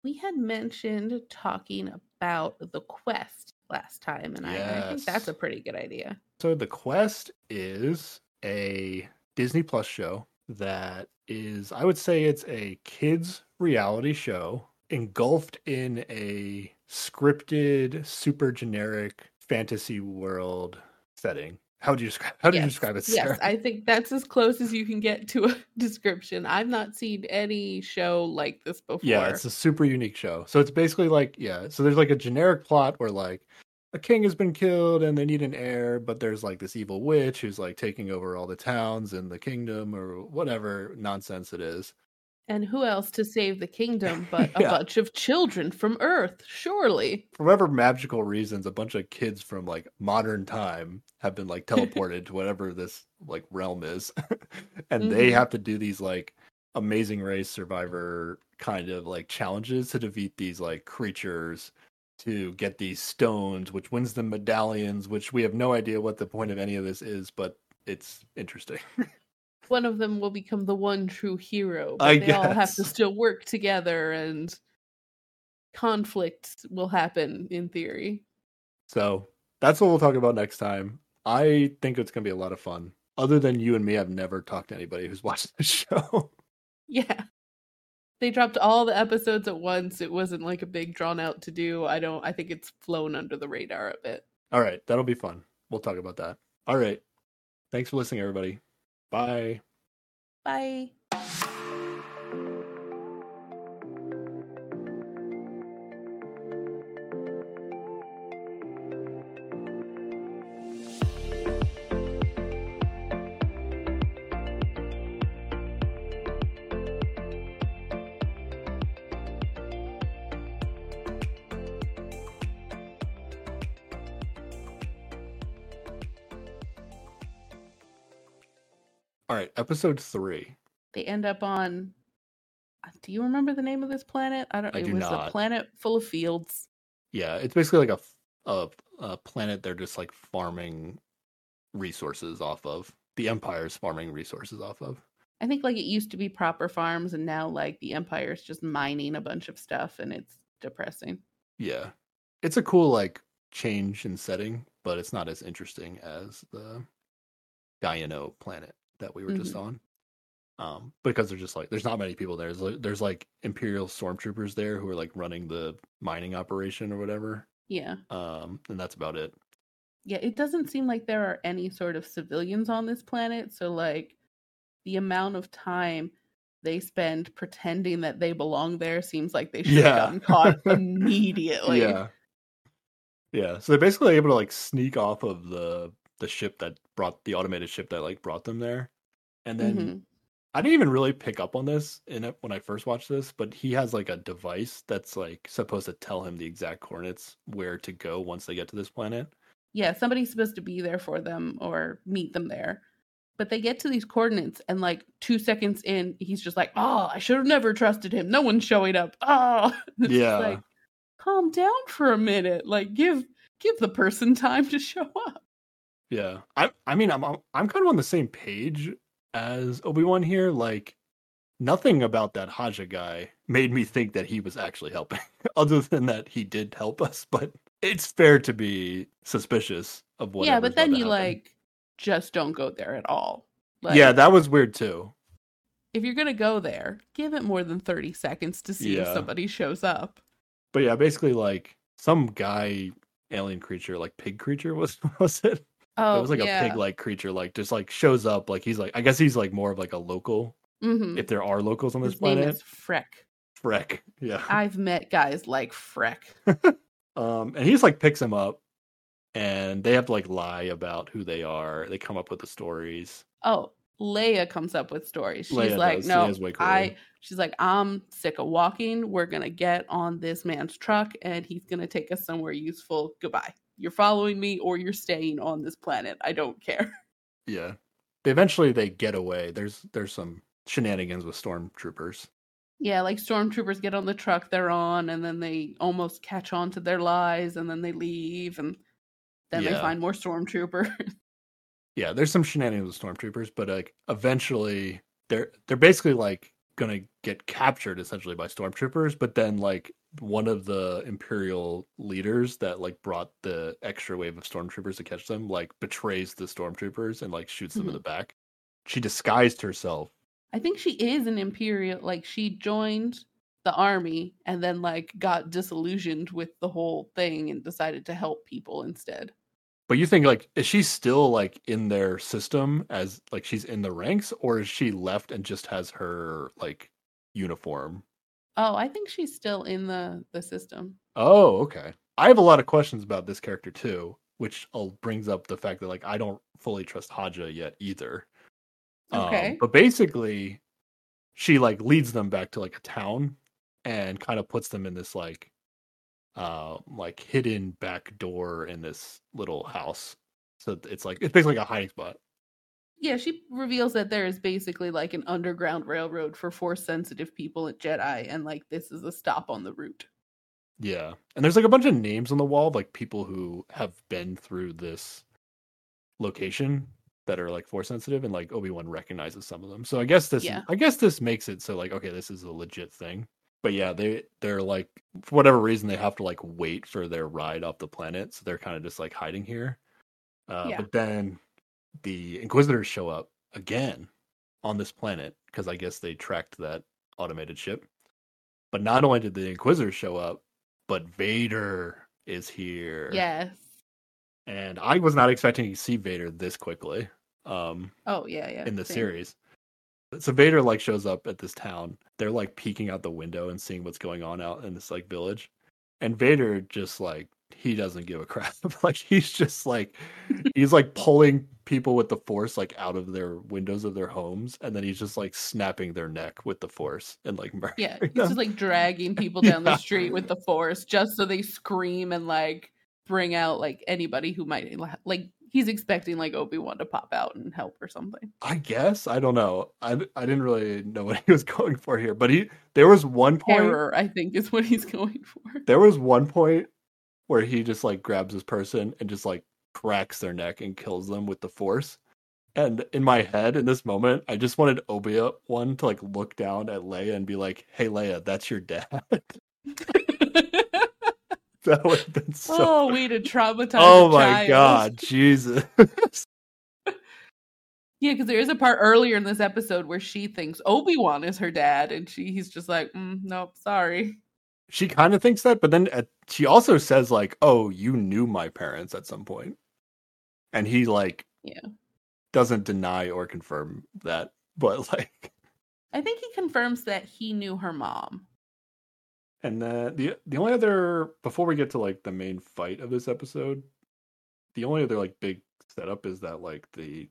We had mentioned talking about the quest last time, and I, I think that's a pretty good idea. So, The Quest is a Disney Plus show that is, I would say, it's a kids' reality show engulfed in a scripted, super generic fantasy world setting. How would you describe? How do you describe it, Yes, I think that's as close as you can get to a description. I've not seen any show like this before. Yeah, it's a super unique show. So it's basically like, yeah, so there's like a generic plot where like a king has been killed and they need an heir, but there's like this evil witch who's like taking over all the towns in the kingdom or whatever nonsense it is. And who else to save the kingdom but a Yeah. bunch of children from Earth? Surely. For whatever magical reasons, a bunch of kids from like modern time have been like teleported to whatever this like realm is. and they Mhm. have to do these like amazing race survivor kind of like challenges to defeat these like creatures to get these stones, which wins them medallions, which we have no idea what the point of any of this is, but it's interesting. One of them will become the one true hero, but I they all have to still work together and conflict will happen in theory. So that's what we'll talk about next time. I think it's gonna be a lot of fun. Other than you and me, I've never talked to anybody who's watched the show. Yeah. They dropped all the episodes at once. It wasn't like a big drawn out to do. I don't I think it's flown under the radar a bit. All right, that'll be fun. We'll talk about that. All right. Thanks for listening, everybody. Bye. Bye. Episode three. They end up on uh, do you remember the name of this planet? I don't I it do was not. a planet full of fields. Yeah, it's basically like a a planet they're just like farming resources off of. The Empire's farming resources off of. I think like it used to be proper farms and now like the empire's just mining a bunch of stuff and it's depressing. Yeah. It's a cool like change in setting, but it's not as interesting as the Gaiano planet that we were just on. Um, because there's just like there's not many people there. There's like, there's like Imperial stormtroopers there who are like running the mining operation or whatever. Yeah. Um, and that's about it. Yeah, it doesn't seem like there are any sort of civilians on this planet. So, like, the amount of time they spend pretending that they belong there seems like they should Yeah. have gotten caught immediately. Yeah. Yeah. So they're basically able to like sneak off of the the ship that brought the automated ship that like brought them there. And then Mhm. I didn't even really pick up on this in it when I first watched this, but he has like a device that's like supposed to tell him the exact coordinates where to go once they get to this planet. Yeah, somebody's supposed to be there for them or meet them there. But they get to these coordinates, and like two seconds in, he's just like, Oh, I should have never trusted him. No one's showing up. Oh, it's Yeah. like, calm down for a minute. Like, give give the person time to show up. Yeah. I I mean I'm I'm kind of on the same page as Obi-Wan here like nothing about that Haja guy made me think that he was actually helping other than that he did help us, but it's fair to be suspicious of what yeah, but then you like just don't go there at all. Like, Yeah, that was weird too. if you're gonna go there, give it more than thirty seconds to see if somebody shows up. But yeah, basically like some guy alien creature like pig creature was was it? Oh, it was like yeah. a pig like creature like just like shows up like he's like I guess he's like more of like a local Mhm. if there are locals on this His name planet. is Freck. Freck. Yeah. I've met guys like Freck. Um, and he just like picks him up, and they have to like lie about who they are. They come up with the stories. Oh, Leia comes up with stories. She's Leia like, does. no. I. She's like, I'm sick of walking. We're gonna get on this man's truck, and he's gonna take us somewhere useful. Goodbye. You're following me, or you're staying on this planet. I don't care. Yeah. Eventually, they get away. There's there's some shenanigans with stormtroopers. Yeah, like stormtroopers get on the truck they're on, and then they almost catch on to their lies, and then they leave, and then they find more stormtroopers. Yeah, there's some shenanigans with stormtroopers, but like eventually, they're they're basically like gonna get captured essentially by stormtroopers. But then like one of the imperial leaders that like brought the extra wave of stormtroopers to catch them like betrays the stormtroopers and like shoots them in Mhm. the back. She disguised herself I think she is an imperial. Like she joined the army and then like got disillusioned with the whole thing and decided to help people instead. But you think like is she still like in their system as like she's in the ranks or is she left and just has her like uniform? Oh, I think she's still in the the system. Oh, okay. I have a lot of questions about this character too, which uh, brings up the fact that like I don't fully trust Haja yet either. Um, Okay. but basically she like leads them back to like a town and kind of puts them in this like uh like hidden back door in this little house. So it's like it's basically like a hiding spot. Yeah, she reveals that there is basically like an underground railroad for force sensitive people at Jedi, and like this is a stop on the route. Yeah. And there's like a bunch of names on the wall of like people who have been through this location that are like force sensitive and like Obi-Wan recognizes some of them. So I guess this Yeah. I guess this makes it so like okay, this is a legit thing. But yeah, they they're like for whatever reason they have to like wait for their ride off the planet, so they're kind of just like hiding here. Uh, Yeah. But then the Inquisitors show up again on this planet because I guess they tracked that automated ship. But not only did the Inquisitors show up, but Vader is here. Yes. and I was not expecting to see Vader this quickly. Um, Oh yeah, yeah. in the same. series. So Vader like shows up at this town. They're like peeking out the window and seeing what's going on out in this like village. And Vader just like he doesn't give a crap. like he's just like he's like pulling people with the force like out of their windows of their homes and then he's just like snapping their neck with the force and like murdering Yeah, he's them. just like dragging people down Yeah. the street with the force just so they scream and like bring out like anybody who might like he's expecting like Obi-Wan to pop out and help or something. I guess I don't know. I I didn't really know what he was going for here, but he there was one point Terror, I think, is what he's going for. There was one point where he just like grabs this person and just like cracks their neck and kills them with the force. And in my head, in this moment, I just wanted Obi Wan to like look down at Leia and be like, "Hey, Leia, that's your dad." that would have been so. oh, way to traumatize. Oh a my god, Jesus! Yeah, because there is a part earlier in this episode where she thinks Obi Wan is her dad, and she he's just like, mm, nope, sorry. she kind of thinks that, but then at, she also says like, "Oh, you knew my parents at some point," and he like, Yeah. doesn't deny or confirm that, but like. I think he confirms that he knew her mom. And then the the only other before we get to like the main fight of this episode, the only other like big setup is that like the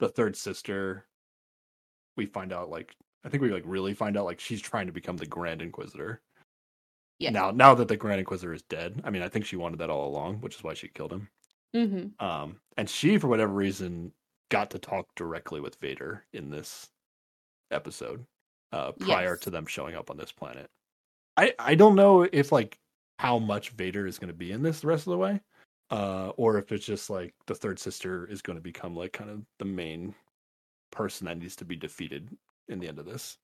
the third sister we find out like I think we like really find out like she's trying to become the Grand Inquisitor. Yeah. Now now that the Grand Inquisitor is dead, I mean I think she wanted that all along, which is why she killed him. Mm-hmm. Um and she for whatever reason got to talk directly with Vader in this episode uh prior Yes. to them showing up on this planet. I I don't know if like how much Vader is going to be in this the rest of the way uh or if it's just like the third sister is going to become like kind of the main person that needs to be defeated in the end of this.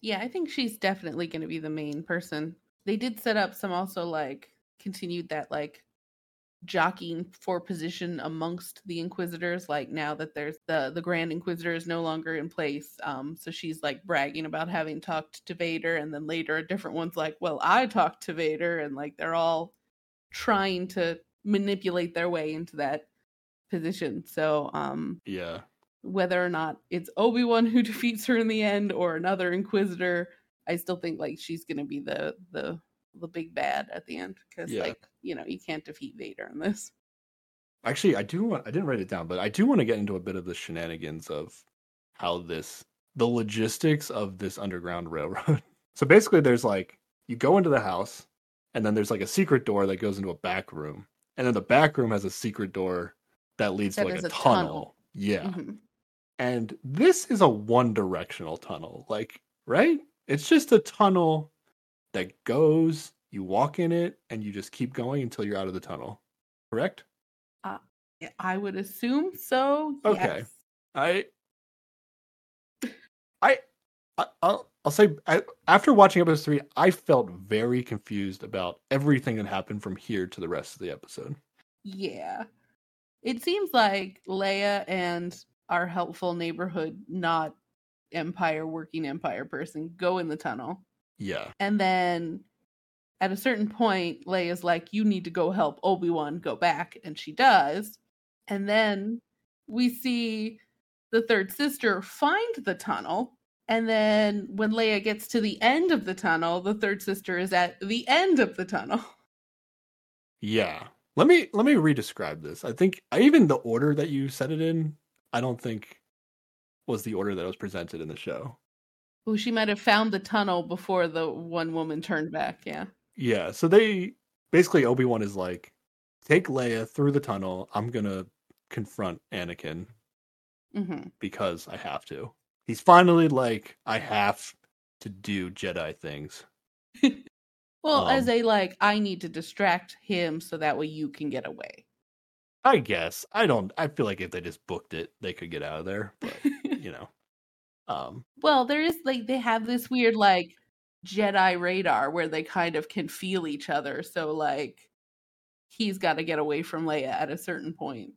Yeah, I think she's definitely going to be the main person. They did set up some also like continued that like jockeying for position amongst the inquisitors like now that there's the the grand inquisitor is no longer in place um so she's like bragging about having talked to Vader and then later a different one's like well I talked to Vader and like they're all trying to manipulate their way into that position so um Yeah. whether or not it's Obi-Wan who defeats her in the end or another inquisitor, I still think like she's going to be the the the big bad at the end cuz Yeah. like, you know, you can't defeat Vader in this. Actually, I do want I didn't write it down, but I do want to get into a bit of the shenanigans of how this the logistics of this underground railroad. so basically there's like you go into the house and then there's like a secret door that goes into a back room. And then the back room has a secret door that leads That to like a, a tunnel. tunnel. Yeah. Mhm. And this is a one directional tunnel. Like, right? It's just a tunnel that goes, you walk in it, and you just keep going until you're out of the tunnel. Correct? Uh, yeah, I would assume so. Okay. Yes. I, I, I I'll, I'll say I, after watching episode three, I felt very confused about everything that happened from here to the rest of the episode. Yeah. It seems like Leia and our helpful neighborhood not empire working empire person go in the tunnel Yeah, And then at a certain point, Leia's like, You need to go help Obi Wan go back. And she does. And then we see the third sister find the tunnel. And then when Leia gets to the end of the tunnel, the third sister is at the end of the tunnel. yeah. Let me let me redescribe this. I think even the order that you said it in, I don't think was the order that was presented in the show. Oh, she might have found the tunnel before the one woman turned back. Yeah. Yeah, so they basically Obi Wan is like, take Leia through the tunnel. I'm gonna confront Anakin hmm because I have to. He's finally like, I have to do Jedi things. Well, as Um, a like, I need to distract him so that way you can get away. I guess I don't. I feel like if they just booked it, they could get out of there. But you know, um, Well, there is like they have this weird like Jedi radar where they kind of can feel each other. So like he's got to get away from Leia at a certain point.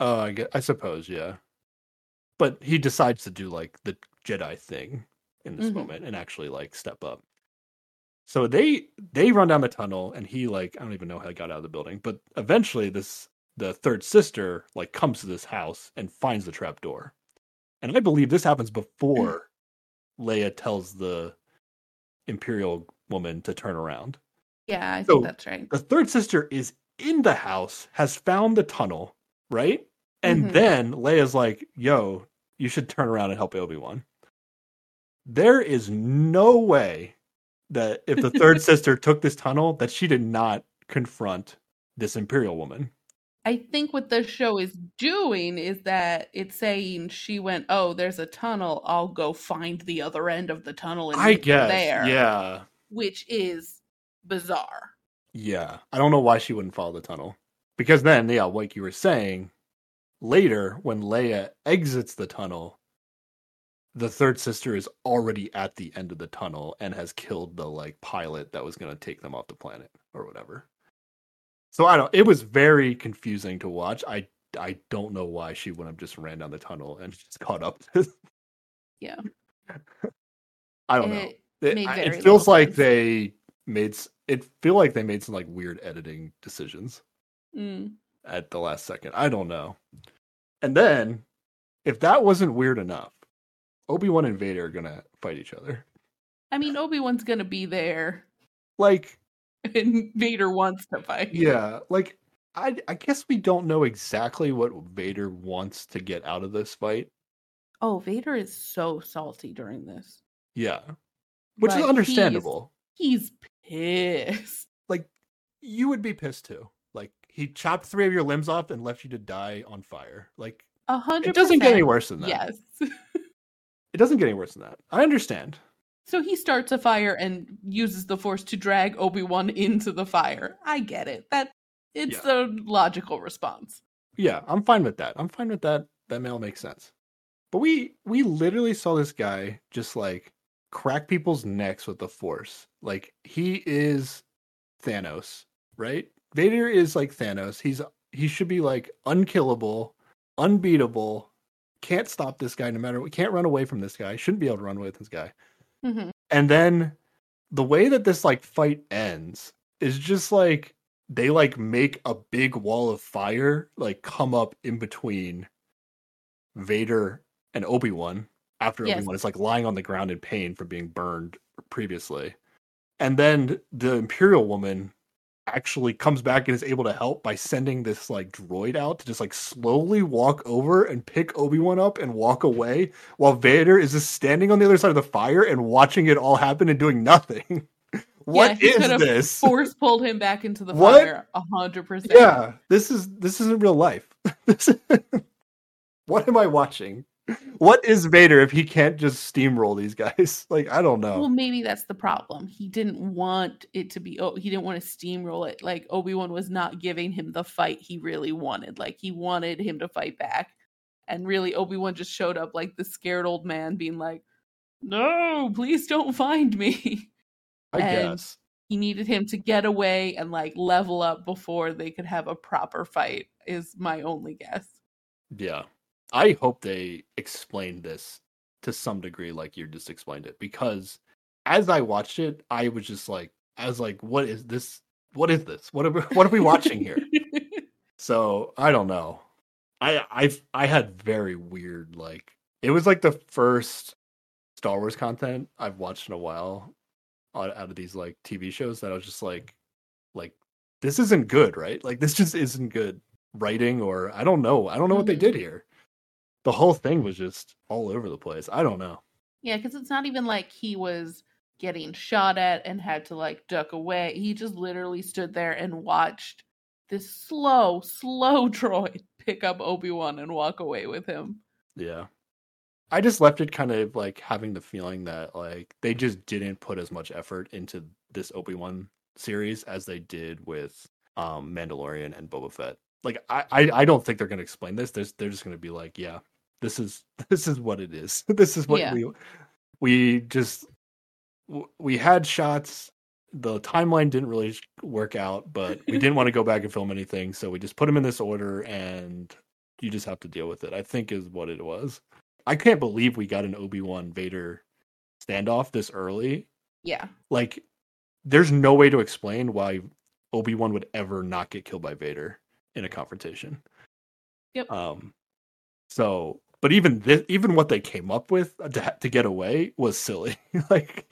Oh, I get, I suppose, yeah. But he decides to do like the Jedi thing in this Mhm. moment and actually like step up. So they they run down the tunnel and he like I don't even know how he got out of the building, but eventually this the third sister like comes to this house and finds the trap door. And I believe this happens before Leia tells the Imperial woman to turn around. Yeah, I So- think that's right. The third sister is in the house, has found the tunnel, right? And Mhm. then Leia's like, yo, you should turn around and help Obi-Wan. There is no way that if the third sister took this tunnel, that she did not confront this Imperial woman. I think what the show is doing is that it's saying she went, "Oh, there's a tunnel. I'll go find the other end of the tunnel and I guess. there." Yeah. which is bizarre. Yeah. I don't know why she wouldn't follow the tunnel. Because then, yeah, like you were saying, later when Leia exits the tunnel, the third sister is already at the end of the tunnel and has killed the like pilot that was going to take them off the planet or whatever. So I don't it was very confusing to watch. I I don't know why she wouldn't have just ran down the tunnel and just caught up. Yeah. I don't know. It It, I- it feels like sense. they made it feel like they made some like weird editing decisions Mm. at the last second. I don't know. And then if that wasn't weird enough, Obi-Wan and Vader are going to fight each other. I mean, Obi Wan's gonna be there, Like and Vader wants to fight. yeah, like I I guess we don't know exactly what Vader wants to get out of this fight. Oh, Vader is so salty during this. Yeah. Which Like, is understandable. He's pissed. Like you would be pissed too. Like he chopped three of your limbs off and left you to die on fire. Like A hundred. it doesn't get any worse than that. Yes. It doesn't get any worse than that. I understand. So he starts a fire and uses the force to drag Obi-Wan into the fire. I get it. That it's the logical response. Yeah, I'm fine with that. I'm fine with that. That may all make sense. But we we literally saw this guy just like crack people's necks with the force. Like he is Thanos, right? Vader is like Thanos. He's he should be like unkillable, unbeatable. Can't stop this guy no matter what. Can't run away from this guy. Shouldn't be able to run away with this guy. Mhm. And then the way that this like fight ends is just like they like make a big wall of fire like come up in between Vader and Obi-Wan after Yes. Obi-Wan is like lying on the ground in pain from being burned previously. And then the Imperial woman actually comes back and is able to help by sending this like droid out to just like slowly walk over and pick Obi-Wan up and walk away while Vader is just standing on the other side of the fire and watching it all happen and doing nothing. What he is this? Force pulled him back into the What? fire. A hundred percent. Yeah, this is this isn't real life. What am I watching? What is Vader if he can't just steamroll these guys? Like I don't know. Well, maybe that's the problem. He didn't want it to be. Oh, he didn't want to steamroll it. Like Obi Wan was not giving him the fight he really wanted. Like he wanted him to fight back, and really Obi Wan just showed up like the scared old man, being like, "No, please don't find me." I and- guess. he needed him to get away and like level up before they could have a proper fight. Is my only guess. Yeah. I hope they explained this to some degree like you just explained it because as I watched it, I was just like I was like, what is this? What is this? What are we, what are we watching here? So I don't know. I I I had very weird like it was like the first Star Wars content I've watched in a while out, out of these like TV shows that I was just like like this isn't good, right? Like this just isn't good writing or I don't know. I don't know what they Mhm. did here. The whole thing was just all over the place. I don't know. Yeah, because it's not even like he was getting shot at and had to like duck away. He just literally stood there and watched this slow, slow droid pick up Obi Wan and walk away with him. Yeah. I just left it kind of like having the feeling that like they just didn't put as much effort into this Obi-Wan series as they did with um Mandalorian and Boba Fett. Like I I, I don't think they're gonna explain this. There's they're just gonna be like, yeah, this is this is what it is. this is what Yeah. we we just we had shots. The timeline didn't really work out, but we didn't want to go back and film anything, so we just put them in this order, and you just have to deal with it. I think is what it was. I can't believe we got an Obi Wan Vader standoff this early. Yeah. Like, there's no way to explain why Obi Wan would ever not get killed by Vader in a confrontation. Yep. Um. So, but even this, even what they came up with to, to get away was silly. like,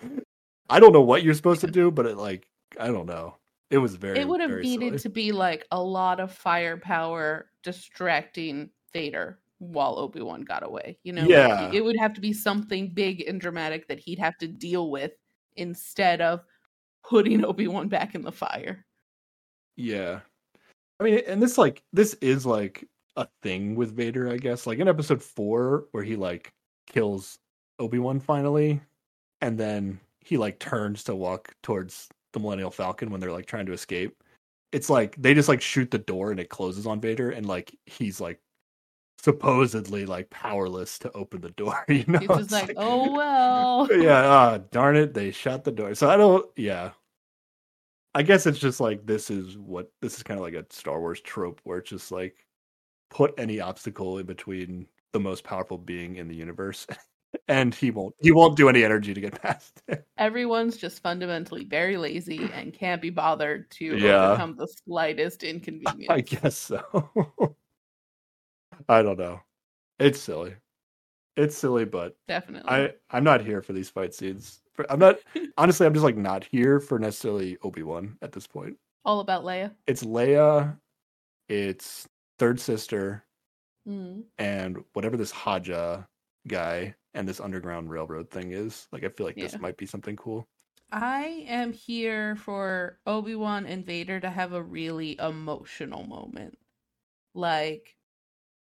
I don't know what you're supposed to do, but it like I don't know. It was very. it would have needed silly. to be like a lot of firepower distracting Vader while Obi Wan got away. You know, Like, Yeah. it would have to be something big and dramatic that he'd have to deal with instead of putting Obi Wan back in the fire. Yeah. I mean, and this like this is like a thing with Vader, I guess. Like in episode four, where he like kills Obi Wan finally, and then he like turns to walk towards the Millennium Falcon when they're like trying to escape. It's like they just like shoot the door and it closes on Vader, and like he's like supposedly like powerless to open the door. You know, He's just It's like, oh well. yeah, ah, darn it, they shut the door. So I don't yeah. I guess it's just like this is what this is kind of like a Star Wars trope where it's just like put any obstacle in between the most powerful being in the universe and he won't he won't do any energy to get past it. Everyone's just fundamentally very lazy and can't be bothered to Yeah. overcome the slightest inconvenience. I guess so. I don't know. It's silly. It's silly, but Definitely. I I'm not here for these fight scenes. I'm not honestly. I'm just like not here for necessarily Obi Wan at this point. All about Leia. It's Leia, it's third sister, Mm. and whatever this Haja guy and this underground railroad thing is. Like I feel like Yeah. this might be something cool. I am here for Obi Wan and Vader to have a really emotional moment. Like,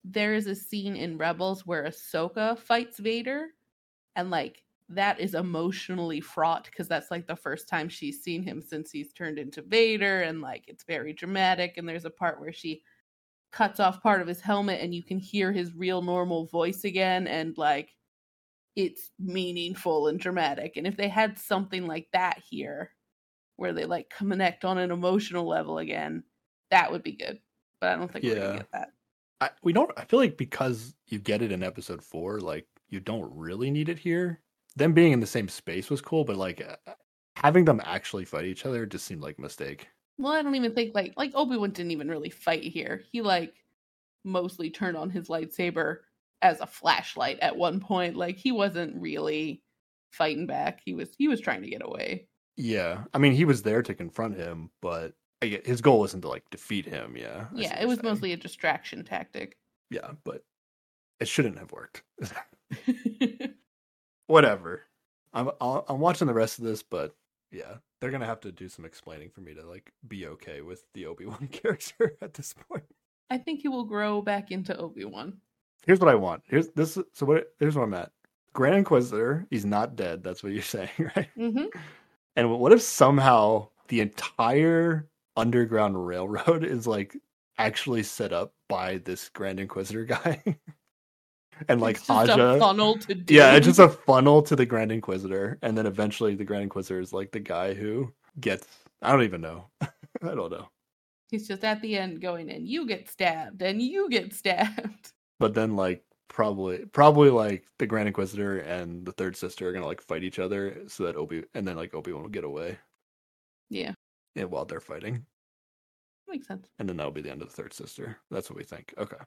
there is a scene in Rebels where Ahsoka fights Vader, and like that is emotionally fraught because that's like the first time she's seen him since he's turned into Vader, and like it's very dramatic. And there's a part where she cuts off part of his helmet, and you can hear his real normal voice again, and like it's meaningful and dramatic. And if they had something like that here, where they like connect on an emotional level again, that would be good. But I don't think we're gonna get that. I, we don't. I feel like because you get it in episode four, like you don't really need it here. Them being in the same space was cool, but like uh, having them actually fight each other just seemed like a mistake. Well, I don't even think like like Obi Wan didn't even really fight here. He like mostly turned on his lightsaber as a flashlight at one point. Like he wasn't really fighting back. He was he was trying to get away. Yeah, I mean he was there to confront him, but his goal wasn't to like defeat him. Yeah, I yeah, it was saying. mostly a distraction tactic. yeah, but it shouldn't have worked. Whatever. I'm I'll, I'm watching the rest of this, but yeah, they're gonna have to do some explaining for me to like be okay with the Obi Wan character at this point. I think he will grow back into Obi Wan. Here's what I want. Here's this. So what? Here's what I'm at. Grand Inquisitor. He's not dead. That's what you're saying, right? hmm And what if somehow the entire underground railroad is like actually set up by this Grand Inquisitor guy? And like it's just Haja. a funnel to yeah, it's just a funnel to the Grand Inquisitor, and then eventually the Grand Inquisitor is like the guy who gets. I don't even know. I don't know. He's just at the end going in. You get stabbed, and you get stabbed. But then like probably probably like the Grand Inquisitor and the third sister are gonna like fight each other so that Obi and then like Obi Wan will get away Yeah, yeah, while they're fighting. makes sense. And then that'll be the end of the third sister. That's what we think. Okay.